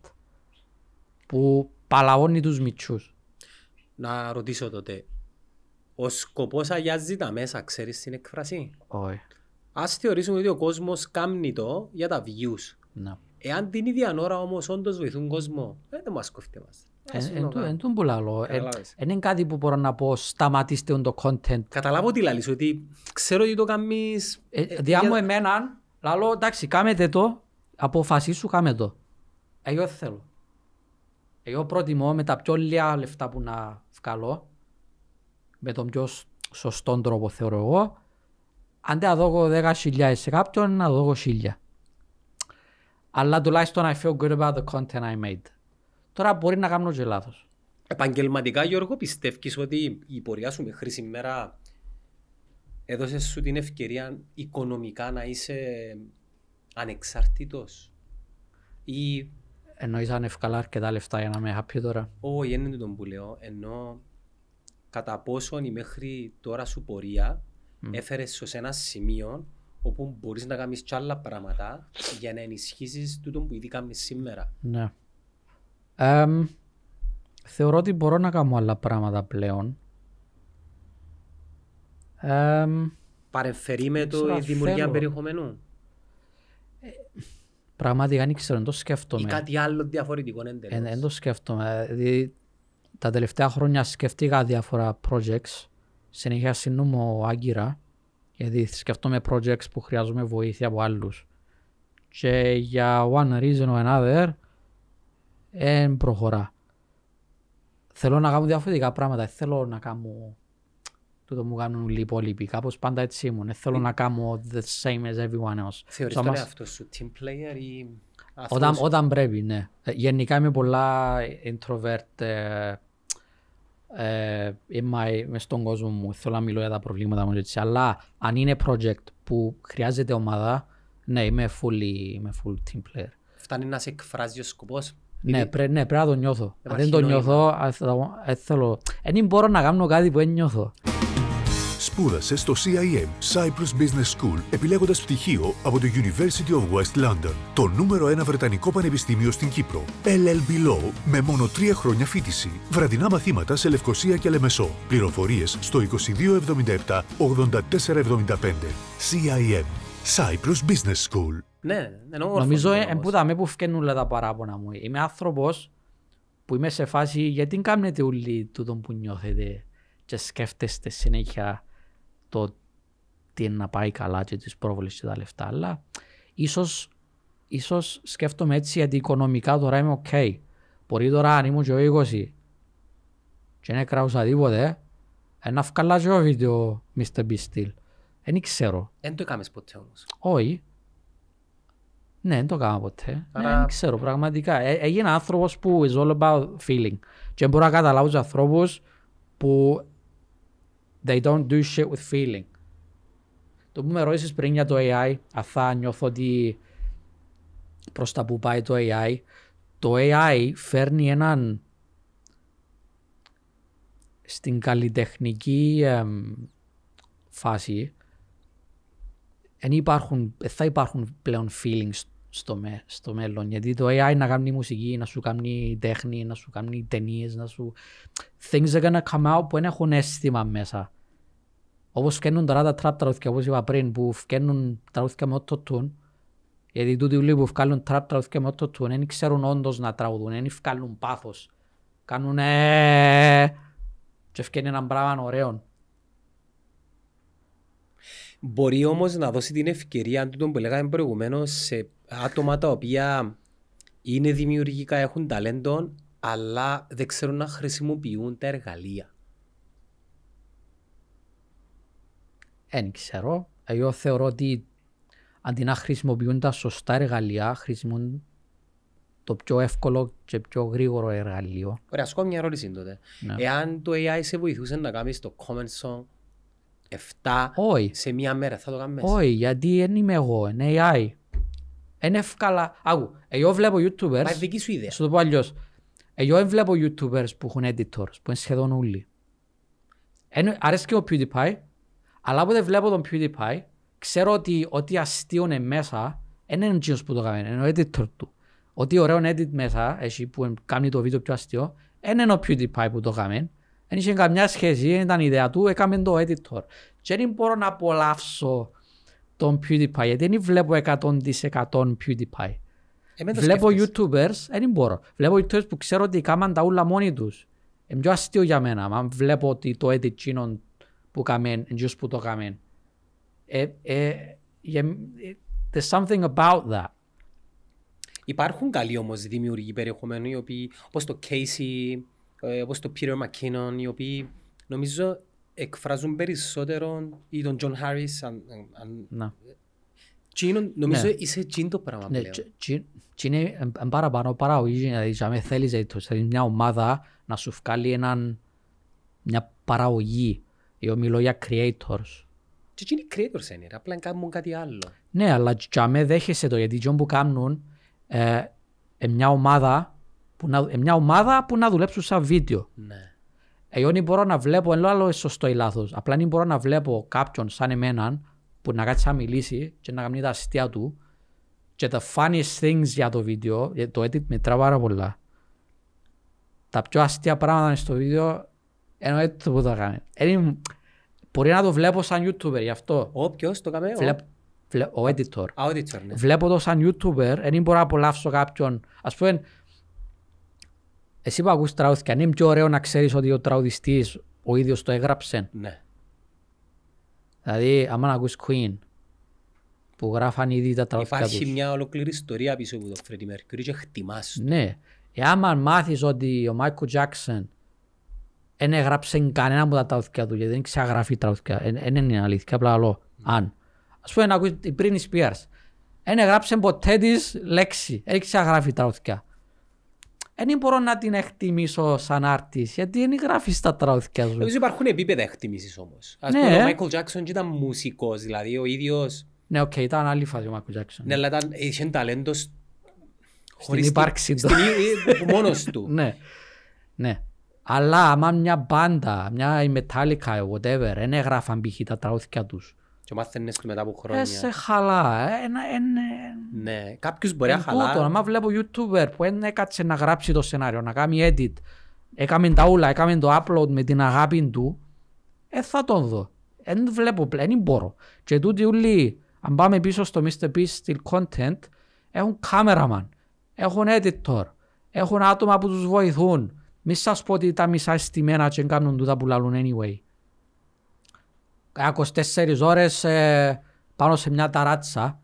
[SPEAKER 2] που παλαώνει τους μητσούς.
[SPEAKER 1] να ρωτήσω τότε, ο σκοπός αγιάζει τα μέσα, ξέρεις την έκφραση.
[SPEAKER 2] Όχι.
[SPEAKER 1] Ας θεωρήσουμε ότι ο κόσμος κάνει το για τα views.
[SPEAKER 2] Να.
[SPEAKER 1] Εάν την ίδια ώρα όμως όντως βοηθούν κόσμο, ε, δεν μας κοφτεί μας. Ας το
[SPEAKER 2] Εν
[SPEAKER 1] κάνουμε.
[SPEAKER 2] τούν που λαλώ.
[SPEAKER 1] Καταλάβες.
[SPEAKER 2] Δεν είναι κάτι που μπορώ να πω σταματήστε το content.
[SPEAKER 1] Καταλάβω τι λαλείς, ότι ξέρω ότι το κάνεις...
[SPEAKER 2] Ε,
[SPEAKER 1] ε,
[SPEAKER 2] Διά
[SPEAKER 1] για-
[SPEAKER 2] μου εμέναν, λαλώ εντάξει κάμετε το, αποφασίσου κάμε το. Εγώ δεν θέλω. Εγώ προτιμώ με τα πιο λίγα λεφτά που να βγάλω, με τον πιο σ- σωστό τρόπο θεωρώ εγώ, αντί να δω 10.000 σε κάποιον, να δω 1.000. Αλλά τουλάχιστον I feel good about the content I made. Τώρα μπορεί να κάνω και λάθος.
[SPEAKER 1] Επαγγελματικά, Γιώργο, πιστεύεις ότι η πορεία σου μέχρι σήμερα έδωσες σου την ευκαιρία οικονομικά να είσαι ανεξάρτητος ή
[SPEAKER 2] Εννοείς αν ευκαλά αρκετά λεφτά για να είμαι happy τώρα;
[SPEAKER 1] όχι, δεν είναι τον που λέω, ενώ κατά πόσον η μέχρι τώρα σου πορεία έφερες σε ένα σημείο όπου μπορείς να κάνεις κι άλλα πράγματα για να ενισχύσεις τούτο που ήδη κάνεις σήμερα.
[SPEAKER 2] Ναι. Εμ, θεωρώ ότι μπορώ να κάνω άλλα πράγματα πλέον. Εμ,
[SPEAKER 1] Παρεμφερεί με το
[SPEAKER 2] ξέρω
[SPEAKER 1] η
[SPEAKER 2] αν
[SPEAKER 1] δημιουργία
[SPEAKER 2] θέλω.
[SPEAKER 1] περιεχομένου;
[SPEAKER 2] Πραγματικά δεν ξέρω, δεν το
[SPEAKER 1] ή
[SPEAKER 2] σκέφτομαι.
[SPEAKER 1] κάτι άλλο διαφορετικό εντελώς;
[SPEAKER 2] Δεν το σκέφτομαι. Δηλαδή, τα τελευταία χρόνια σκέφτηκα διάφορα projects. Συνέχεια συνούμω άγκυρα. Γιατί σκέφτομαι projects που χρειάζομαι βοήθεια από άλλους. Και για one reason or another, δεν προχωρά. Θέλω να κάνω διαφορετικά πράγματα. Δεν θέλω να κάνω τούτο μου κάνουν όλοι οι υπόλοιποι. Κάπως πάντα έτσι ήμουν. Δεν θέλω να κάνω the same as everyone else.
[SPEAKER 1] Θεωρείς
[SPEAKER 2] So,
[SPEAKER 1] τον
[SPEAKER 2] μας-
[SPEAKER 1] εαυτό σου team player ή
[SPEAKER 2] όταν,
[SPEAKER 1] αθώος;
[SPEAKER 2] όταν πρέπει, ναι. Ε, Γενικά είμαι πολλά introvert. Ε, ε, είμαι μες στον κόσμο μου, θέλω να μιλώ για τα προβλήματα μου. Έτσι. Αλλά αν είναι project που χρειάζεται ομάδα, ναι, είμαι full, είμαι full team player.
[SPEAKER 1] Φτάνει να σε εκφράζει ο σκοπός;
[SPEAKER 2] Ναι, πρέ, ναι, πρέπει να το νιώθω. Αν
[SPEAKER 1] Υπάρχει
[SPEAKER 2] δεν το
[SPEAKER 1] νόημα.
[SPEAKER 2] νιώθω, α, θα- ε, θέλω. Δεν μπορώ να κάνω κάτι που δεν νιώθω.
[SPEAKER 3] Σπούδασε στο CIM Cyprus Business School επιλέγοντας πτυχίο από το University of West London, το νούμερο ένα βρετανικό πανεπιστήμιο στην Κύπρο. LLB Law με μόνο τρία χρόνια φίτηση. Βραδινά μαθήματα σε Λευκοσία και Λεμεσό. Πληροφορίες στο 2277 8475. CIM Cyprus Business School.
[SPEAKER 1] Ναι, ενώ όρθος
[SPEAKER 2] Νομίζω
[SPEAKER 1] είναι
[SPEAKER 2] ε,
[SPEAKER 1] όμως.
[SPEAKER 2] εμπούτα με που φκένουν όλα τα παράπονα μου. Είμαι άνθρωπος που είμαι σε φάση γιατί κάνετε όλοι τούτο που νιώθετε και σκέφτεστε συνέχεια το τι είναι να πάει καλά και τις πρόβολες και τα λεφτά. Αλλά ίσως, ίσως σκέφτομαι έτσι γιατί οικονομικά τώρα είμαι οκ. Μπορεί τώρα αν ήμουν και ο 20 και δεν κράουσα τίποτε, ε, να βγάλω και εγώ βίντεο Mr. Beast Steel. Δεν ξέρω.
[SPEAKER 1] Δεν το έκαμες ποτέ όμως.
[SPEAKER 2] Όχι. Ναι, δεν το έκανα ποτέ.
[SPEAKER 1] Άρα-
[SPEAKER 2] Ναι, δεν ξέρω πραγματικά. Ε, έγινα άνθρωπος που is all about feeling. Και μπορώ να καταλάβω τους ανθρώπους που they don't do shit with feeling. Το που με ρώτησες πριν για το AI, αν θα νιώθω ότι προς τα που πάει το AI, το AI φέρνει έναν στην καλλιτεχνική εμ, φάση δεν υπάρχουν, δεν θα υπάρχουν πλέον feelings στο, με, στο μέλλον. Γιατί το AI να κάνει μουσική, να σου κάνει τέχνη, να σου κάνει ταινίες, να σου... Things are gonna come out που δεν έχουν αίσθημα μέσα. Όπως φκαίνουν τώρα τα trap τραγούδια, όπως είπα πριν, που φκαίνουν τραγούδια με auto-tune. Γιατί τούτοι όλοι που βγάλουν trap τραγούδια με auto-tune δεν ξέρουν όντως να τραγουδούν, δεν βγάλουν πάθος. Κάνουν ε, και φκαίνει έναν πράγμα ωραίο.
[SPEAKER 1] Μπορεί όμως να δώσει την ευκαιρία τούτο που λέγαμε προηγουμένως σε άτομα τα οποία είναι δημιουργικά, έχουν ταλέντο, αλλά δεν ξέρουν να χρησιμοποιούν τα εργαλεία.
[SPEAKER 2] Δεν ξέρω. Εγώ θεωρώ ότι αντί να χρησιμοποιούν τα σωστά εργαλεία, χρησιμοποιούν το πιο εύκολο και πιο γρήγορο εργαλείο.
[SPEAKER 1] Ωραία, ας κάνω μια ερώτηση τότε.
[SPEAKER 2] Ναι.
[SPEAKER 1] Εάν το AI σε βοηθούσε να κάνεις το comment song 7
[SPEAKER 2] Όχι,
[SPEAKER 1] σε μία μέρα, θα το κάνεις;
[SPEAKER 2] όχι, γιατί δεν είμαι εγώ, είναι AI. Είναι εύκολα. Άκου, εγώ βλέπω
[SPEAKER 1] Μα είναι
[SPEAKER 2] YouTubers,
[SPEAKER 1] δική σου ιδέα.
[SPEAKER 2] σου το πω αλλιώς. Εγώ δεν βλέπω YouTubers που έχουν editors, που είναι σχεδόν όλοι. Εν- Αρέσει και ο PewDiePie, αλλά όποτε βλέπω τον PewDiePie, ξέρω ότι ό,τι αστείο είναι μέσα, δεν είναι εκείνος που το κάνει, είναι ο editor του. Ό,τι ωραίο edit μέσα, εσύ που κάνει το βίντεο πιο αστείο, δεν είναι ο PewDiePie που το κάνει. Δεν είχε καμιά σχέση, δεν ήταν ιδέα του, έκαμε το editor. Και δεν μπορώ να απολαύσω τον PewDiePie, γιατί δεν βλέπω 100% PewDiePie.
[SPEAKER 1] Ε, μην το
[SPEAKER 2] Βλέπω
[SPEAKER 1] σκέφτεσαι.
[SPEAKER 2] YouTubers, δεν μπορώ. Βλέπω YouTubers που ξέρω ότι κάμαν τα ούλα μόνοι τους. Είναι πιο αστείο για μένα. Αν βλέπω ότι το edit τσίνον που κάμεν, εντός που το κάμεν. Ε, ε, για- ε, there's something about that.
[SPEAKER 1] Υπάρχουν καλοί όμως δημιουργοί περιεχομένου, οι οποίοι, όπως το Casey, ε, όπως το Peter McKinnon, οι οποίοι νομίζω εκφράζουν περισσότερο ή τον John Harris. Αν, αν,
[SPEAKER 2] Να.
[SPEAKER 1] Τσίνο, νομίζω
[SPEAKER 2] Ναι.
[SPEAKER 1] είσαι τσίν το πράγμα
[SPEAKER 2] Ναι,
[SPEAKER 1] πλέον.
[SPEAKER 2] τσι- τσι- τσι είναι ε, ε, παραπάνω παραγωγή. Δηλαδή, για με θέλεις ε, το- θέλεις μια ομάδα να σου βγάλει έναν, μια παραγωγή. Εγώ μιλώ για creators.
[SPEAKER 1] Και εκείνοι οι creators είναι, ρε, απλά κάνουν κάτι άλλο.
[SPEAKER 2] Ναι, αλλά για με δέχεσαι το, γιατί οι που κάνουν ε, ε, μια ομάδα που να, ε, μια ομάδα που να δουλέψουν σαν βίντεο.
[SPEAKER 1] Ναι.
[SPEAKER 2] Εγώ δεν μπορώ να βλέπω, ενώ άλλο σωστό ή λάθος, απλά δεν μπορώ να βλέπω κάποιον σαν εμένα που να κάτσει να μιλήσει και να κάνει τα αστεία του και τα funniest things για το βίντεο, γιατί το edit μετρά πάρα πολλά. Τα πιο αστεία πράγματα στο βίντεο εννοείται το που θα κάνει. Είναι- Μπορεί να το βλέπω σαν YouTuber γι' αυτό.
[SPEAKER 1] Ο ποιος το καμε, ο-
[SPEAKER 2] Βλέπ- βλέ- ο editor.
[SPEAKER 1] Α, ο editor, ναι.
[SPEAKER 2] Βλέπω το σαν YouTuber, δεν μπορώ να απολαύσω κάποιον. Ας πούμε, εσύ που ακούς τραγούδια, είναι πιο ωραίο να ξέρεις ότι ο τραγουδιστής ο ίδιος το έγραψε.
[SPEAKER 1] Ναι.
[SPEAKER 2] Δηλαδή, άμα να ακούς Queen, που γράφαν ήδη τα τραγούδια
[SPEAKER 1] Υπάρχει
[SPEAKER 2] τους.
[SPEAKER 1] μια ολόκληρη ιστορία πίσω από το Freddie Mercury και χτιμάς το.
[SPEAKER 2] Ναι. Εάν μάθεις ότι ο Μάικο Τζάκσον δεν έγραψε κανένα από τα τραγούδια του, γιατί δεν ξαγραφεί τραγούδια, δεν είναι αλήθεια, απλά λέω, αν. Ας πούμε να ακούεις η Britney Spears, δεν έγραψε ποτέ της λέξη, δεν ξαγραφεί τραγούδια. Δεν μπορώ να την εκτιμήσω σαν άρτης, γιατί δεν γράφεις τα τραγούδια σου.
[SPEAKER 1] Νομίζω υπάρχουν επίπεδα εκτίμησης όμως. Ας
[SPEAKER 2] Ναι.
[SPEAKER 1] πούμε ο Michael Jackson και ήταν μουσικός, δηλαδή ο ίδιος,
[SPEAKER 2] Ναι, οκ, ήταν άλλη φάση ο Μάικλ Τζάκσον.
[SPEAKER 1] ναι, αλλά ήταν, είχε ταλέντος σ- χωρίς τη-
[SPEAKER 2] ύπαρξη του.
[SPEAKER 1] στην ύ- ε, μόνος του.
[SPEAKER 2] Ναι. Ναι. Αλλά άμα μια μπάντα, μια η Metallica, whatever, δεν έγραφαν π.χ. τα τραγούδια τους.
[SPEAKER 1] Και μάθαινες του μετά από
[SPEAKER 2] Ε, σε
[SPEAKER 1] χρόνια.
[SPEAKER 2] χαλά. ε, Ένα, ένα,
[SPEAKER 1] Ναι, κάποιος μπορεί να
[SPEAKER 2] Εν τούτο,
[SPEAKER 1] χαλά.
[SPEAKER 2] άμα βλέπω YouTuber που δεν έκατσε να γράψει το σενάριο, να κάνει edit, έκαμε τα ούλα, έκαμε το upload με την αγάπη του, ε, θα τον δω. Δεν βλέπω πλέον, δεν μπορώ. Και τούτοι ούλοι, αν πάμε πίσω στο Mr. Beast Still Content, έχουν cameraman, έχουν editor, έχουν άτομα που τους βοηθούν. Μη σας πω ότι τα μισά στημένα και κάνουν τούτα που λαλούν anyway. 24 ώρες ε, πάνω σε μια ταράτσα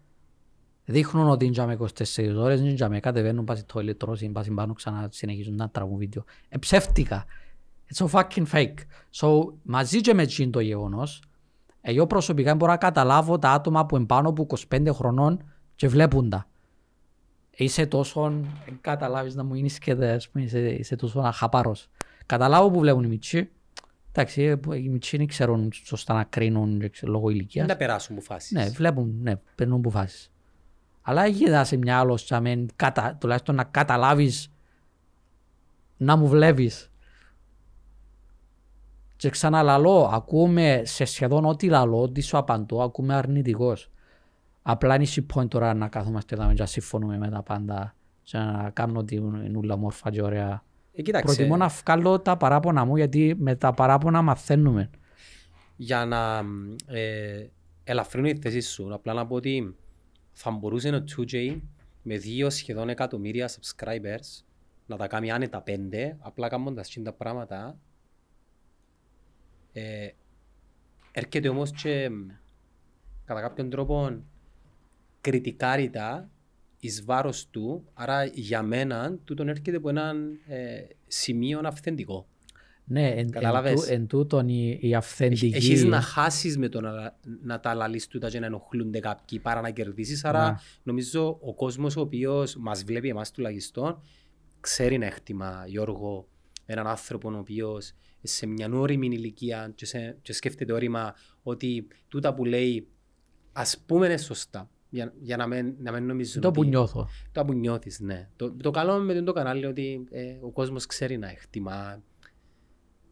[SPEAKER 2] δείχνουν ότι είναι 24 ώρες, είναι για με κατεβαίνουν, πας στο toilet, τρώσουν, πας πάνω ξανά συνεχίζουν να τραβούν βίντεο. Ε, ψεύτικα. It's a fucking fake. So, μαζί και με εκείνο το γεγονός, εγώ προσωπικά μπορώ να καταλάβω τα άτομα που είναι πάνω από 25 χρονών και βλέπουν τα. Είσαι τόσο, εν καταλάβεις να μου γίνεις και δε, ας πούμε, είσαι, είσαι τόσο αχαπάρος. Καταλάβω που βλέπουν οι μητσοί. Εντάξει, ε, που οι μητσοί δεν ξέρουν σωστά να κρίνουν και ξέρω, λόγω ηλικίας.
[SPEAKER 1] Δεν τα περάσουν που φάσεις.
[SPEAKER 2] Ναι, βλέπουν, ναι, παίρνουν αποφάσεις. Αλλά γίνεται σε μια άλλος τσαμέν, κατα, τουλάχιστον να καταλάβεις να μου βλέπεις. Και ξαναλαλώ, ακούμε σε σχεδόν ό,τι λαλώ, ό,τι σου απαντώ, ακούμε αρνητικός. Απλά είναι η point τώρα να κάθομαστε εδώ και να συμφωνούμε με τα πάντα και να κάνω ότι είναι όλα μόρφα και ωραία.
[SPEAKER 1] Ε, κοίταξε,
[SPEAKER 2] Προτιμώ να βγάλω τα παράπονα μου γιατί με τα παράπονα μαθαίνουμε.
[SPEAKER 1] για να ε, ελαφρύνω η θέση σου, απλά να πω ότι θα μπορούσε ο 2J με δύο σχεδόν εκατομμύρια subscribers να τα κάνει άνετα πέντε, απλά κάνοντας και τα πράγματα. Ε, έρχεται όμως και κατά κάποιον τρόπο κριτικάρει τα εις βάρος του, άρα για μένα τούτον έρχεται από έναν ε, σημείο αυθεντικό.
[SPEAKER 2] Ναι, εν, εν,
[SPEAKER 1] Κατάλαβες.
[SPEAKER 2] τού- εν τούτον η, η αυθεντική...
[SPEAKER 1] Έχεις να χάσεις με το να, να τα λαλείς τούτα και να ενοχλούνται κάποιοι παρά να κερδίσεις. Άρα
[SPEAKER 2] Να.
[SPEAKER 1] νομίζω ο κόσμος ο οποίος μας βλέπει εμάς τουλάχιστον ξέρει να εκτιμά Γιώργο έναν άνθρωπο ο οποίος σε μια όριμη ηλικία και, σε, και σκέφτεται όρημα ότι τούτα που λέει ας πούμε είναι σωστά. Για, για να μην, να μην νομίζουν
[SPEAKER 2] Το που
[SPEAKER 1] ότι-
[SPEAKER 2] νιώθω.
[SPEAKER 1] το που νιώθεις, ναι. Το, το καλό με το κανάλι είναι ότι ε, ο κόσμος ξέρει να εκτιμά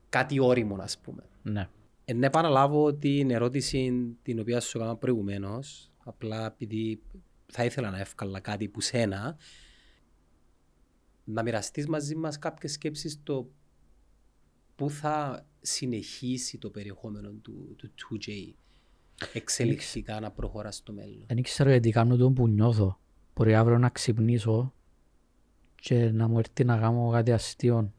[SPEAKER 1] κάτι όριμο, ας πούμε.
[SPEAKER 2] Ναι.
[SPEAKER 1] Ε, να επαναλάβω την ερώτηση την οποία σου έκανα προηγουμένως, απλά επειδή θα ήθελα να εύκολα κάτι που σένα, να μοιραστείς μαζί μας κάποιες σκέψεις το πού θα συνεχίσει το περιεχόμενο του, του 2J εξελιχθικά να προχωρά στο μέλλον.
[SPEAKER 2] Δεν ξέρω γιατί κάνω το που νιώθω. Μπορεί αύριο να ξυπνήσω και να μου έρθει να κάνω κάτι αστείο.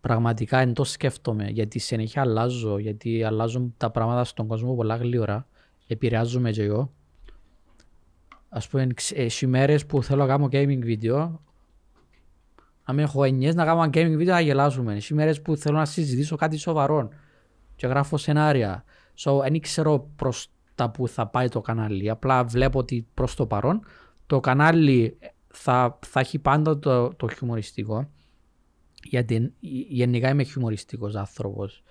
[SPEAKER 2] Πραγματικά δεν το σκέφτομαι γιατί συνέχεια αλλάζω, γιατί αλλάζουν τα πράγματα στον κόσμο πολλά γλύωρα. Επηρεάζομαι και εγώ. Ας πούμε, ξ- έχει μέρες που θέλω να κάνω gaming video να μην έχω εννιές να κάνω ένα gaming video να γελάσουμε. Έχει μέρες που θέλω να συζητήσω κάτι σοβαρό και γράφω σενάρια. So, δεν ξέρω προς τα που θα πάει το κανάλι. Απλά βλέπω ότι προς το παρόν το κανάλι θα, θα έχει πάντα το, το χιουμοριστικό. Γιατί γενικά είμαι χιουμοριστικός άνθρωπος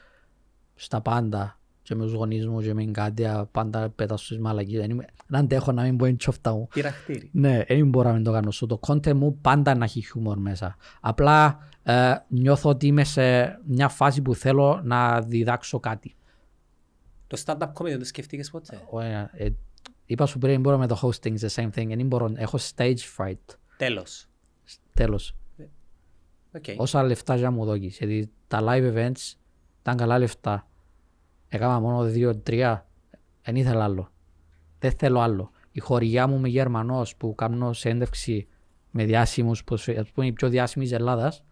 [SPEAKER 2] στα πάντα και με τους γονείς μου και με την Κάτια πάντα πέτα στους μαλακίες. Δεν είμαι- Δεν αντέχω να μην πω είναι τσόφτα μου.
[SPEAKER 1] Πειραχτήρι.
[SPEAKER 2] Ναι, δεν μπορώ να μην το κάνω. So, το content μου πάντα να έχει χιούμορ μέσα. Απλά ε, νιώθω ότι είμαι σε μια φάση που θέλω να διδάξω κάτι.
[SPEAKER 1] Το stand-up comedy δεν το σκεφτήκες ποτέ;
[SPEAKER 2] Ο, ε, ε, είπα σου πριν, μπορώ με το hosting, it's the same thing. Δεν μπορώ, έχω stage fright.
[SPEAKER 1] Τέλος.
[SPEAKER 2] Τέλος.
[SPEAKER 1] Οκ.
[SPEAKER 2] Όσα λεφτά για μου δώκεις. Γιατί τα live events ήταν καλά λεφτά. Έκανα μόνο δύο-τρία. Δεν ήθελα άλλο. Δεν θέλω άλλο. Η χωριά μου με Γερμανός που κάνω συνέντευξη με διάσημους, που ας πούμε οι πιο διάσημοι της Ελλάδας,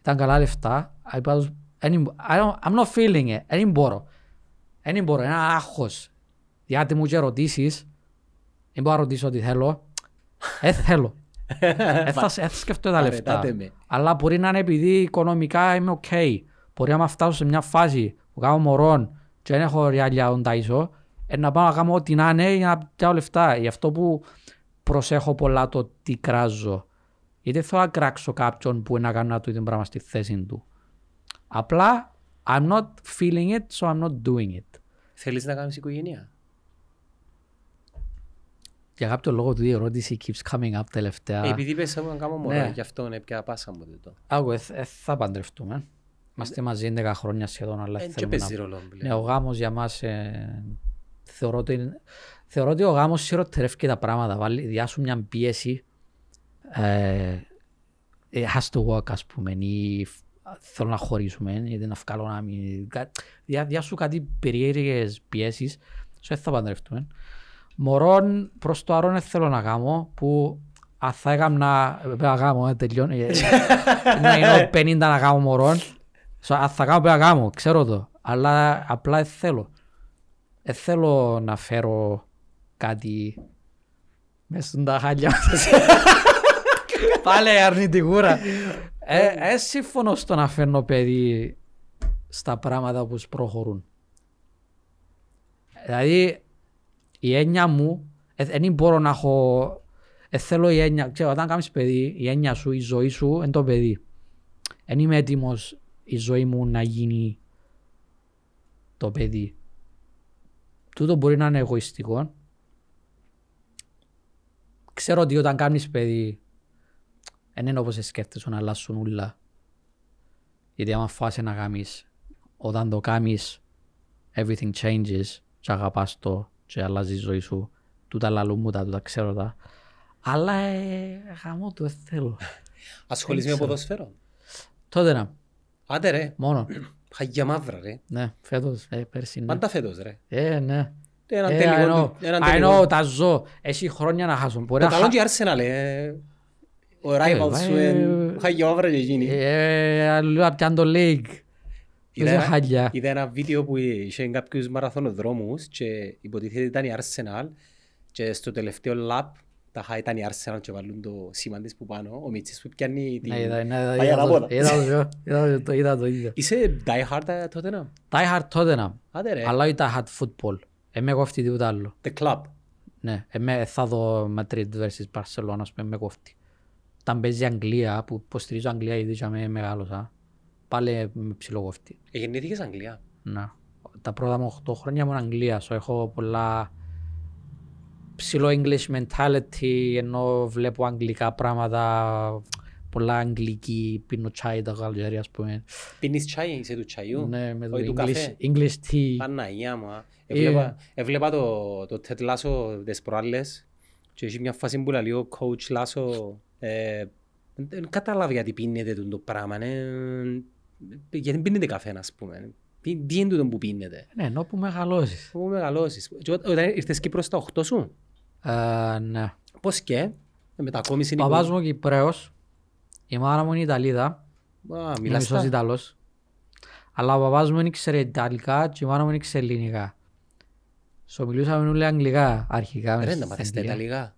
[SPEAKER 2] ήταν καλά λεφτά. Είπα τους, «Εν μπο- I don't- I'm not feeling it. Δεν μπορώ. Δεν μπορώ. Είναι ένα άγχος. Γιατί μου και ερωτήσεις, δεν μπορώ να ρωτήσω ό,τι θέλω. Δεν θέλω. Δεν θα, δεν θα σκεφτώ τα λεφτά.
[SPEAKER 1] Παρετάτε με.
[SPEAKER 2] Αλλά μπορεί να είναι επειδή οικονομικά είμαι ok. Μπορεί να φτάσω σε μια φάση που κάνω μωρών και δεν έχω ριάλια να ταΐσω, ε, να πάω να κάνω ό,τι να είναι για να πιάω λεφτά. Γι' αυτό που προσέχω πολλά το τι κράζω. Γιατί δεν θέλω να κράξω κάποιον που είναι να κάνω το ίδιο πράγμα στη θέση του. Απλά I'm not feeling it, so I'm not doing it.
[SPEAKER 1] Θέλεις να κάνεις οικογένεια;
[SPEAKER 2] Για κάποιο λόγο του η ερώτηση keeps coming up τελευταία.
[SPEAKER 1] Ε, Επειδή είπες εγώ να κάνω μωρό,
[SPEAKER 2] Ναι.
[SPEAKER 1] γι' αυτό είναι πια πάσα μου τούτο.
[SPEAKER 2] Άκου, ε, ε, θα παντρευτούμε. Είμαστε μαζί 11 χρόνια σχεδόν, αλλά
[SPEAKER 1] Ε, και
[SPEAKER 2] θέλουμε
[SPEAKER 1] παίζει
[SPEAKER 2] να...
[SPEAKER 1] ρόλο
[SPEAKER 2] Ναι,
[SPEAKER 1] πλέον.
[SPEAKER 2] ο γάμος για μας ε, θεωρώ, ότι είναι... θεωρώ ότι ο γάμος σιρωτερεύει τα πράγματα. Βάλει, διάσου μια πίεση. Ε, it has to work, ας πούμε, ή φ- θέλω να χωρίσουμε, γιατί να βγάλω να μην... κα- Διά, διάσου κάτι περίεργες πιέσεις, so δεν θα παντρευτούμε. Μωρών προς το αρών δεν θέλω να κάνω, που αν θα έκανα, πρέπει να κάνω, ε, τελειώνει, ε, να είναι 50 να κάνω μωρών, So, αν θα κάνω πρέπει να κάνω, ξέρω το. Αλλά απλά δεν θέλω. Δεν θέλω να φέρω κάτι μέσα στην τα χάλια μας. Πάλι αρνητικούρα. Ε, ε, σύμφωνο στο να φέρνω παιδί στα πράγματα που προχωρούν. Δηλαδή, η έννοια μου, ε, δεν μπορώ να έχω... Ε, θέλω η έννοια, ξέρω, όταν κάνεις παιδί, η έννοια σου, η ζωή σου είναι το παιδί. Δεν είμαι έτοιμος η ζωή μου να γίνει το παιδί. Τούτο μπορεί να είναι εγωιστικό. Ξέρω ότι όταν κάνεις παιδί δεν είναι όπως σε σκέφτεσαι να αλλάσουν ούλα. Γιατί άμα φάσαι να κάνεις, όταν το κάνεις everything changes και αγαπάς το και αλλάζει η ζωή σου. Τούτα λαλούν μου τα, τούτα ξέρω τα. Αλλά ε, γαμώ το, δεν θέλω.
[SPEAKER 1] Ασχολείσαι με ποδοσφαίρο;
[SPEAKER 2] Τότε να,
[SPEAKER 1] Άντε ρε,
[SPEAKER 2] μόνο.
[SPEAKER 1] χαγιά μαύρα ρε.
[SPEAKER 2] Ναι, φέτος, ε, πέρσι, ναι.
[SPEAKER 1] Πάντα φέτος ρε.
[SPEAKER 2] Ε, ναι.
[SPEAKER 1] Έναν
[SPEAKER 2] Ε,
[SPEAKER 1] τελικό.
[SPEAKER 2] I know.
[SPEAKER 1] έναν
[SPEAKER 2] I
[SPEAKER 1] τελικό.
[SPEAKER 2] know, τα ζω. Έχει χρόνια να χάσουν. Μπορεί
[SPEAKER 1] Το
[SPEAKER 2] να
[SPEAKER 1] καλό
[SPEAKER 2] χα-
[SPEAKER 1] και η Arsenal ε. Ο rival
[SPEAKER 2] Ε,
[SPEAKER 1] σου
[SPEAKER 2] ε,
[SPEAKER 1] είναι χαγιά μαύρα και εκείνη.
[SPEAKER 2] Ε, αλλού απ' πιάν το league.
[SPEAKER 1] Είδα
[SPEAKER 2] Είσαι
[SPEAKER 1] ένα-
[SPEAKER 2] χαλιά.
[SPEAKER 1] Είδα ένα βίντεο που είχε κάποιους μαραθωνοδρόμους και υποτίθεται ήταν η Arsenal και στο τελευταίο lap τα χα ήταν η Arsenal και βάλουν το σήμα της που πάνω, ο Μίτσης που πιάνει την...
[SPEAKER 2] Ναι, είδα, είδα,
[SPEAKER 1] Πάει
[SPEAKER 2] είδα, το-
[SPEAKER 1] ανάποδα.
[SPEAKER 2] είδα το- είδα το- είδα το ίδιο.
[SPEAKER 1] Είσαι die hard ε, τότε να.
[SPEAKER 2] Die hard Tottenham.
[SPEAKER 1] Άντε ρε,
[SPEAKER 2] Αλλά ήταν hard football. Εμέ κόφτει τίποτα άλλο.
[SPEAKER 1] the club.
[SPEAKER 2] Ναι, εμέ θα δω Madrid versus Barcelona, ας πούμε, με κόφτει. Όταν παίζει Αγγλία, που υποστηρίζω Αγγλία ήδη και με μεγάλωσα, πάλι με ψηλό κόφτει.
[SPEAKER 1] Γεννήθηκες Αγγλία;
[SPEAKER 2] Να. Τα πρώτα μου 8 χρόνια ήμουν Αγγλίας, so έχω πολλά ψηλό English mentality, ενώ βλέπω αγγλικά πράγματα, πολλά αγγλική, πίνω τσάι τα Αλγερία, ας πούμε.
[SPEAKER 1] Πίνεις τσάι, είσαι του τσαϊού.
[SPEAKER 2] Ναι, με το
[SPEAKER 1] όχι του
[SPEAKER 2] English,
[SPEAKER 1] καφέ;
[SPEAKER 2] English tea.
[SPEAKER 1] Παναγία μου. α.
[SPEAKER 2] Ε.
[SPEAKER 1] Έβλεπα, έβλεπα το, το Ted Lasso τις προάλλες και έχει μια φάση που λέει ο coach Lasso ε, δεν κατάλαβε γιατί πίνετε το, το πράγμα. Ναι. Γιατί δεν πίνετε καφέ, ας πούμε. Τι, τι είναι τούτο που πίνετε.
[SPEAKER 2] Ναι, ενώ που μεγαλώσεις.
[SPEAKER 1] Πού μεγαλώσεις. Και ό- Όταν ήρθες Κύπρος στα 8 σου,
[SPEAKER 2] Ε, ναι.
[SPEAKER 1] πώς και, ε, μετακόμιση
[SPEAKER 2] Ο παπάς μου Κυπρέος, η μάνα μου είναι Ιταλίδα,
[SPEAKER 1] Α,
[SPEAKER 2] είναι
[SPEAKER 1] μιλάς
[SPEAKER 2] μισός
[SPEAKER 1] τα.
[SPEAKER 2] Ιταλός. Αλλά ο παπάς μου δεν ήξερε Ιταλικά και η μάνα μου δεν ήξερε Ελληνικά. So μιλούσαμε όλοι αγγλικά αρχικά.
[SPEAKER 1] Ρε
[SPEAKER 2] μες
[SPEAKER 1] να
[SPEAKER 2] στην
[SPEAKER 1] μάθεις τα
[SPEAKER 2] Αγγλία.
[SPEAKER 1] Ιταλικά.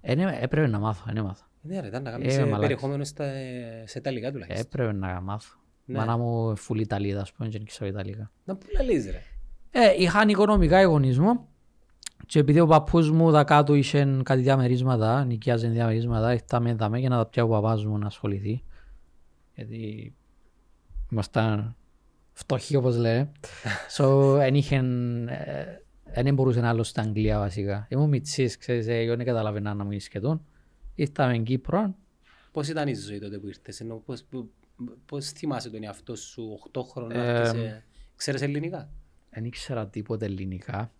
[SPEAKER 2] Ε, ναι, έπρεπε να μάθω, δεν έμαθα.
[SPEAKER 1] Ναι ρε, ήταν να κάνεις
[SPEAKER 2] Ε,
[SPEAKER 1] ε,
[SPEAKER 2] μαλάκας.
[SPEAKER 1] περιεχόμενο στα, σε Ιταλικά τουλάχιστον.
[SPEAKER 2] Έπρεπε να μάθω. Η
[SPEAKER 1] Ναι.
[SPEAKER 2] μάνα μου φουλή Ιταλίδα, ας πούμε, και δεν ήξερε Ιταλικά.
[SPEAKER 1] Να που λαλείς ρε.
[SPEAKER 2] Ε, είχαν οικονομικά οι γονείς μου και επειδή ο παππούς μου δα κάτω είχε κάτι διαμερίσματα, νοικιάζε διαμερίσματα, ήρθαμε δάμε για να τα πιάω ο παπάς μου να ασχοληθεί. Γιατί ήμασταν φτωχοί όπως λένε. so, εν είχεν, ε, δεν μπορούσε άλλο στην Αγγλία βασικά. Ήμουν μητσής, ξέρεις, ε, εγώ δεν καταλαβαίνα να μου σχεδόν. Ήρθαμε στην Κύπρο.
[SPEAKER 1] Πώς ήταν η ζωή τότε που ήρθες, ενώ πώς, που- πώς θυμάσαι τον εαυτό σου 8 χρόνια,
[SPEAKER 2] Ε,
[SPEAKER 1] άρχισε- ξέρεις ελληνικά;
[SPEAKER 2] Δεν ήξερα τίποτε ελληνικά.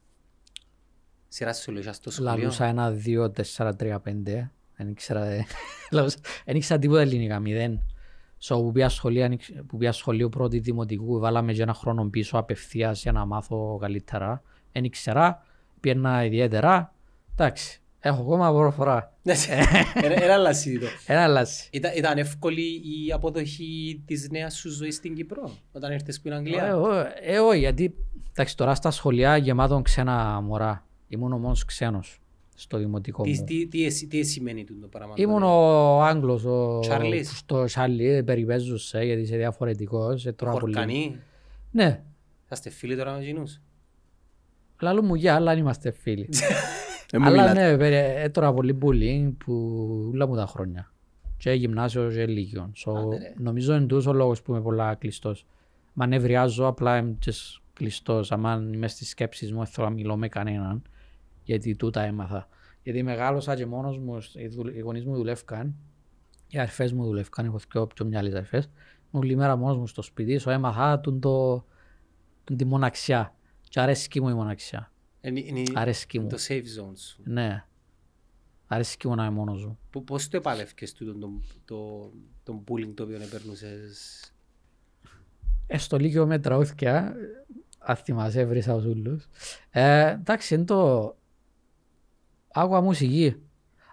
[SPEAKER 1] Σειρά σου λέω στο σχολείο.
[SPEAKER 2] Λαλούσα ένα, δύο, τέσσερα, τρία, πέντε. Δεν ήξερα, ε, λαλούσα- δεν ήξερα τίποτα ελληνικά, μηδέν. So, που πήγα σχολείο, αν ήξ- που πήγα σχολείο πρώτη δημοτικού, βάλαμε και ένα χρόνο πίσω απευθείας για να μάθω καλύτερα. Δεν ήξερα, πήγαινα ιδιαίτερα. Εντάξει, έχω ακόμα προφορά.
[SPEAKER 1] Ναι, Ένα ένα λασίδι το.
[SPEAKER 2] Ένα αλλάζει.
[SPEAKER 1] Ήταν, ήταν εύκολη η αποδοχή της νέας σου ζωής στην Κύπρο, όταν ήρθες στην
[SPEAKER 2] Ε,
[SPEAKER 1] Αγγλία;
[SPEAKER 2] ε, ε, όχι, γιατί εντάξει, τώρα στα σχολεία γεμάτον ξένα μωρά. Ήμουν ο μόνος ξένος στο δημοτικό
[SPEAKER 1] Τι,
[SPEAKER 2] μου.
[SPEAKER 1] τι, τι, εσύ- τι σημαίνει το πράγμα.
[SPEAKER 2] Ήμουν
[SPEAKER 1] τότε;
[SPEAKER 2] ο Άγγλος, ο...
[SPEAKER 1] Τσάρλις.
[SPEAKER 2] Στο Τσάρλι, περιπέζουσε γιατί είσαι διαφορετικός. ε, τρώα πολύ.
[SPEAKER 1] Χορκανή.
[SPEAKER 2] Ναι,
[SPEAKER 1] Θα είστε φίλοι τώρα με εκείνους.
[SPEAKER 2] Λαλού μου για, αλλά αν είμαστε φίλοι.
[SPEAKER 4] Δεν μου
[SPEAKER 2] αλλά
[SPEAKER 4] μιλάτε.
[SPEAKER 2] ναι, περι- έτρωα πολύ bullying που όλα μου τα χρόνια. Και γυμνάσιο και λύκειο. So,
[SPEAKER 1] Άντε, ρε.
[SPEAKER 2] νομίζω είναι τούτος ο λόγος που είμαι πολλά κλειστός. Μα νευριάζω, απλά είμαι και κλειστός. Αν είμαι στις σκέψεις μου, δεν θέλω να μιλώ με κανέναν. Γιατί τούτα έμαθα. Γιατί μεγάλωσα και μόνος μου, οι δουλ- οι γονείς μου δουλεύκαν. Οι αρφές μου δουλεύκαν, έχω πιο, πιο μυαλείς αρφές. Μου όλη μέρα μόνος μου στο σπίτι, so έμαθα τον το, τον τη μοναξιά. Και αρέσκει μου η μοναξιά.
[SPEAKER 1] Είναι, είναι
[SPEAKER 2] Αρέσκει μου.
[SPEAKER 1] το safe zone σου.
[SPEAKER 2] Ναι. Αρέσκει μου να είμαι μόνος μου.
[SPEAKER 1] Που, πώς το επάλευκες τούτο το, το, το bullying το οποίο επέρνουσες.
[SPEAKER 2] Ε, στο Λύκειο με τραούθηκια, αν θυμάσαι, έβρισα τους ούλους. Ε, εντάξει, είναι το... Άκουγα μουσική.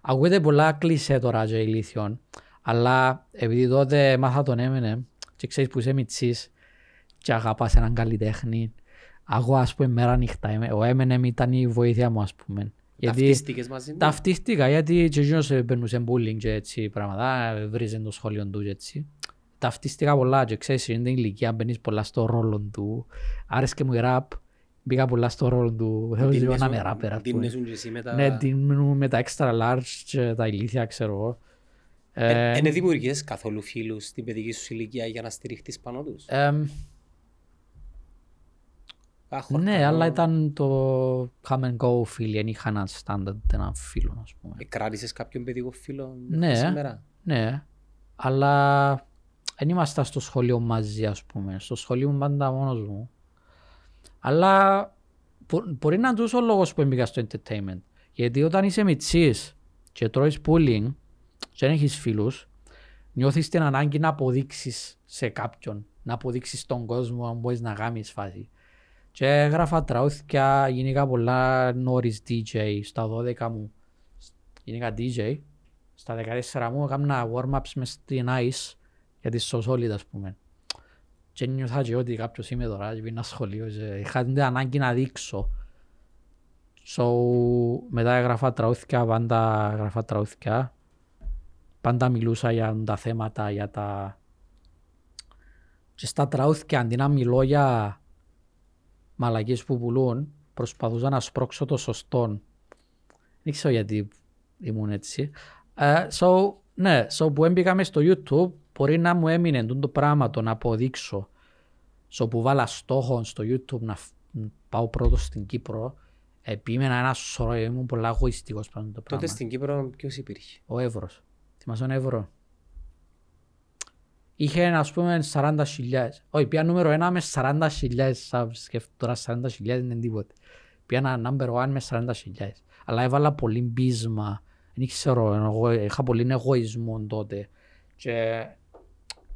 [SPEAKER 2] Ακούγεται πολλά κλεισέ τώρα και ηλίθιον. Αλλά επειδή τότε μάθα τον Eminem και ξέρεις που είσαι μητσής και αγαπάς έναν καλλιτέχνη, εγώ ας πούμε μέρα νύχτα. είμαι- Ο Eminem ήταν η βοήθεια μου ας πούμε. Γιατί
[SPEAKER 1] Ταυτίστηκες μαζί του;
[SPEAKER 2] ταυτίστηκα γιατί και εκείνος ε, περνούσε bullying και έτσι πράγματα, ε, βρίζε το σχολείο του και έτσι. Ταυτίστηκα πολλά και ξέρεις, είναι την ηλικία, μπαίνεις πολλά στο ρόλο του. Άρεσκε μου η ραπ, μπήκα πολλά στο ρόλο του. Θέλω λίγο να είμαι ράπερ. ας πούμε.
[SPEAKER 1] Τίνεσουν και εσύ με τα...
[SPEAKER 2] Ναι, τίνουν με τα extra large και τα ηλίθια, ξέρω εγώ.
[SPEAKER 1] Ε,
[SPEAKER 2] Ε,
[SPEAKER 1] Είναι δημιουργίες καθόλου φίλους στην παιδική σου ηλικία για να στηριχτείς πάνω τους;
[SPEAKER 2] Εμ,
[SPEAKER 1] Α, χορκανό.
[SPEAKER 2] ναι, αλλά ήταν το come and go φίλοι, δεν είχα έναν standard, έναν φίλο, ας πούμε.
[SPEAKER 1] Ε, Κράτησες κάποιον παιδικό φίλο
[SPEAKER 2] Ναι.
[SPEAKER 1] σήμερα;
[SPEAKER 2] Ναι, αλλά δεν ήμασταν στο σχολείο μαζί, ας πούμε. Στο σχολείο ήμουν πάντα μόνος μου. Αλλά μπο- μπορεί να είναι τόσο ο λόγος που έμπηκα στο entertainment. Γιατί όταν είσαι μητσής και τρώεις bullying και δεν έχεις φίλους, νιώθεις την ανάγκη να αποδείξεις σε κάποιον, να αποδείξεις στον κόσμο αν μπορείς να κάνεις φάση. Και έγραφα τραούθια, γίνηκα πολλά νωρίς DJ στα 12 μου. Γίνηκα DJ στα 14 μου έκανα warm-ups μες στην ice για τη σωσόλιδα ας πούμε. Και νιώθα και ότι κάποιος είμαι τώρα και πήγαινα σχολείο και είχα την ανάγκη να δείξω. So, μετά έγραφα τραούθια, πάντα έγραφα τραούθια. Πάντα μιλούσα για τα θέματα, για τα... Και στα τραούθια αντί να μιλώ για μαλακίες που πουλούν, προσπαθούσα να σπρώξω το σωστό. Δεν ξέρω γιατί ήμουν έτσι. Ε, so, ναι, so που έμπηκα μες στο YouTube μπορεί να μου έμεινε τούτο το πράγμα το να αποδείξω. So που βάλα στόχο στο YouTube να φ- να πάω πρώτος στην Κύπρο, επίμενα ένα σωρό, ήμουν πολλά εγωιστικός πάνω το
[SPEAKER 1] Τότε
[SPEAKER 2] πράγμα.
[SPEAKER 1] στην Κύπρο ποιος υπήρχε;
[SPEAKER 2] Ο Εύρος. Θυμάσαι τον Εύρο; Είχε ας πούμε 40.000. Όχι, πια νούμερο ένα με 40.000 subs. Σκέφτομαι τώρα 40.000 είναι τίποτε. Πια ένα number one με 40.000. Αλλά έβαλα πολύ μπίσμα. Δεν ξέρω, εγώ είχα πολύ εγωισμό τότε. Και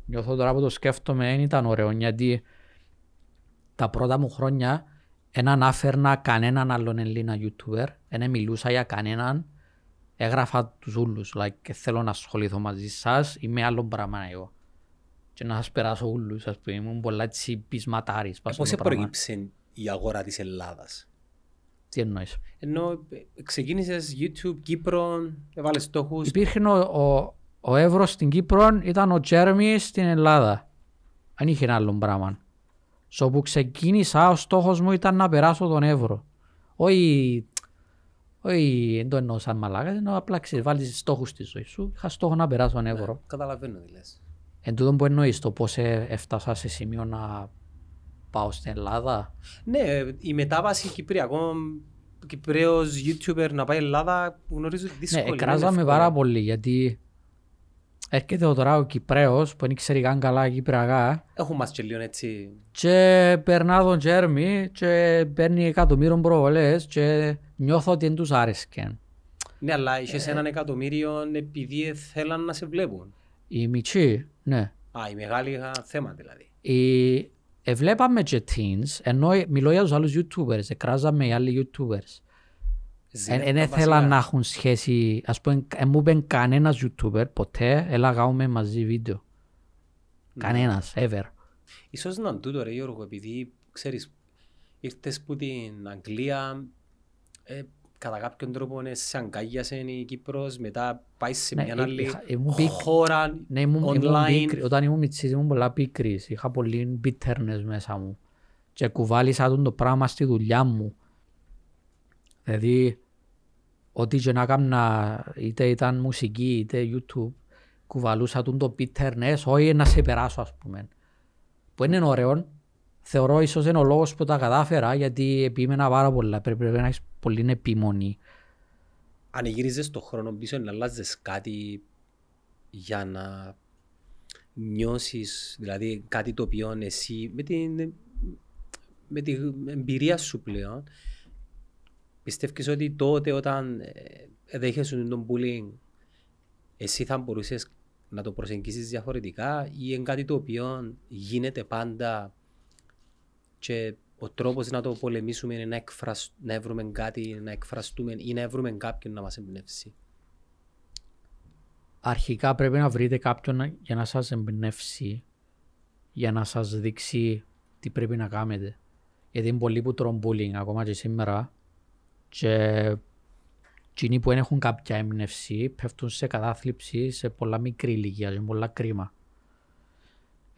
[SPEAKER 2] νιώθω τώρα που το σκέφτομαι δεν ήταν ωραίο γιατί τα πρώτα μου χρόνια δεν ανάφερνα κανέναν άλλον Έλληνα YouTuber, δεν μιλούσα για κανέναν, έγραφα τους ούλους, like, θέλω να ασχοληθώ μαζί σας ή με άλλο πράγμα εγώ. Και να σας περάσω ούλους, ας πούμε, ήμουν πολλά έτσι πεισματάρης.
[SPEAKER 1] Ε,
[SPEAKER 2] πάνω
[SPEAKER 1] Πώς
[SPEAKER 2] στο πράγμα.
[SPEAKER 1] προήψε η αγορά της Ελλάδας;
[SPEAKER 2] Τι εννοείς;
[SPEAKER 1] Ενώ ε, ξεκίνησες YouTube, Κύπρο, έβαλες στόχους.
[SPEAKER 2] Υπήρχε ο, ο, ο Εύρος στην Κύπρο, ήταν ο Τζέρμι στην Ελλάδα. Δεν είχε ένα άλλο πράγμα. So που ξεκίνησα, ο στόχος μου ήταν να περάσω τον Εύρο. Όχι, όχι δεν το εννοώ σαν μαλάκας, εννοώ απλά ξέρεις, βάλεις στόχους στη ζωή σου. Είχα στόχο να περάσω τον Εύρο.
[SPEAKER 1] Καταλαβαίνω τι λες.
[SPEAKER 2] Εν τούτον που εννοείς το πώς ε, έφτασα σε σημείο να πάω στην Ελλάδα;
[SPEAKER 1] Ναι, η μετάβαση Κυπριακών, Κυπρέος YouTuber να πάει Ελλάδα γνωρίζω ότι
[SPEAKER 2] Ναι,
[SPEAKER 1] δύσκολη. είναι
[SPEAKER 2] εκράζαμε
[SPEAKER 1] εύκολο.
[SPEAKER 2] πάρα πολύ γιατί έρχεται ο τώρα ο Κυπρέος που δεν ξέρει καν καλά Κυπριακά
[SPEAKER 1] Έχουν μας και λίγο έτσι.
[SPEAKER 2] και περνά τον Τζέρμι και παίρνει εκατομμύρων προβολές και νιώθω ότι δεν τους άρεσκε.
[SPEAKER 1] Ναι, αλλά είχες έναν εκατομμύριο επειδή θέλαν να σε βλέπουν.
[SPEAKER 2] Οι μητσοί, ναι.
[SPEAKER 1] Α, οι μεγάλοι είχαν θέμα δηλαδή.
[SPEAKER 2] Οι... Εβλέπαμε και teens, ενώ μιλώ για τους άλλους YouTubers, εκράζαμε οι άλλοι YouTubers.
[SPEAKER 1] Ζηλεύκαν
[SPEAKER 2] Δεν
[SPEAKER 1] βασικά.
[SPEAKER 2] ήθελα να έχουν σχέση, ας πούμε, δεν μου είπε κανένας YouTuber ποτέ, έλα κάνουμε μαζί βίντεο.
[SPEAKER 1] Ναι.
[SPEAKER 2] Κανένας, ever.
[SPEAKER 1] Ίσως να είναι τούτο ρε Γιώργο, επειδή ξέρεις, ήρθες που την Αγγλία, ε, κατά κάποιον τρόπο ε, σε αγκάγιασε η Κύπρος, μετά πάει σε
[SPEAKER 2] Ναι,
[SPEAKER 1] μια
[SPEAKER 2] ε,
[SPEAKER 1] άλλη
[SPEAKER 2] είχα- ήμουν πικ-
[SPEAKER 1] χώρα,
[SPEAKER 2] Ναι, ήμουν, ήμουν
[SPEAKER 1] online.
[SPEAKER 2] πίκρη. Όταν ήμουν μητσής ήμουν πολλά πίκρης. Είχα πολύ bitterness μέσα μου. Και κουβάλισα τον το πράγμα στη δουλειά μου. Δηλαδή, ό,τι και να έκανα, είτε ήταν μουσική, είτε YouTube, κουβαλούσα τον το bitterness, όχι να σε περάσω ας πούμε. Που είναι ωραίο, θεωρώ ίσως είναι ο λόγος που τα κατάφερα, γιατί επίμενα πάρα πολλά. Πρέπει, πρέπει να έχεις πολύ επιμονή.
[SPEAKER 1] αν γύριζες το χρόνο πίσω να αλλάζεις κάτι για να νιώσεις, δηλαδή κάτι το οποίο εσύ με την, με την εμπειρία σου πλέον πιστεύεις ότι τότε όταν ε, δέχεσαι τον bullying εσύ θα μπορούσες να το προσεγγίσεις διαφορετικά ή είναι κάτι το οποίο γίνεται πάντα και ο τρόπος να το πολεμήσουμε είναι να, εκφρασ... να βρούμε κάτι, να εκφραστούμε ή να βρούμε κάποιον να μας εμπνεύσει.
[SPEAKER 2] αρχικά πρέπει να βρείτε κάποιον να- για να σας εμπνεύσει, για να σας δείξει τι πρέπει να κάνετε. Γιατί είναι πολλοί που τρώνε bullying ακόμα και σήμερα και εκείνοι που δεν έχουν κάποια έμπνευση πέφτουν σε κατάθλιψη σε πολλά μικρή ηλικία και είναι πολλά κρίμα.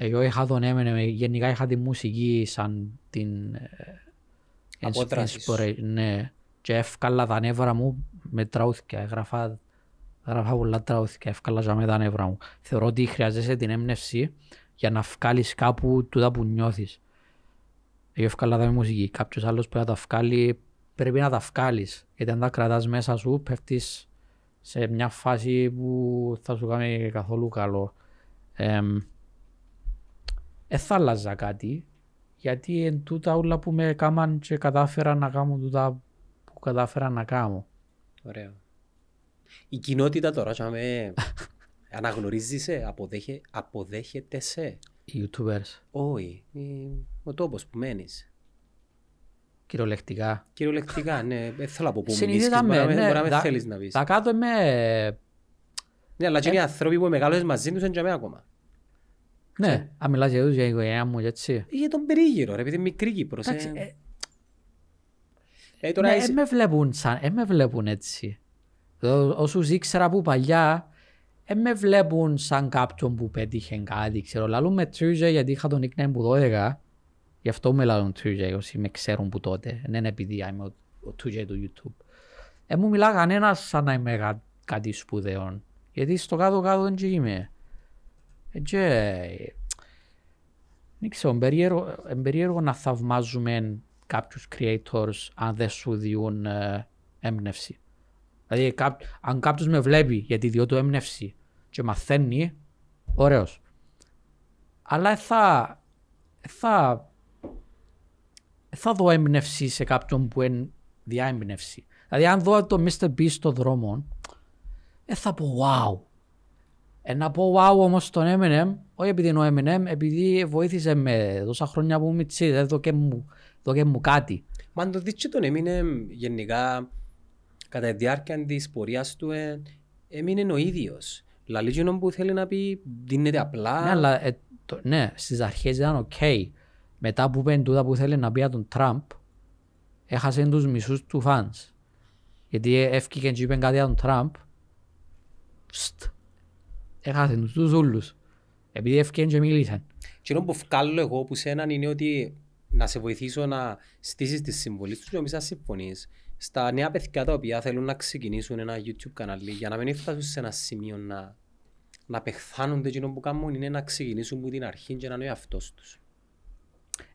[SPEAKER 2] Εγώ είχα τον έμενε, γενικά είχα τη μουσική σαν την ε,
[SPEAKER 1] Απόδραση σου.
[SPEAKER 2] inspira- ναι. Και εύκαλα τα νεύρα μου με τραούθηκια. Έγραφα, έγραφα πολλά τραούθηκια, εύκαλα και με τα νεύρα μου. Θεωρώ ότι χρειάζεσαι την έμπνευση για να βγάλεις κάπου τούτα που νιώθεις. Εγώ εύκαλα τα με μουσική. Κάποιος άλλος που να τα βγάλει πρέπει να τα βγάλεις. Γιατί αν τα κρατάς μέσα σου πέφτεις σε μια φάση που θα σου κάνει καθόλου καλό. Εμ, ε, θα άλλαζα κάτι, γιατί εν τούτα όλα που με κάμαν και κατάφερα να κάνω τούτα που κατάφερα να κάνω.
[SPEAKER 1] Ωραίο. Η κοινότητα τώρα, και με αναγνωρίζει σε, αποδέχε, αποδέχεται σε.
[SPEAKER 2] Οι YouTubers,
[SPEAKER 1] Όχι, ε, ο τόπος που μένεις.
[SPEAKER 2] κυριολεκτικά.
[SPEAKER 1] Κυριολεκτικά, ναι, δεν θέλω να πω που μείνεις,
[SPEAKER 2] Συνείδητα
[SPEAKER 1] μπορεί να
[SPEAKER 2] με,
[SPEAKER 1] μην-
[SPEAKER 2] ναι,
[SPEAKER 1] μπορεί να μην
[SPEAKER 2] τα-
[SPEAKER 1] θέλεις να πεις.
[SPEAKER 2] Τα κάτω με...
[SPEAKER 1] Ναι, αλλά και οι άνθρωποι που μεγάλωσες μαζί τους είναι και εμένα ακόμα.
[SPEAKER 2] Ναι, αν μιλάς για τους, για η οικογένεια μου και έτσι.
[SPEAKER 1] Για τον περίγυρο, ρε, επειδή είναι μικρή Κύπρος.
[SPEAKER 2] Εντάξει,
[SPEAKER 1] ε.
[SPEAKER 2] ε,
[SPEAKER 1] Ε, τώρα
[SPEAKER 2] ναι,
[SPEAKER 1] είσαι-
[SPEAKER 2] ε, με βλέπουν σαν, ε, με βλέπουν έτσι. Ό- Όσους ήξερα από παλιά, ε, με βλέπουν σαν κάποιον που πέτυχε κάτι, ξέρω. Λαλούν με Τρίζε γιατί είχα τον nickname που 12, γι' αυτό με λαλούν Τρίζε, όσοι με ξέρουν που τότε. Δεν είναι επειδή είμαι ο, ο Τρίζε του YouTube. Ε, μου μιλά κανένας σαν να είμαι κα- κάτι σπουδαίο. Γιατί στο κάτω-κάτω δεν και είμαι. Ε, και, δεν ξέρω, εμπεριέργο, εμπεριέργο να θαυμάζουμε κάποιους creators αν δεν σου διούν ε, έμπνευση. Δηλαδή κά, αν κάποιος με βλέπει γιατί διώ του έμπνευση και μαθαίνει, ωραίος. Αλλά ε, θα, ε, θα, ε, θα δω έμπνευση σε κάποιον που είναι διά έμπνευση. Δηλαδή αν δω το Mr. Beast στο δρόμο, ε, θα πω wow. Ε, να πω wow όμως τον Eminem, όχι επειδή είναι ο Eminem, επειδή βοήθησε με τόσα χρόνια που είμαι τζι, έδωκε μου, έδωκε μου κάτι.
[SPEAKER 1] Μα αν το δεις και τον Eminem γενικά κατά τη διάρκεια της πορείας του ε, έμεινε ο ίδιος. Λαλεί εκείνο που θέλει να πει δίνεται απλά.
[SPEAKER 2] Ναι, αλλά ε, το, ναι, στις αρχές ήταν οκ. Μετά που είπε τούτα που θέλει να πει για τον Τραμπ, έχασε τους μισούς του fans. Γιατί ε, έφυγε και είπε κάτι για τον Τραμπ, στ, έχασε τους τους ούλους. Επειδή έφυγε και μίλησαν.
[SPEAKER 1] Εκείνο που βγάλω εγώ που σέναν είναι ότι να σε βοηθήσω να στήσεις τη συμβολή σου και νομίζω να συμφωνείς στα νέα παιδιά τα οποία θέλουν να ξεκινήσουν ένα YouTube κανάλι για να μην φτάσουν σε ένα σημείο να, να πεχθάνονται εκείνο που κάνουν είναι να ξεκινήσουν από την αρχή και να είναι ο εαυτός τους.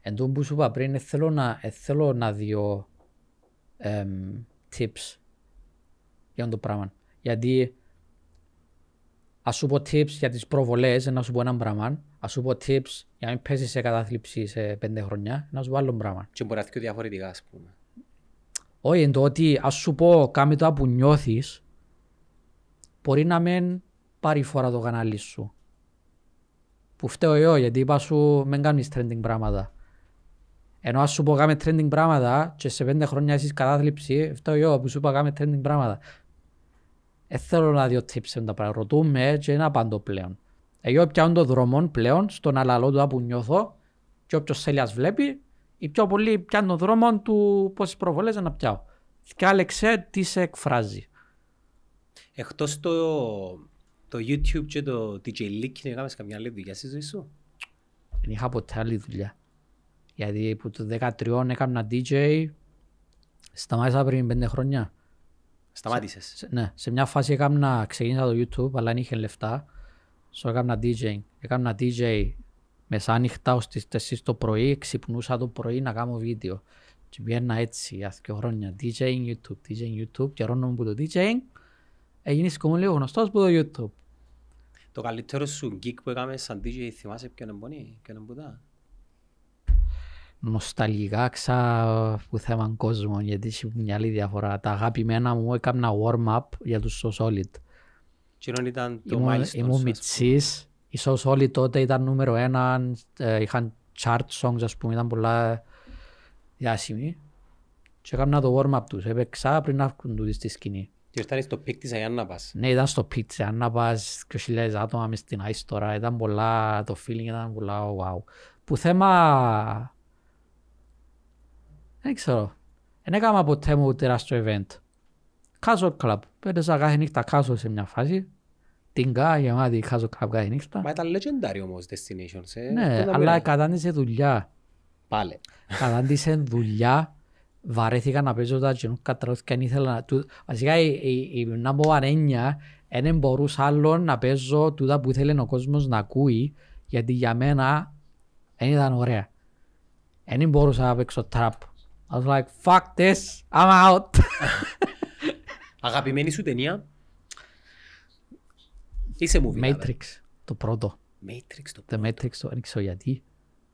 [SPEAKER 2] Εν τω που σου είπα πριν, ε, θέλω να, ε, θέλω να δω εμ, tips για το πράγμα. Γιατί ας σου πω tips για τις προβολές, να σου πω ένα πράγμα. Ας σου πω tips για να μην πέσεις σε κατάθλιψη σε πέντε χρονιά, να σου πω άλλο πράγμα.
[SPEAKER 1] Και μπορεί να είναι διαφορετικά, ας πούμε.
[SPEAKER 2] Όχι, εν το ότι ας σου πω κάμε το που νιώθεις, μπορεί να μην πάρει φορά το κανάλι σου. Που φταίω εγώ, γιατί είπα σου μην κάνεις trending πράγματα. Ενώ ας σου πω κάμε trending πράγματα και σε πέντε χρόνια έχεις κατάθλιψη, φταίω εγώ που σου είπα κάμε trending πράγματα. Δεν θέλω να δω tips με τα πράγματα. Ρωτούμε και να απαντώ πλέον. Εγώ πιάνω το δρόμο πλέον στον αλαλό του που νιώθω και όποιος θέλει ας βλέπει ή πιο πολύ πιάνω το δρόμο του πόσες προβολές να πιάω. Θυκάλεξε τι σε εκφράζει.
[SPEAKER 1] Εκτός το, το YouTube και το DJ Leak, έκανες καμιά άλλη δουλειά στη ζωή σου;
[SPEAKER 2] Δεν είχα ποτέ άλλη δουλειά. Γιατί που το 13 έκανα DJ, σταμάτησα πριν πέντε χρόνια.
[SPEAKER 1] Σταμάτησες.
[SPEAKER 2] Σε- ναι, σε μια φάση έκανα, ξεκίνησα το YouTube, αλλά δεν είχε λεφτά. So έκανα DJ. Έκανα DJ μεσάνυχτα ως τις 4 το πρωί, ξυπνούσα το πρωί να κάνω βίντεο. Και πήγαινα έτσι για δύο χρόνια. DJing YouTube, DJing YouTube, και ρώνω που το DJing, έγινες como λίγο γνωστός που το YouTube.
[SPEAKER 1] Το καλύτερο σου gig που έκαμε σαν DJ θυμάσαι ποιον εμπονεί, ποιον εμπούτα.
[SPEAKER 2] Νοσταλγικά ξα που θέμα κόσμο γιατί έχει μια άλλη διαφορά. Τα αγαπημένα μου έκανα warm-up για τους So Solid.
[SPEAKER 1] Και ενώ ήταν το
[SPEAKER 2] Ήμουν,
[SPEAKER 1] milestone σου,
[SPEAKER 2] ήμουν
[SPEAKER 1] ας πούμε.
[SPEAKER 2] μητσής, οι So Solid τότε ήταν νούμερο ένα, ε, είχαν chart songs ας πούμε, ήταν πολλά διάσημοι. Και έκανα το warm-up τους, έπαιξα πριν να έρχουν τούτοι στη σκηνή.
[SPEAKER 1] Και ήρθαν στο peak της Αγίας Νάπας.
[SPEAKER 2] Ναι, ήταν στο peak της Αγίας Νάπας 2.000 άτομα μες στην Ice τώρα, ήταν πολλά, το feeling ήταν πολλά wow. Που θέμα, δεν ξέρω, δεν έκανα ποτέ μου τεράστιο event. Casual club, έπαιζα κάθε νύχτα casual σε μια φάση, τίγκα, γεμάτη casual club κάθε νύχτα.
[SPEAKER 1] Μα ήταν legendary όμως destinations. ε.
[SPEAKER 2] Ναι,
[SPEAKER 1] Τότε
[SPEAKER 2] αλλά
[SPEAKER 1] που-
[SPEAKER 2] κατάντησε δουλειά.
[SPEAKER 1] Πάλε.
[SPEAKER 2] Κατάντησε δουλειά, βαρέθηκα να παίζω τα γενούκα τραγούδια και ήθελα να... του- Βασικά η, η, η number one έννοια δεν μπορούσα άλλο να παίζω τούτα που ήθελε ο κόσμος να ακούει γιατί για μένα δεν ήταν ωραία. Δεν μπορούσα να παίξω trap. I was like, fuck this, I'm out.
[SPEAKER 1] Αγαπημένη σου ταινία; Είσαι movie lover.
[SPEAKER 2] Matrix, το πρώτο.
[SPEAKER 1] Matrix το
[SPEAKER 2] The Matrix, το δεν ξέρω γιατί.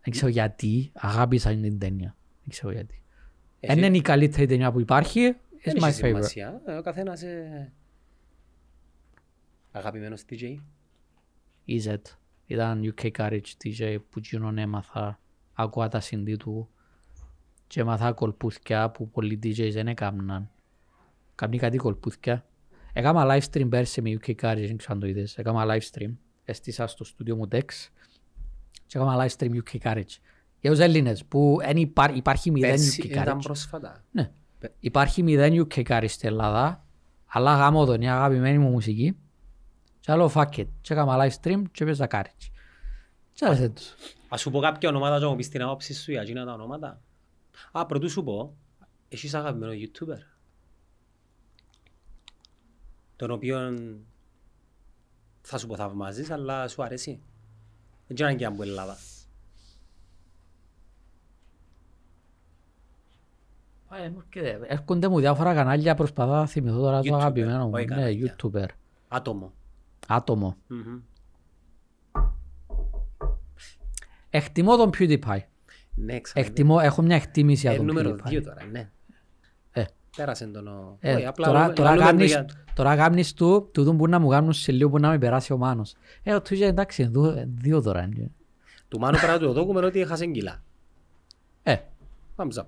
[SPEAKER 2] Δεν ξέρω γιατί αγάπησα την ταινία. Δεν ξέρω γιατί.
[SPEAKER 1] Εσύ-
[SPEAKER 2] Δεν είναι η καλύτερη ταινία που υπάρχει.
[SPEAKER 1] Δεν
[SPEAKER 2] It's my
[SPEAKER 1] έχει
[SPEAKER 2] favorite.
[SPEAKER 1] σημασία. Ε, Ο καθένας ε... αγαπημένος DJ.
[SPEAKER 2] EZ. Ήταν UK Garage DJ που γίνον έμαθα. Άκουα τα συντή του και έμαθα κολπούθκια που πολλοί DJs δεν έκαναν. Καμνή κάτι κολπούθκια. Έκανα live stream πέρσι με UK Garage, δεν ξέρω αν το είδες. Έκανα live stream. Έστησα στο στούντιο μου Dex και έκανα live stream UK Garage. Για τους Έλληνες που εν υπά- υπάρχει μηδέν
[SPEAKER 1] Πέρσι
[SPEAKER 2] UK
[SPEAKER 1] ήταν
[SPEAKER 2] Garage.
[SPEAKER 1] πρόσφατα.
[SPEAKER 2] Ναι. Υπάρχει μηδέν UK Garage στην Ελλάδα, αλλά γάμω τον, είναι αγαπημένη μου μουσική. Και άλλο fuck it. Και έκανα live stream και έπαιζα Garage. Και άρεσε τους.
[SPEAKER 1] Ας σου πω κάποια ονόματα και μου πεις την άποψη σου για εκείνα τα ονόματα. Α, πρωτού σου πω, έχεις αγαπημένος YouTuber. Τον οποίο θα σου πω θαυμάζεις, αλλά σου αρέσει. Δεν ξέρω αν και αν που Ελλάδα.
[SPEAKER 2] Ε, μου έρχεται- Έρχονται μου διάφορα κανάλια, προσπαθώ να θυμηθώ τώρα το
[SPEAKER 1] YouTuber,
[SPEAKER 2] αγαπημένο μου.
[SPEAKER 1] όχι
[SPEAKER 2] Ναι,
[SPEAKER 1] κανάλια.
[SPEAKER 2] YouTuber.
[SPEAKER 1] Άτομο.
[SPEAKER 2] Άτομο.
[SPEAKER 1] Μμμ.
[SPEAKER 2] Εκτιμώ τον PewDiePie.
[SPEAKER 1] Ναι, ξανά.
[SPEAKER 2] Εκτιμώ, έχω μια εκτίμηση για
[SPEAKER 1] Ε,
[SPEAKER 2] τον
[SPEAKER 1] νούμερο
[SPEAKER 2] PewDiePie.
[SPEAKER 1] δύο τώρα, ναι.
[SPEAKER 2] Ε.
[SPEAKER 1] Πέρασε τον... ο-
[SPEAKER 2] Ε,
[SPEAKER 1] Όχι, απλά
[SPEAKER 2] τώρα,
[SPEAKER 1] λαλούμε-
[SPEAKER 2] τώρα,
[SPEAKER 1] λαλούμε το
[SPEAKER 2] κάνεις,
[SPEAKER 1] για-
[SPEAKER 2] τώρα κάνεις του, τούτο που να μου κάνουν σε λίγο που να με περάσει ο Μάνος. Ε, ο Twitch εντάξει, είναι δυο- δύο τώρα. είναι.
[SPEAKER 1] Του Μάνου πέρα του δόκουμε ότι έχασε κιλά.
[SPEAKER 2] Ε,
[SPEAKER 1] Thumbs up.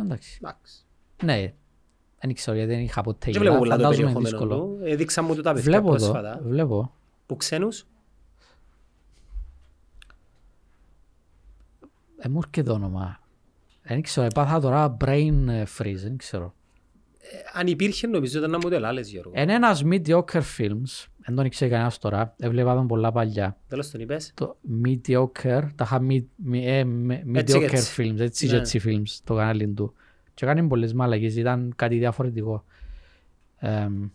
[SPEAKER 2] εντάξει.
[SPEAKER 1] Εντάξει.
[SPEAKER 2] Ναι, δεν ξέρω γιατί δεν είχα ποτέ
[SPEAKER 1] Δεν
[SPEAKER 2] γελά,
[SPEAKER 1] βλέπω πολλά το
[SPEAKER 2] φαντάζομαι είναι
[SPEAKER 1] περιεχόμενο
[SPEAKER 2] δύσκολο.
[SPEAKER 1] του. Έδειξαν μου το τα παιδιά
[SPEAKER 2] Βλέπω το,
[SPEAKER 1] πρόσφατα.
[SPEAKER 2] βλέπω.
[SPEAKER 1] Που ξένους.
[SPEAKER 2] Ε, μου έρχεται το όνομα. Δεν ξέρω, έπαθα τώρα brain ε, freeze, δεν ξέρω.
[SPEAKER 1] Ε, Αν υπήρχε νομίζω ήταν να μου το ελάλες Γιώργο.
[SPEAKER 2] Είναι ένας mediocre films, δεν τον ήξερε κανένας τώρα, έβλεπα τον πολλά παλιά.
[SPEAKER 1] Τέλος τον είπες;
[SPEAKER 2] Το mediocre, τα είχα mid, μι- ε, με-
[SPEAKER 1] Έτσι και
[SPEAKER 2] mediocre
[SPEAKER 1] έτσι.
[SPEAKER 2] films, έτσι και
[SPEAKER 1] Ναι.
[SPEAKER 2] έτσι films, το κανάλι του. Και έκανε πολλές μαλακίες, ήταν κάτι διαφορετικό. Εμ,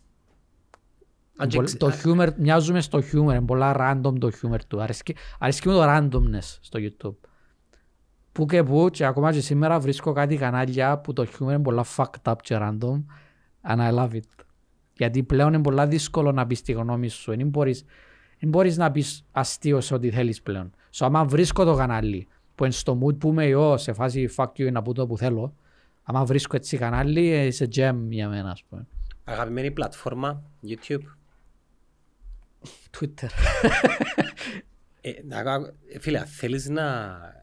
[SPEAKER 1] Αν και
[SPEAKER 2] πολλ-
[SPEAKER 1] ξε-
[SPEAKER 2] το humor, μοιάζουμε στο humor, είναι πολλά random το humor του. Αρέσκει, αρέσκει μου το randomness στο YouTube. Που και που και ακόμα και σήμερα βρίσκω κάτι κανάλια που το χιούμερ είναι πολλά fucked up και random and I love it. Γιατί πλέον είναι πολλά δύσκολο να πεις τη γνώμη σου. Δεν μπορείς, δεν μπορείς να πεις αστείο ό,τι θέλεις πλέον. So, άμα βρίσκω το κανάλι που είναι στο mood που είμαι εγώ σε φάση fuck you να πω το που θέλω, άμα βρίσκω έτσι κανάλι, είσαι gem για μένα, ας πούμε.
[SPEAKER 1] Αγαπημένη πλατφόρμα, YouTube.
[SPEAKER 2] Twitter.
[SPEAKER 1] Ε, να κα- ε, φίλε, αν θέλεις να,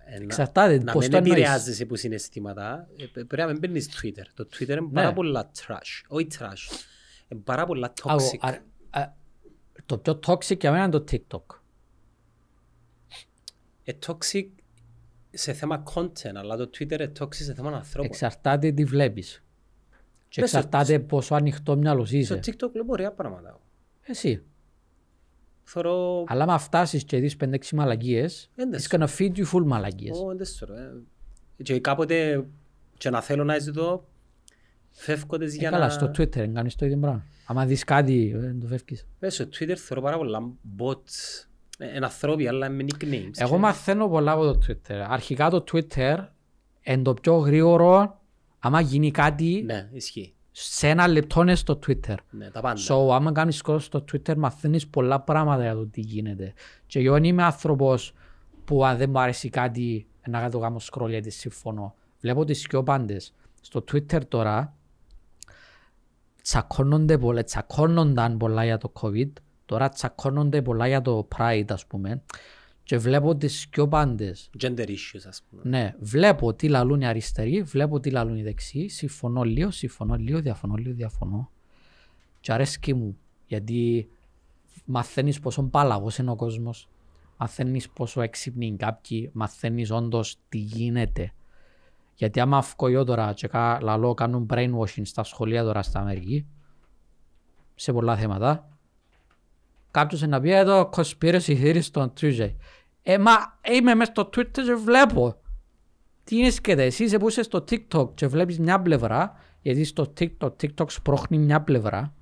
[SPEAKER 1] ε, να,
[SPEAKER 2] Εξαρτάται
[SPEAKER 1] να
[SPEAKER 2] πώς
[SPEAKER 1] μην
[SPEAKER 2] το εννοείς.
[SPEAKER 1] επηρεάζεσαι από συναισθήματα, ε, πε- πρέπει να μην παίρνεις Twitter. Το Twitter είναι πάρα
[SPEAKER 2] Ναι.
[SPEAKER 1] πολλά trash. Όχι trash. Είναι πάρα πολλά
[SPEAKER 2] Αγω-
[SPEAKER 1] toxic.
[SPEAKER 2] α- α- Το πιο toxic για μένα είναι το TikTok.
[SPEAKER 1] Ε, toxic σε θέμα content, αλλά το Twitter είναι toxic σε θέμα ανθρώπων.
[SPEAKER 2] Εξαρτάται τι βλέπεις. Και
[SPEAKER 1] Ναι, στο-
[SPEAKER 2] εξαρτάται πόσο ανοιχτό μυαλός
[SPEAKER 1] Στο
[SPEAKER 2] είσαι.
[SPEAKER 1] TikTok βλέπω ωραία πράγματα.
[SPEAKER 2] Εσύ.
[SPEAKER 1] Θωρώ...
[SPEAKER 2] Αλλά άμα φτάσεις και δεις 5-6 μαλακίες,
[SPEAKER 1] Έντες.
[SPEAKER 2] it's gonna feed you full μαλακίες.
[SPEAKER 1] Ω, δεν ξέρω, ε. Και κάποτε και να θέλω να ζητώ φεύγω τις
[SPEAKER 2] Ε,
[SPEAKER 1] για
[SPEAKER 2] καλά,
[SPEAKER 1] να...
[SPEAKER 2] στο Twitter δεν κάνεις το ίδιο πράγμα. Άμα δεις κάτι, ε, δεν το φεύγεις.
[SPEAKER 1] Ε, Στο Twitter θεωρώ πάρα πολλά bots. Ε, Είναι ανθρώποι, αλλά με nicknames.
[SPEAKER 2] Εγώ
[SPEAKER 1] Και-
[SPEAKER 2] μαθαίνω πολλά από το Twitter. Αρχικά το Twitter είναι το πιο γρήγορο άμα γίνει κάτι
[SPEAKER 1] Ναι, ισχύει.
[SPEAKER 2] Σε ένα λεπτό είναι στο Twitter.
[SPEAKER 1] Ναι, τα πάντα.
[SPEAKER 2] So, άμα κάνεις scroll στο Twitter μαθαίνεις πολλά πράγματα για το τι γίνεται. Και εγώ δεν είμαι άνθρωπος που αν δεν μου αρέσει κάτι να το κάνω scroll γιατί συμφωνώ. Βλέπω τις πιο πάντες. Στο Twitter τώρα τσακώνονται πολλά, τσακώνονταν πολλά για το COVID. Τώρα τσακώνονται πολλά για το Pride ας πούμε. Και βλέπω τις πιο πάντες.
[SPEAKER 1] Gender issues, ας πούμε.
[SPEAKER 2] Ναι, βλέπω τι λαλούν οι αριστεροί, βλέπω τι λαλούν οι δεξιοί, συμφωνώ λίγο, συμφωνώ λίγο, διαφωνώ λίγο, διαφωνώ. Και αρέσκει μου, γιατί μαθαίνεις πόσο πάλαβος είναι ο κόσμος, μαθαίνεις πόσο έξυπνοι είναι κάποιοι, μαθαίνεις όντως τι γίνεται. Γιατί άμα αυκώ εγώ τώρα και κα- λαλώ κάνουν brainwashing στα σχολεία τώρα στην Αμερική, σε πολλά θέματα, κάποιος είναι να πει εδώ conspiracy theory στο Twitter. Ε, μα είμαι μέσα στο Twitter και βλέπω. Τι είναι σκέτε, εσύ είσαι που είσαι στο TikTok και βλέπεις μια πλευρά, γιατί στο TikTok, TikTok σπρώχνει μια πλευρά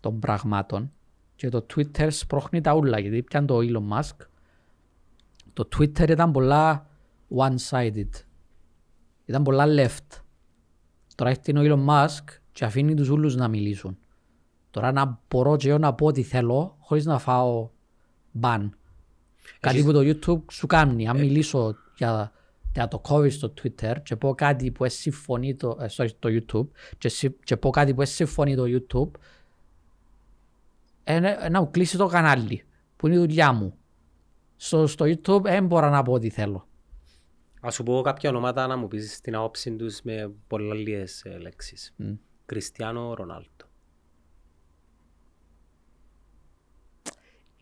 [SPEAKER 2] των πραγμάτων και το Twitter σπρώχνει τα ούλα, γιατί πιαν το Elon Musk. Το Twitter ήταν πολλά one-sided. Ήταν πολλά left. Τώρα έχει ο Elon Musk και αφήνει τους ούλους να μιλήσουν. Τώρα να μπορώ και εγώ να πω ό,τι θέλω χωρίς να φάω μπαν. Κάτι που το YouTube σου κάνει. Αν μιλήσω για, για το COVID στο Twitter και πω κάτι που εσύ συμφωνεί το, ε, sorry, το YouTube και, συ- και πω κάτι που εσύ συμφωνεί το YouTube ε, ναι, να μου κλείσει το κανάλι που είναι η δουλειά μου. Στο, στο YouTube δεν μπορώ να πω ό,τι θέλω.
[SPEAKER 1] Ας σου πω κάποια ονόματα να μου πεις την άποψη τους με πολλά λίγες ε, λέξεις.
[SPEAKER 2] Μμ.
[SPEAKER 1] Κριστιανό Ρονάλτο.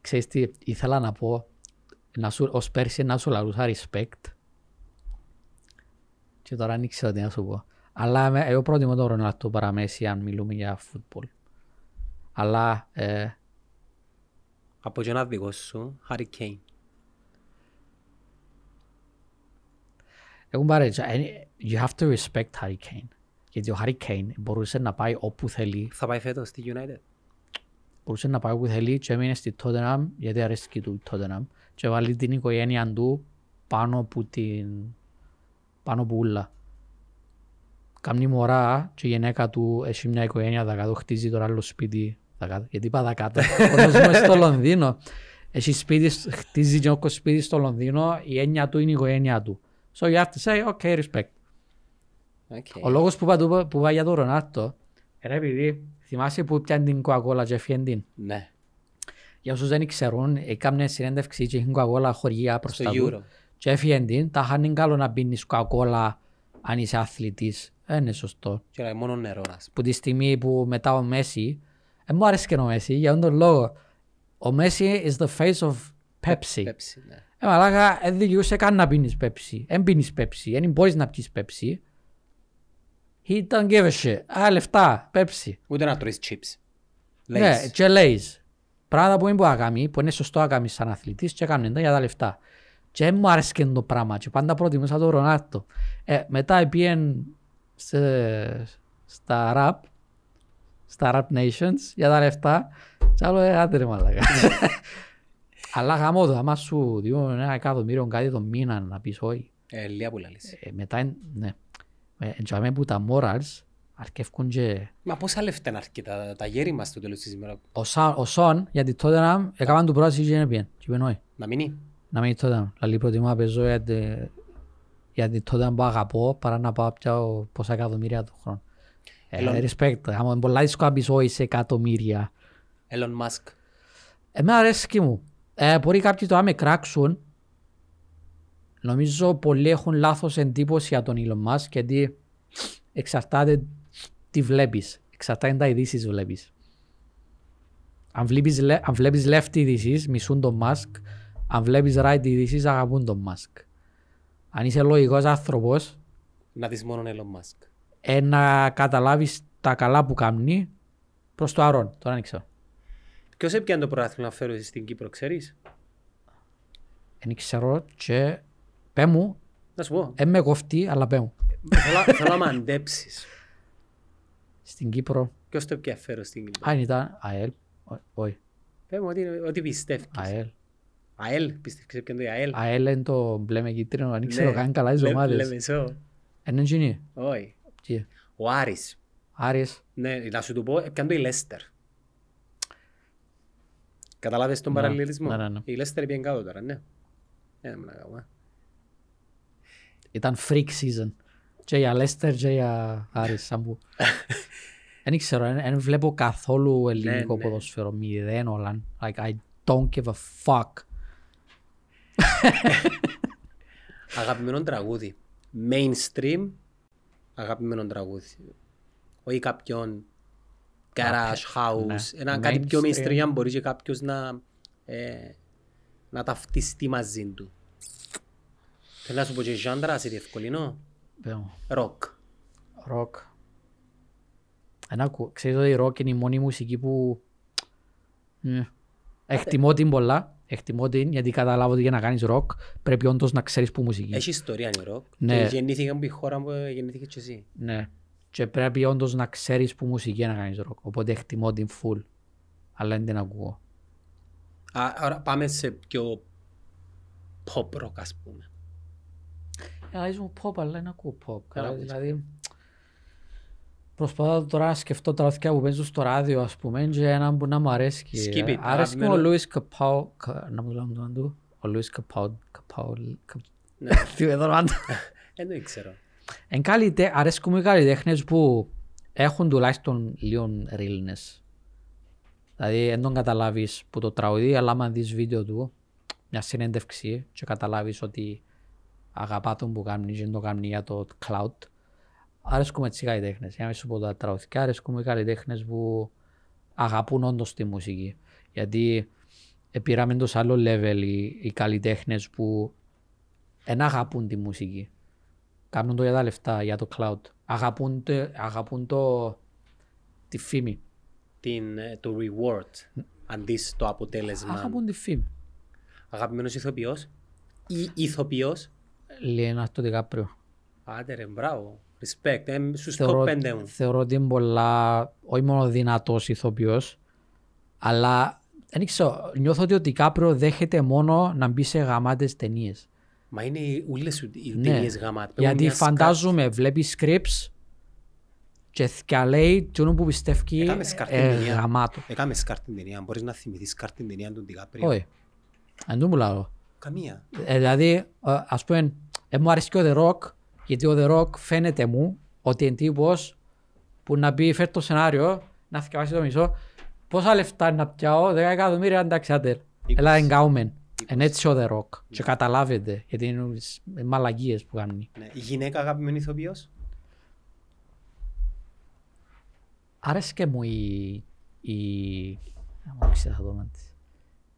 [SPEAKER 2] Ξέρεις τι ήθελα να πω να σου, ως πέρσι να σου λαλούσα respect και τώρα δεν ξέρω τι να σου πω. Αλλά με- εγώ προτιμώ τον Ρονάλτο παρά Μέση αν μιλούμε για φούτμπολ. Αλλά ε,
[SPEAKER 1] Από και ένα δικό σου, Harry Kane.
[SPEAKER 2] έχουν παρέτσα. You have to respect Harry Kane. Γιατί ο Harry Kane μπορούσε να πάει όπου θέλει.
[SPEAKER 1] Θα πάει φέτος στη United.
[SPEAKER 2] Μπορούσε να πάει όπου θέλει και έμεινε στη Tottenham γιατί αρέσκει του η Tottenham και βάλει την οικογένεια του πάνω από την πάνω από ούλα. Κάμνη μωρά και η γυναίκα του έχει μια οικογένεια δακάτω, χτίζει τώρα άλλο σπίτι δακάτω. Γιατί είπα δακάτω, όταν ζούμε στο Λονδίνο. Έχει σπίτι, χτίζει και όκο σπίτι στο Λονδίνο, η έννοια του είναι η οικογένειά του. So you have to say, okay, respect.
[SPEAKER 1] Okay.
[SPEAKER 2] Ο λόγος που είπα, του- που είπα για τον Ρονάτο, είναι επειδή θυμάσαι που πιάνε την Coca-Cola και έφυγε την;
[SPEAKER 1] Ναι,
[SPEAKER 2] Για όσους δεν ξέρουν, έκαμε συνέντευξη και είχε Coca-Cola χωριά προς
[SPEAKER 1] στο
[SPEAKER 2] τα
[SPEAKER 1] Euro.
[SPEAKER 2] του. Και έφυγε την, τα είχαν καλό να πίνεις Coca-Cola αν είσαι αθλητής. Δεν είναι σωστό.
[SPEAKER 1] Και είναι μόνο νερό, ας πούμε.
[SPEAKER 2] Που τη στιγμή που μετά ο Μέση, δεν μου άρεσε και ο Μέση, για αυτόν τον λόγο. Ο Μέση is the face of Pepsi.
[SPEAKER 1] Πέψη, ναι.
[SPEAKER 2] Ε, μαλάκα, δεν δικαιούσε καν να πίνεις Pepsi. Δεν πίνεις Pepsi, δεν μπορείς να πιεις Pepsi. He don't give a shit. Α, λεφτά, Pepsi.
[SPEAKER 1] Ούτε να τρώεις chips.
[SPEAKER 2] Ναι,
[SPEAKER 1] Lays.
[SPEAKER 2] και Lays. Πράγματα που είναι που αγάμει, που είναι σωστό να κάνεις σαν αθλητής και κάνουν τα για τα λεφτά. Και δεν μου άρεσε και το πράγμα και πάντα προτιμούσα τον Ρονάτο. Ε, μετά πήγαινε σε, στα rap, στα rap nations για τα λεφτά και άλλο ε, άντε ρε μαλάκα. Αλλά γαμώ το, άμα σου διούν ένα εκατομμύριο κάτι το μήνα να πεις όχι.
[SPEAKER 1] Ε, λίγα που λαλείς.
[SPEAKER 2] Ε, μετά, εν- ναι. Ε, εντιαμε που τα morals αρκεύκουν και
[SPEAKER 1] Μα πόσα λεφτά είναι αρκετά, τα γέρι μας στο τέλος της ημέρας;
[SPEAKER 2] ο, Σα, ο Σον γιατί τότε να έκαναν του πρόταση και δεν πήγαινε. Και είπε όχι.
[SPEAKER 1] Να μείνει;
[SPEAKER 2] Να μην τότε. Δηλαδή προτιμώ να παίζω γιατί, γιατί τότε που αγαπώ παρά να πάω πια πόσα εκατομμύρια του χρόνου. Ε,
[SPEAKER 1] Ελon-
[SPEAKER 2] respect. Άμα είναι πολλά δύσκολα να πεις όχι σε εκατομμύρια.
[SPEAKER 1] Elon Musk.
[SPEAKER 2] Εμένα αρέσκει μου. Ε, μπορεί κάποιοι τώρα με κράξουν. Νομίζω πολλοί έχουν λάθος εντύπωση για τον Elon Musk γιατί εξαρτάται τι βλέπεις. Εξαρτάται τα ειδήσεις βλέπεις. Αν βλέπεις, λε- αν βλέπεις left ειδήσεις μισούν τον Musk. Αν βλέπεις right ειδήσεις αγαπούν τον Musk. Αν είσαι λογικός άνθρωπος
[SPEAKER 1] Να δεις μόνο Elon Musk.
[SPEAKER 2] ε, να καταλάβεις τα καλά που κάνει προς το αρών. Τώρα δεν ξέρω.
[SPEAKER 1] Ποιος έπιανε το πρωτάθλημα να φέρω στην Κύπρο, ξέρεις;
[SPEAKER 2] Δεν ξέρω και πέ μου,
[SPEAKER 1] Να σου πω.
[SPEAKER 2] ε, με κοφτεί, αλλά πέ μου.
[SPEAKER 1] Θέλω- Θέλω να με αντέψεις.
[SPEAKER 2] Στην Κύπρο,
[SPEAKER 1] Ποιος το έπιανε φέρω στην Κύπρο.
[SPEAKER 2] αν ήταν ΑΕΛ, Ω- όχι,
[SPEAKER 1] Πες μου ότι, ότι πιστεύεις.
[SPEAKER 2] ΑΕΛ.
[SPEAKER 1] ΑΕΛ, πιστεύεις έπιανε το ΑΕΛ.
[SPEAKER 2] ΑΕΛ είναι το μπλε με κίτρινο, δεν ξέρω
[SPEAKER 1] Ναι.
[SPEAKER 2] καν καλά τις
[SPEAKER 1] Λε-
[SPEAKER 2] ομάδες.
[SPEAKER 1] Λεμεσό.
[SPEAKER 2] Είναι εκείνη.
[SPEAKER 1] Όχι.
[SPEAKER 2] Τι,
[SPEAKER 1] Ο Άρης.
[SPEAKER 2] Άρης,
[SPEAKER 1] Ναι, να σου το πω, έπιανε το η Λέστερ. Καταλάβες τον
[SPEAKER 2] Ναι,
[SPEAKER 1] παραλληλισμό;
[SPEAKER 2] ναι, ναι, ναι.
[SPEAKER 1] Η Λέστερ πήγαινε κάτω τώρα, ναι. Ναι, να κάνουμε.
[SPEAKER 2] Ήταν freak season. Και για Λέστερ και για Άρης, σαν που. Δεν ξέρω, δεν- δεν βλέπω καθόλου ελληνικό
[SPEAKER 1] ναι.
[SPEAKER 2] ποδοσφαίρο, μηδέν όλα. Like, I don't give a fuck.
[SPEAKER 1] Αγαπημένο τραγούδι. Mainstream, αγαπημένο τραγούδι. Όχι κάποιον garage house.
[SPEAKER 2] ναι.
[SPEAKER 1] Ένα κάτι πιο
[SPEAKER 2] Mainstream.
[SPEAKER 1] mainstream, αν μπορεί και κάποιος να, ε, να ταυτιστεί μαζί του. Θέλω να σου πω και genre, σε διευκολύνω.
[SPEAKER 2] Πέ μου.
[SPEAKER 1] Ροκ.
[SPEAKER 2] Ροκ. Ένα ακού. Ξέρεις ότι η ροκ είναι η μόνη μουσική που... Ναι. Εκτιμώ την πολλά. Εκτιμώ την γιατί καταλάβω ότι για να κάνεις ροκ πρέπει όντως να ξέρεις που μουσική.
[SPEAKER 1] Έχεις ιστορία η ροκ.
[SPEAKER 2] Ναι.
[SPEAKER 1] Και γεννήθηκε από η χώρα που γεννήθηκε και εσύ.
[SPEAKER 2] Ναι. Και πρέπει όντως να ξέρεις που μουσική για να κάνεις ροκ. Οπότε εκτιμώ την full. Αλλά δεν την ακούω.
[SPEAKER 1] Α, άρα πάμε σε πιο pop rock ας πούμε.
[SPEAKER 2] Αλλάζει μου pop, αλλά δεν ακούω pop.
[SPEAKER 1] Καλά,
[SPEAKER 2] Καλά,
[SPEAKER 1] ακούεις.
[SPEAKER 2] δηλαδή, προσπαθώ τώρα να σκεφτώ τα λαθιά που παίζουν στο ράδιο, ας πούμε, και έναν που να μου αρέσει.
[SPEAKER 1] Skip it,
[SPEAKER 2] Αρέσει μου ο
[SPEAKER 1] αγαπημένο.
[SPEAKER 2] Λούις Καπάου, να μου λέμε το όνομα του. Ο Λούις Καπάου, Καπάου,
[SPEAKER 1] Ναι.
[SPEAKER 2] τι είναι το όνομα του.
[SPEAKER 1] Δεν το ήξερα.
[SPEAKER 2] Εν καλλιτέ- αρέσκουν μου οι καλλιτέχνες που έχουν τουλάχιστον λίγο realness. Δηλαδή δεν τον καταλάβεις που το τραγουδί, αλλά άμα δεις βίντεο του, μια συνέντευξη και καταλάβεις ότι αγαπά τον που κάνει και δεν το κάνει για το cloud. Αρέσκουν έτσι οι καλλιτέχνες. Για να μην σου πω τα τραγουδικά, αρέσκουν μου οι καλλιτέχνες που αγαπούν όντως τη μουσική. Γιατί πήραμε το σε άλλο level οι, οι καλλιτέχνες που δεν αγαπούν τη μουσική. Κάνουν το για τα λεφτά, για το cloud. Αγαπούν το, αγαπούν το τη φήμη.
[SPEAKER 1] Την, ε, το reward αντί στο αποτέλεσμα.
[SPEAKER 2] Αγαπούν τη φήμη.
[SPEAKER 1] Αγαπημένος ηθοποιός ή ηθοποιός.
[SPEAKER 2] Λένα το Δικάπριο.
[SPEAKER 1] Άντε ρε, μπράβο. Respect. Ε, στους
[SPEAKER 2] Θεωρώ,
[SPEAKER 1] top 5 μου.
[SPEAKER 2] θεωρώ ότι είναι πολλά, όχι μόνο δυνατός ηθοποιός, αλλά δεν ξέρω, νιώθω ότι ο Δικάπριο δέχεται μόνο να μπει σε γαμάτες ταινίες.
[SPEAKER 1] Μα είναι οι- ούλες σου οι
[SPEAKER 2] Ναι.
[SPEAKER 1] ταινίες γαμάτ. Παίρνουν
[SPEAKER 2] Γιατί
[SPEAKER 1] μια σκάρ-
[SPEAKER 2] φαντάζομαι, βλέπεις scripts και θκια λέει τούτο που πιστεύει
[SPEAKER 1] Έκαμε σκάρ την
[SPEAKER 2] ε,
[SPEAKER 1] ταινία.
[SPEAKER 2] γαμάτο.
[SPEAKER 1] Έκαμε σκάρ την ταινία. Μπορείς να θυμηθείς σκάρ την ταινία του Ντικάπριο.
[SPEAKER 2] Όχι. Αν το μου λέω.
[SPEAKER 1] Καμία.
[SPEAKER 2] Ε, δηλαδή, ε, ας πούμε, ε, μου αρέσει και ο The Rock, γιατί ο The Rock φαίνεται μου ότι είναι τύπος που να πει φέρ το σενάριο, να θυκευάσει το μισό, πόσα λεφτά να πιάω, 10 εκατομμύρια, εντάξει, άντε. Έλα, εγκάουμεν. Είναι έτσι ο The Rock. Και καταλάβετε, γιατί είναι ε, μαλαγίες που κάνει.
[SPEAKER 1] Ναι. Η γυναίκα αγαπημένη ηθοποιός;
[SPEAKER 2] Άρεσε και μου η... η... Δεν μου ξέρω το όνομα της.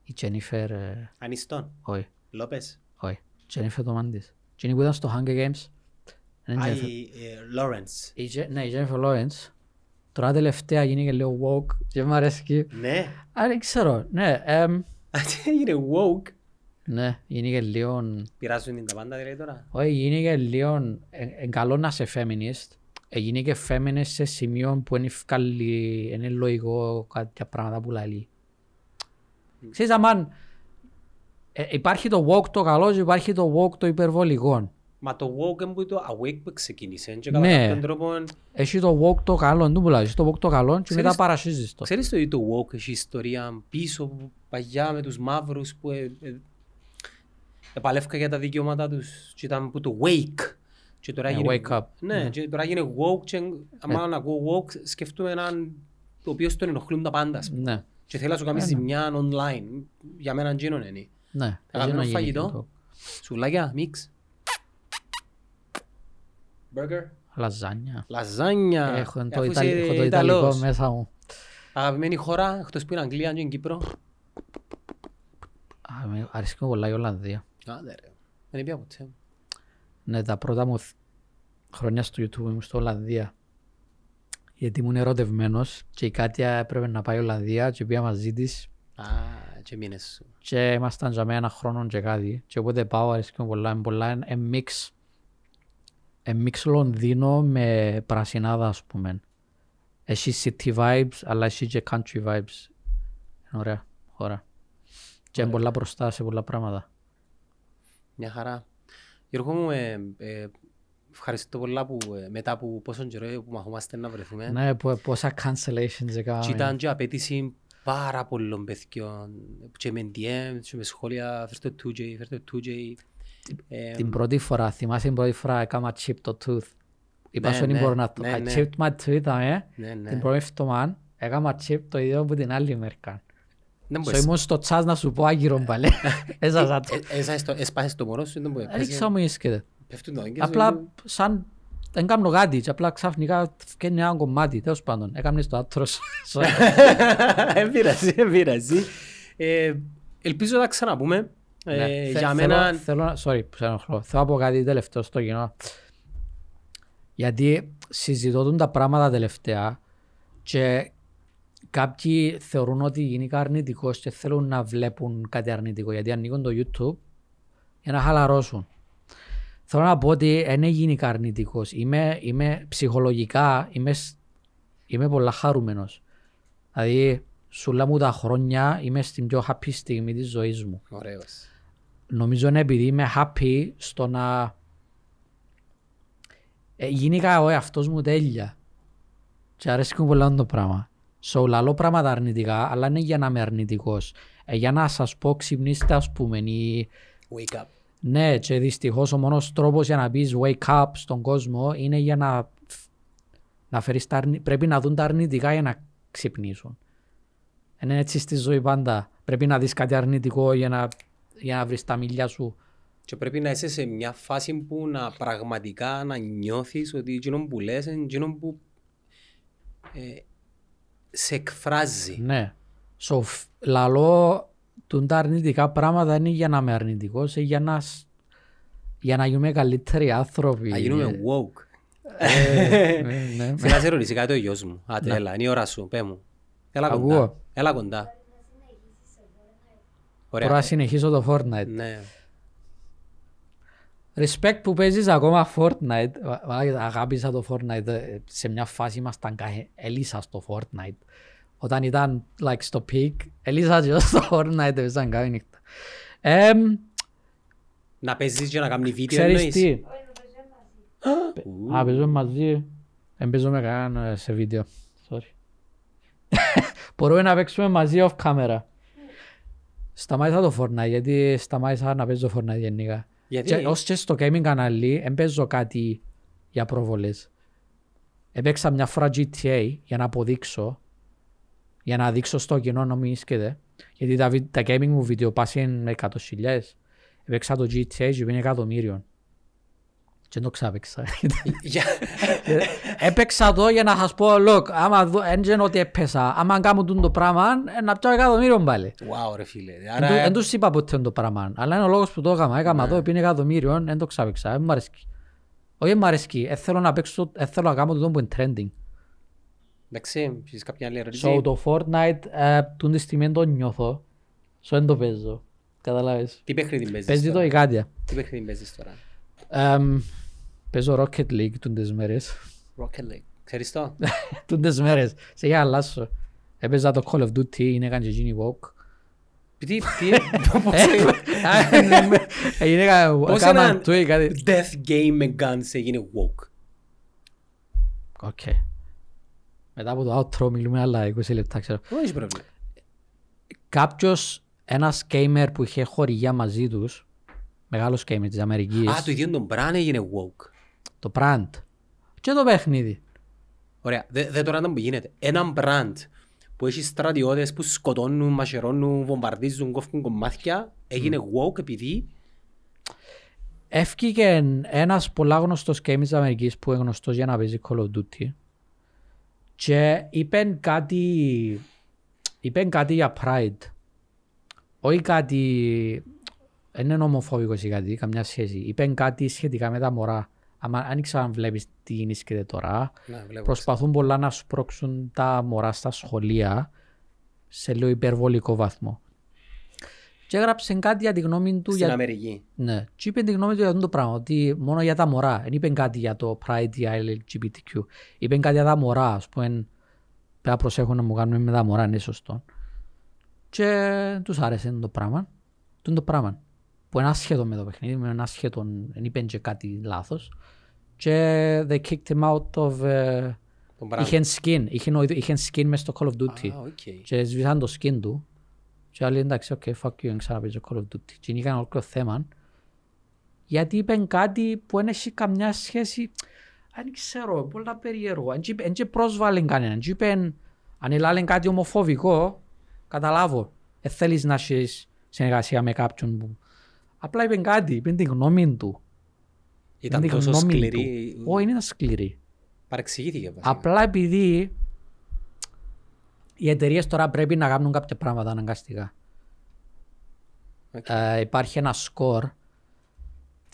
[SPEAKER 2] Η Jennifer... ε,
[SPEAKER 1] Ανιστόν.
[SPEAKER 2] Όχι,
[SPEAKER 1] Λόπες.
[SPEAKER 2] όχι. Jennifer το όνομα της. Εκείνη που ήταν στο Hunger Games. Δεν είναι
[SPEAKER 1] Α,
[SPEAKER 2] Jennifer.
[SPEAKER 1] η ε, Lawrence.
[SPEAKER 2] Η, Τζε- ναι, η Jennifer Lawrence. Τώρα τελευταία γίνει και λίγο woke και μου αρέσει.
[SPEAKER 1] Ναι.
[SPEAKER 2] Α, δεν ξέρω. Ναι, εμ,
[SPEAKER 1] Είναι woke;
[SPEAKER 2] ναι, γίνει και λίγο...
[SPEAKER 1] Πειράζουν την τα πάντα δηλαδή τώρα.
[SPEAKER 2] Όχι, γίνει και λίγο... ε, ε, καλό να είσαι feminist. Ε, γίνει και feminist σε σημείο που είναι ευκάλλη, είναι λογικό κάποια πράγματα που λέει. Ξέρεις, αμάν, ε, υπάρχει το woke το καλό και υπάρχει το woke το υπερβολικό.
[SPEAKER 1] Μα το woke είναι που το awake που ξεκίνησε. Και
[SPEAKER 2] Ναι.
[SPEAKER 1] κατά κάποιον τρόπο...
[SPEAKER 2] Έχει το walk το καλό, δεν πουλάζει. Έχει το walk το καλό και
[SPEAKER 1] Ξέρεις-
[SPEAKER 2] μετά παρασύζεις το.
[SPEAKER 1] Ξέρεις το ότι το woke έχει ιστορία πίσω που παγιά με τους μαύρους που ε, ε, επαλεύκα για τα δικαιώματα τους και ήταν που το wake. Και τώρα
[SPEAKER 2] Ε,
[SPEAKER 1] γίνει,
[SPEAKER 2] wake up.
[SPEAKER 1] Ναι,
[SPEAKER 2] Ναι.
[SPEAKER 1] και τώρα γίνει woke και άμα να ακούω woke σκεφτούμε έναν το οποίος τον ενοχλούν τα πάντα. ας πούμε.
[SPEAKER 2] Ναι,
[SPEAKER 1] Και θέλει να σου κάνει
[SPEAKER 2] Ε, ναι.
[SPEAKER 1] ζημιά online. Για μένα γίνον είναι.
[SPEAKER 2] Ναι.
[SPEAKER 1] Αγαπημένο
[SPEAKER 2] Έχει να γίνει
[SPEAKER 1] φαγητό.
[SPEAKER 2] το-
[SPEAKER 1] Σουλάκια, μίξ. Burger.
[SPEAKER 2] Λαζάνια.
[SPEAKER 1] Λαζάνια.
[SPEAKER 2] Έχω το,
[SPEAKER 1] Αφού
[SPEAKER 2] Ιταλ...
[SPEAKER 1] είσαι
[SPEAKER 2] έχω το Ιταλικό
[SPEAKER 1] Ιταλός.
[SPEAKER 2] μέσα μου.
[SPEAKER 1] Αγαπημένη χώρα, εκτός που είναι Αγγλία και είναι Κύπρο.
[SPEAKER 2] Α, με αρέσκει μου πολλά η Ολλανδία.
[SPEAKER 1] Άντε ρε. Δεν είπα ποτέ.
[SPEAKER 2] Ναι, τα πρώτα μου θ- χρόνια στο YouTube ήμουν στο Ολλανδία. Γιατί ήμουν ερωτευμένος και η Κάτια έπρεπε να πάει Ολλανδία και πήγα μαζί της
[SPEAKER 1] Α, και μήνες σου.
[SPEAKER 2] και ήμασταν για μένα ένα χρόνο και κάτι. Και όποτε πάω αρέσκει μου πολλά. Είναι πολλά ε, μίξ. Ε, μίξ Λονδίνο με πρασινάδα ας πούμε. Έχει city vibes αλλά έχει και country vibes. Είναι ωραία χώρα. Και είναι πολλά μπροστά σε πολλά πράγματα.
[SPEAKER 1] Μια χαρά. Γιώργο μου, ε, ε, ευχαριστώ πολλά που ε, μετά από πόσον καιρό ε, που μαχόμαστε να βρεθούμε.
[SPEAKER 2] Ναι, πο- πόσα cancellations έκαναμε.
[SPEAKER 1] Και ήταν και απέτηση πάρα πολλών παιδιών και με DM και με σχόλια φέρτε το 2J, φέρτε το 2J. Ε,
[SPEAKER 2] Την πρώτη φορά, θυμάσαι την πρώτη φορά έκανα chip το tooth. Είπα
[SPEAKER 1] Ναι,
[SPEAKER 2] σου δεν
[SPEAKER 1] ναι,
[SPEAKER 2] μπορώ να το...
[SPEAKER 1] ναι,
[SPEAKER 2] I
[SPEAKER 1] ναι.
[SPEAKER 2] chipped my tooth, αμέ.
[SPEAKER 1] ναι, ναι.
[SPEAKER 2] Την πρώτη φτωμά έκανα chip το ίδιο από την άλλη μερικά.
[SPEAKER 1] Δεν
[SPEAKER 2] So
[SPEAKER 1] μπορείς.
[SPEAKER 2] ήμουν στο τσάς να σου πω άγυρο πάλι. Έσαζα το.
[SPEAKER 1] Ε, έσασες το- Έσπασες το μωρό σου, δεν μπορείς.
[SPEAKER 2] Έριξα μου ίσκεται.
[SPEAKER 1] Πέφτουν τα δόντια σου.
[SPEAKER 2] Απλά σαν... Δεν κάνω κάτι και απλά ξαφνικά φτιάχνει ένα κομμάτι. Τέλος πάντων, έκανες το άτρος.
[SPEAKER 1] Δεν πειράζει, δεν πειράζει. Ε, Ελπίζω να ξαναπούμε. Ε,
[SPEAKER 2] Ναι, θε-
[SPEAKER 1] Για
[SPEAKER 2] θέλω-
[SPEAKER 1] μένα...
[SPEAKER 2] Θέλω να... Sorry που σε ενοχλώ. Θέλω να πω κάτι τελευταίο στο κοινό. Γιατί συζητώ τον τα πράγματα τελευταία και κάποιοι θεωρούν ότι γενικά αρνητικός και θέλουν να βλέπουν κάτι αρνητικό γιατί ανοίγουν το YouTube για να χαλαρώσουν. Θέλω να πω ότι δεν είναι γενικά αρνητικός. Είμαι, είμαι ψυχολογικά, είμαι, σ- είμαι πολλά χαρούμενος. Δηλαδή, σου όλα μου τα χρόνια είμαι στην πιο happy στιγμή της ζωής μου
[SPEAKER 1] Ωραίος.
[SPEAKER 2] νομίζω είναι επειδή είμαι happy στο να ε, γίνηκα ο εαυτός μου τέλεια και αρέσει μου πολλά το πράγμα. So, λαλώ πράγματα αρνητικά, αλλά είναι για να είμαι αρνητικός. Ε, για να σας πω ξυπνήστε ας πούμε ή...
[SPEAKER 1] Wake up.
[SPEAKER 2] Ναι, και δυστυχώς ο μόνος τρόπος για να πεις wake up στον κόσμο είναι για να, να φέρεις τα αρνη... πρέπει να δουν τα αρνητικά για να ξυπνήσουν. Είναι έτσι στη ζωή πάντα. Πρέπει να δεις κάτι αρνητικό για να, για να βρεις τα μίλια σου.
[SPEAKER 1] Και πρέπει να είσαι σε μια φάση που να πραγματικά να νιώθεις ότι εκείνο που λες είναι εκείνο που ε, σε εκφράζει.
[SPEAKER 2] Ναι. So, φ- λαλώ τούν τα αρνητικά πράγματα είναι για να είμαι αρνητικός, είναι για να, σ- για να γίνουμε καλύτεροι άνθρωποι.
[SPEAKER 1] Να γίνουμε woke.
[SPEAKER 2] Ε, ναι, ναι.
[SPEAKER 1] Θέλω να σε ρωτήσει κάτι ο γιος μου. Άτε, έλα, είναι η ώρα σου, πέ μου. Έλα κοντά.
[SPEAKER 2] Ακούω.
[SPEAKER 1] Έλα κοντά.
[SPEAKER 2] Μπορώ να
[SPEAKER 1] Ωραία.
[SPEAKER 2] συνεχίσω το Fortnite.
[SPEAKER 1] Ναι.
[SPEAKER 2] Respect που παίζεις ακόμα Fortnite. Βα- βα- Αγάπησα το Fortnite. ε, Σε μια φάση ήμασταν καχε... Ελίσα στο Fortnite. Όταν ήταν like, στο peak, ελίσα και στο Fortnite. Έπαιζαν κάθε νύχτα. Εμ,
[SPEAKER 1] Να παίζεις και να κάνει βίντεο
[SPEAKER 2] Ξέρεις
[SPEAKER 1] εννοείς;
[SPEAKER 2] τι; Α, παίζουμε μαζί. Δεν παίζουμε κανέναν ε, σε βίντεο. Sorry. Μπορούμε να παίξουμε μαζί off camera. Σταμάτησα το Fortnite γιατί σταμάτησα να παίζω Fortnite γενικά.
[SPEAKER 1] Γιατί;
[SPEAKER 2] Και, ως και στο gaming κανάλι δεν παίζω κάτι για προβολές. Έπαιξα μια φορά GTA για να αποδείξω, για να δείξω στο κοινό να μην ίσκεται. Γιατί τα, βι- τα gaming μου βίντεο πάση είναι με 100.000. Έπαιξα το GTA και πήγαινε εκατομμύριο. Και δεν το ξάπαιξα.
[SPEAKER 1] Για-
[SPEAKER 2] Έπαιξα το για να σας πω, look, άμα δω, δεν είναι ότι έπαισα. Άμα κάνω τούτο το πράγμα, ε, να πιάω εκατομμύριο πάλι.
[SPEAKER 1] Wow, ρε φίλε.
[SPEAKER 2] Εν του-
[SPEAKER 1] Άρα,
[SPEAKER 2] Εν τους είπα ποτέ το πράγμα. Αλλά είναι ο λόγος που το έκανα. Έκανα το, πήγαινε εκατομμύριο, δεν το ξάπαιξα. Δεν μ' αρέσει. Όχι, δεν μ' αρέσει. Ε, θέλω να παίξω, ε, θέλω να κάνω το που είναι trending.
[SPEAKER 1] Εντάξει, έχεις κάποια άλλη ερώτηση;
[SPEAKER 2] So, το Fortnite, ε, τούτη τη στιγμή το νιώθω. So, δεν το παίζω. Καταλάβες.
[SPEAKER 1] Τι παιχνίδι παίζεις
[SPEAKER 2] Παίζει το
[SPEAKER 1] τώρα;
[SPEAKER 2] η Κάτια.
[SPEAKER 1] Τι παιχνίδι παίζεις τώρα;
[SPEAKER 2] Εμ, Παίζω Rocket League τούντες μέρες.
[SPEAKER 1] Rocket League. Ξέρεις το;
[SPEAKER 2] Τούντες μέρες. Σε για αλλάσω. Έπαιζα το Call of Duty, είναι έκανε και γίνει walk.
[SPEAKER 1] Τι, τι, πώς
[SPEAKER 2] Ε, α, ναι, ναι. Έγινε κα-
[SPEAKER 1] Πώς
[SPEAKER 2] κάμα
[SPEAKER 1] ένα
[SPEAKER 2] tweet, κάτι.
[SPEAKER 1] death game με guns έγινε woke;
[SPEAKER 2] Οκ. Μετά από το outro μιλούμε άλλα 20 λεπτά, ξέρω.
[SPEAKER 1] Δεν έχεις πρόβλημα;
[SPEAKER 2] Κάποιος, ένας gamer που είχε χορηγία μαζί τους, μεγάλος gamer της Αμερικής,
[SPEAKER 1] Α, το ίδιο τον Μπραν έγινε woke.
[SPEAKER 2] το Brand, και το παιχνίδι.
[SPEAKER 1] Ωραία, δεν δε τώρα να που γίνεται. Ένα brand που έχει στρατιώτες που σκοτώνουν, μαχαιρώνουν, βομβαρδίζουν, κόφουν κομμάτια, έγινε woke επειδή
[SPEAKER 2] Έφυγε ένας πολλά γνωστός gamer της Αμερικής που είναι γνωστός για να παίζει Call of Duty και είπε κάτι, είπε κάτι για Pride. Όχι κάτι, δεν είναι ομοφόβικος ή κάτι, καμιά σχέση. Είπε κάτι σχετικά με τα μωρά. Άμα, αν ήξερα αν βλέπεις τι γίνεται τώρα,
[SPEAKER 1] Να, βλέπω.
[SPEAKER 2] προσπαθούν πολλά να σπρώξουν τα μωρά στα σχολεία σε λίγο υπερβολικό βαθμό. Και έγραψε κάτι για τη γνώμη του
[SPEAKER 1] Στην
[SPEAKER 2] για,
[SPEAKER 1] Αμερική.
[SPEAKER 2] ναι. Και είπε τη γνώμη του για αυτό το πράγμα, ότι μόνο για τα μωρά. Δεν είπε κάτι για το Pride ή LGBTQ. Είπε κάτι για τα μωρά, ας πούμε, πρέπει να προσέχουν να μου κάνουμε με τα μωρά, είναι σωστό. Και τους άρεσε το πράγμα. Το το πράγμα. Που είναι άσχετο με το παιχνίδι, με ένα άσχετο, δεν είπε και κάτι λάθος. Και they kicked him out of... Uh,
[SPEAKER 1] Τον brand.
[SPEAKER 2] είχε skin, είχε, είχε skin μες στο Call of Duty.
[SPEAKER 1] Α, οκ.
[SPEAKER 2] Και σβήσαν το skin του. Και άλλοι εντάξει, οκ, fuck you, δεν ξαναπαίζω Call of Duty. Και είχαν όλο θέμα. Γιατί είπαν κάτι που δεν έχει καμιά σχέση. Δεν ξέρω, πολλά περίεργο. Δεν και πρόσβαλε κανέναν. Και είπαν, αν έλαλε κάτι ομοφοβικό, καταλάβω. Δεν θέλεις να έχεις συνεργασία με κάποιον που... Απλά είπαν κάτι, είπαν την γνώμη του.
[SPEAKER 1] Ήταν
[SPEAKER 2] Είπαν τη
[SPEAKER 1] τόσο
[SPEAKER 2] γνώμη
[SPEAKER 1] σκληρή.
[SPEAKER 2] του. Όχι, είναι σκληρή.
[SPEAKER 1] Παρεξηγήθηκε βασικά.
[SPEAKER 2] Απλά επειδή οι εταιρείες τώρα πρέπει να κάνουν κάποια πράγματα αναγκαστικά.
[SPEAKER 1] Οκ.
[SPEAKER 2] Ε, υπάρχει ένα σκορ,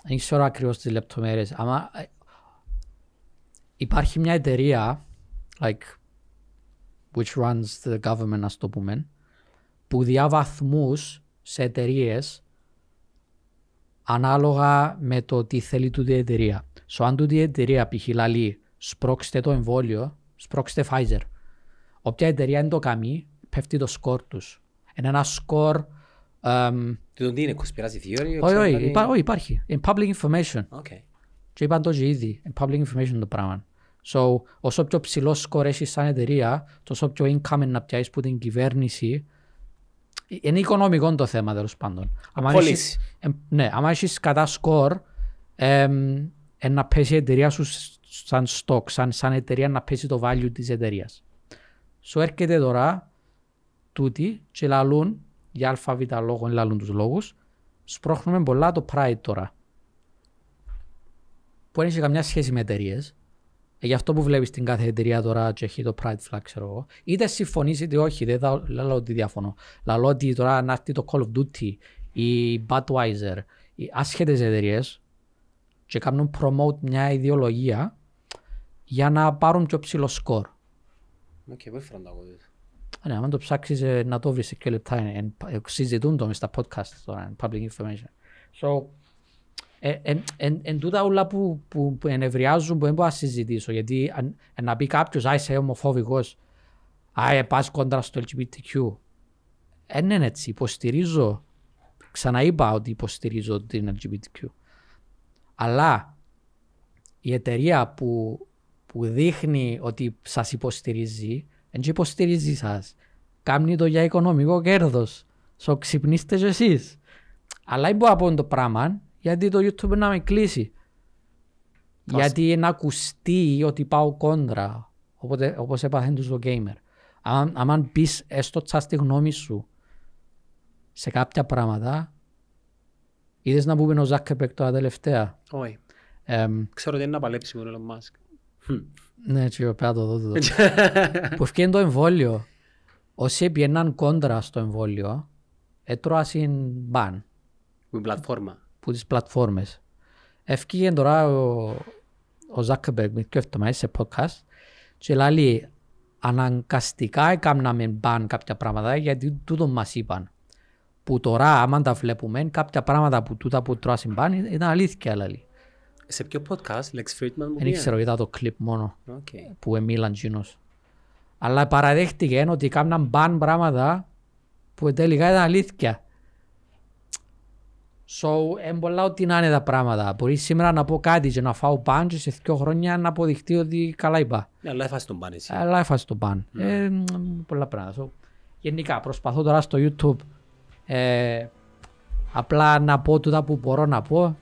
[SPEAKER 2] δεν ξέρω ακριβώς τις λεπτομέρειες. Αλλά ε, υπάρχει μια εταιρεία, like, which runs the government, ας το πούμε, που διά βαθμούς σε εταιρείες ανάλογα με το τι θέλει τούτη η εταιρεία. So, αν τούτη η εταιρεία π.χ. λαλεί σπρώξτε το εμβόλιο, σπρώξτε Pfizer. Όποια εταιρεία είναι το καμί, πέφτει το σκορ τους. Είναι ένα σκορ... εμ,
[SPEAKER 1] Τι τον τι είναι, conspiracy theory.
[SPEAKER 2] όχι,
[SPEAKER 1] ξέρω
[SPEAKER 2] όχι,
[SPEAKER 1] κάτι;
[SPEAKER 2] υπά- όχι, υπάρχει. Εν public information.
[SPEAKER 1] Οκ.
[SPEAKER 2] Και είπαν το και ήδη. Εν public information το πράγμα. So, όσο πιο ψηλό σκορ έχεις σαν εταιρεία, τόσο πιο income είναι να πιάσεις που την κυβέρνηση. Είναι οικονομικό το θέμα τέλος πάντων. Άμα
[SPEAKER 1] Policy.
[SPEAKER 2] έχεις- εμ, ναι, άμα έχεις κακά σκορ, εμ, ε, να πέσει η εταιρεία σου σ- σαν stock, σαν, σαν εταιρεία να πέσει το value της εταιρείας. Σου έρχεται τώρα τούτοι και λαλούν, για ΑΒ λόγο, λαλούν τους λόγους, σπρώχνουμε πολλά το pride τώρα που δεν έχει καμιά σχέση με εταιρείες. Γι' αυτό που βλέπεις την κάθε εταιρεία τώρα και έχει το Pride Flag, ξέρω εγώ. Είτε συμφωνείς είτε όχι, δεν θα λέω ότι διαφωνώ. Λέω ότι τώρα να έρθει το Call of Duty ή Budweiser, οι άσχετες εταιρείες και κάνουν promote μια ιδεολογία για να πάρουν πιο ψηλό σκορ.
[SPEAKER 1] Οκ, πού έφεραν τα κόδια.
[SPEAKER 2] Ναι, αν το ψάξεις ε, να το βρεις σε και λεπτά, ε, ε, ε, συζητούν το μες στα podcast τώρα, εν public information. So, ε, εν, εν, εν τούτα όλα που, που, που ενευριάζουν που δεν μπορώ να συζητήσω, γιατί αν, αν να πει κάποιος, α, είσαι ομοφόβικος, α, ε, πας κόντρα στο LGBTQ. Δεν είναι έτσι, υποστηρίζω, ξαναείπα ότι υποστηρίζω την LGBTQ. Αλλά η εταιρεία που, που δείχνει ότι σας υποστηρίζει, δεν και υποστηρίζει σας. Κάνει το για οικονομικό κέρδος. So ξυπνήστε και εσείς. Αλλά δεν μπορώ να πω το πράγμα, γιατί το YouTube να με κλείσει. Γιατί να ακουστεί ότι πάω κόντρα, οπότε, όπως έπαθεν τους το gamer. Αν, αν πεις έστω τσα στη γνώμη σου σε κάποια πράγματα, είδες να πούμε ο Zuckerberg τώρα τελευταία;
[SPEAKER 1] Όχι.
[SPEAKER 2] Εμ,
[SPEAKER 1] Ξέρω ότι είναι να παλέψει με τον Elon Musk.
[SPEAKER 2] Ναι, έτσι πρέπει να το δω. το δω. που ευκαιρία το εμβόλιο. Όσοι πιέναν κόντρα στο εμβόλιο, έτρωασαν μπαν
[SPEAKER 1] Με πλατφόρμα.
[SPEAKER 2] που τις πλατφόρμες. Ευκήγε τώρα ο, ο Zuckerberg με δύο εβδομάδες σε podcast και λέει αναγκαστικά έκαναμε ban κάποια πράγματα γιατί τούτο μας είπαν. Που τώρα άμα τα βλέπουμε κάποια πράγματα που τούτα που τρώασαν ban ήταν αλήθεια λέει.
[SPEAKER 1] Σε ποιο podcast, Lex Friedman μου
[SPEAKER 2] Δεν
[SPEAKER 1] πήγε;
[SPEAKER 2] ξέρω, είδα το κλιπ μόνο.
[SPEAKER 1] Οκ.
[SPEAKER 2] που εμίλαν τζείνος. Αλλά παραδέχτηκε ότι κάμναν ban πράγματα που τελικά ήταν αλήθεια. So, είναι πολλά ότι να είναι τα πράγματα. Μπορείς σήμερα να πω κάτι και να φάω ban και σε δύο χρόνια να αποδειχτεί ότι καλά είπα.
[SPEAKER 1] Ναι, αλλά έφασε τον πάνε εσύ.
[SPEAKER 2] Αλλά έφασε το παν. Ε, μ, πολλά πράγματα. So, γενικά, προσπαθώ τώρα στο YouTube ε, απλά να πω τούτα που μπορώ να πω.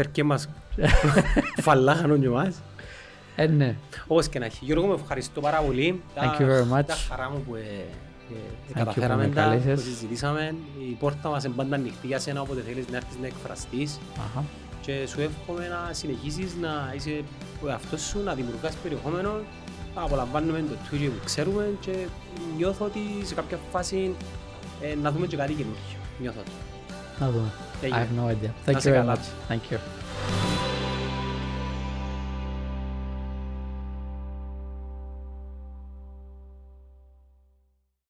[SPEAKER 1] Περκέ μας φαλάχαν όλοι μας.
[SPEAKER 2] Ε, ναι.
[SPEAKER 1] Όπως και να έχει. Γιώργο, με ευχαριστώ πάρα πολύ.
[SPEAKER 2] Thank you very much.
[SPEAKER 1] Τα χαρά μου που ε, ε,
[SPEAKER 2] you
[SPEAKER 1] καταφέραμε
[SPEAKER 2] που με
[SPEAKER 1] τα,
[SPEAKER 2] καλέσες.
[SPEAKER 1] που συζητήσαμε. Η πόρτα μας είναι πάντα ανοιχτή για σένα, όποτε θέλεις να έρθεις να εκφραστείς.
[SPEAKER 2] Αχα.
[SPEAKER 1] Και σου εύχομαι να συνεχίσεις να είσαι ο εαυτός σου, να δημιουργάς περιεχόμενο. Να απολαμβάνουμε το Twitch που ξέρουμε και νιώθω ότι σε κάποια φάση ε, να δούμε και κάτι καινούργιο. Νιώθω το.
[SPEAKER 2] Να δούμε.
[SPEAKER 1] Thank
[SPEAKER 2] I
[SPEAKER 1] you.
[SPEAKER 2] have no idea.
[SPEAKER 1] Να
[SPEAKER 2] Thank
[SPEAKER 1] σε
[SPEAKER 2] you very
[SPEAKER 1] καλά.
[SPEAKER 2] much. Thank you.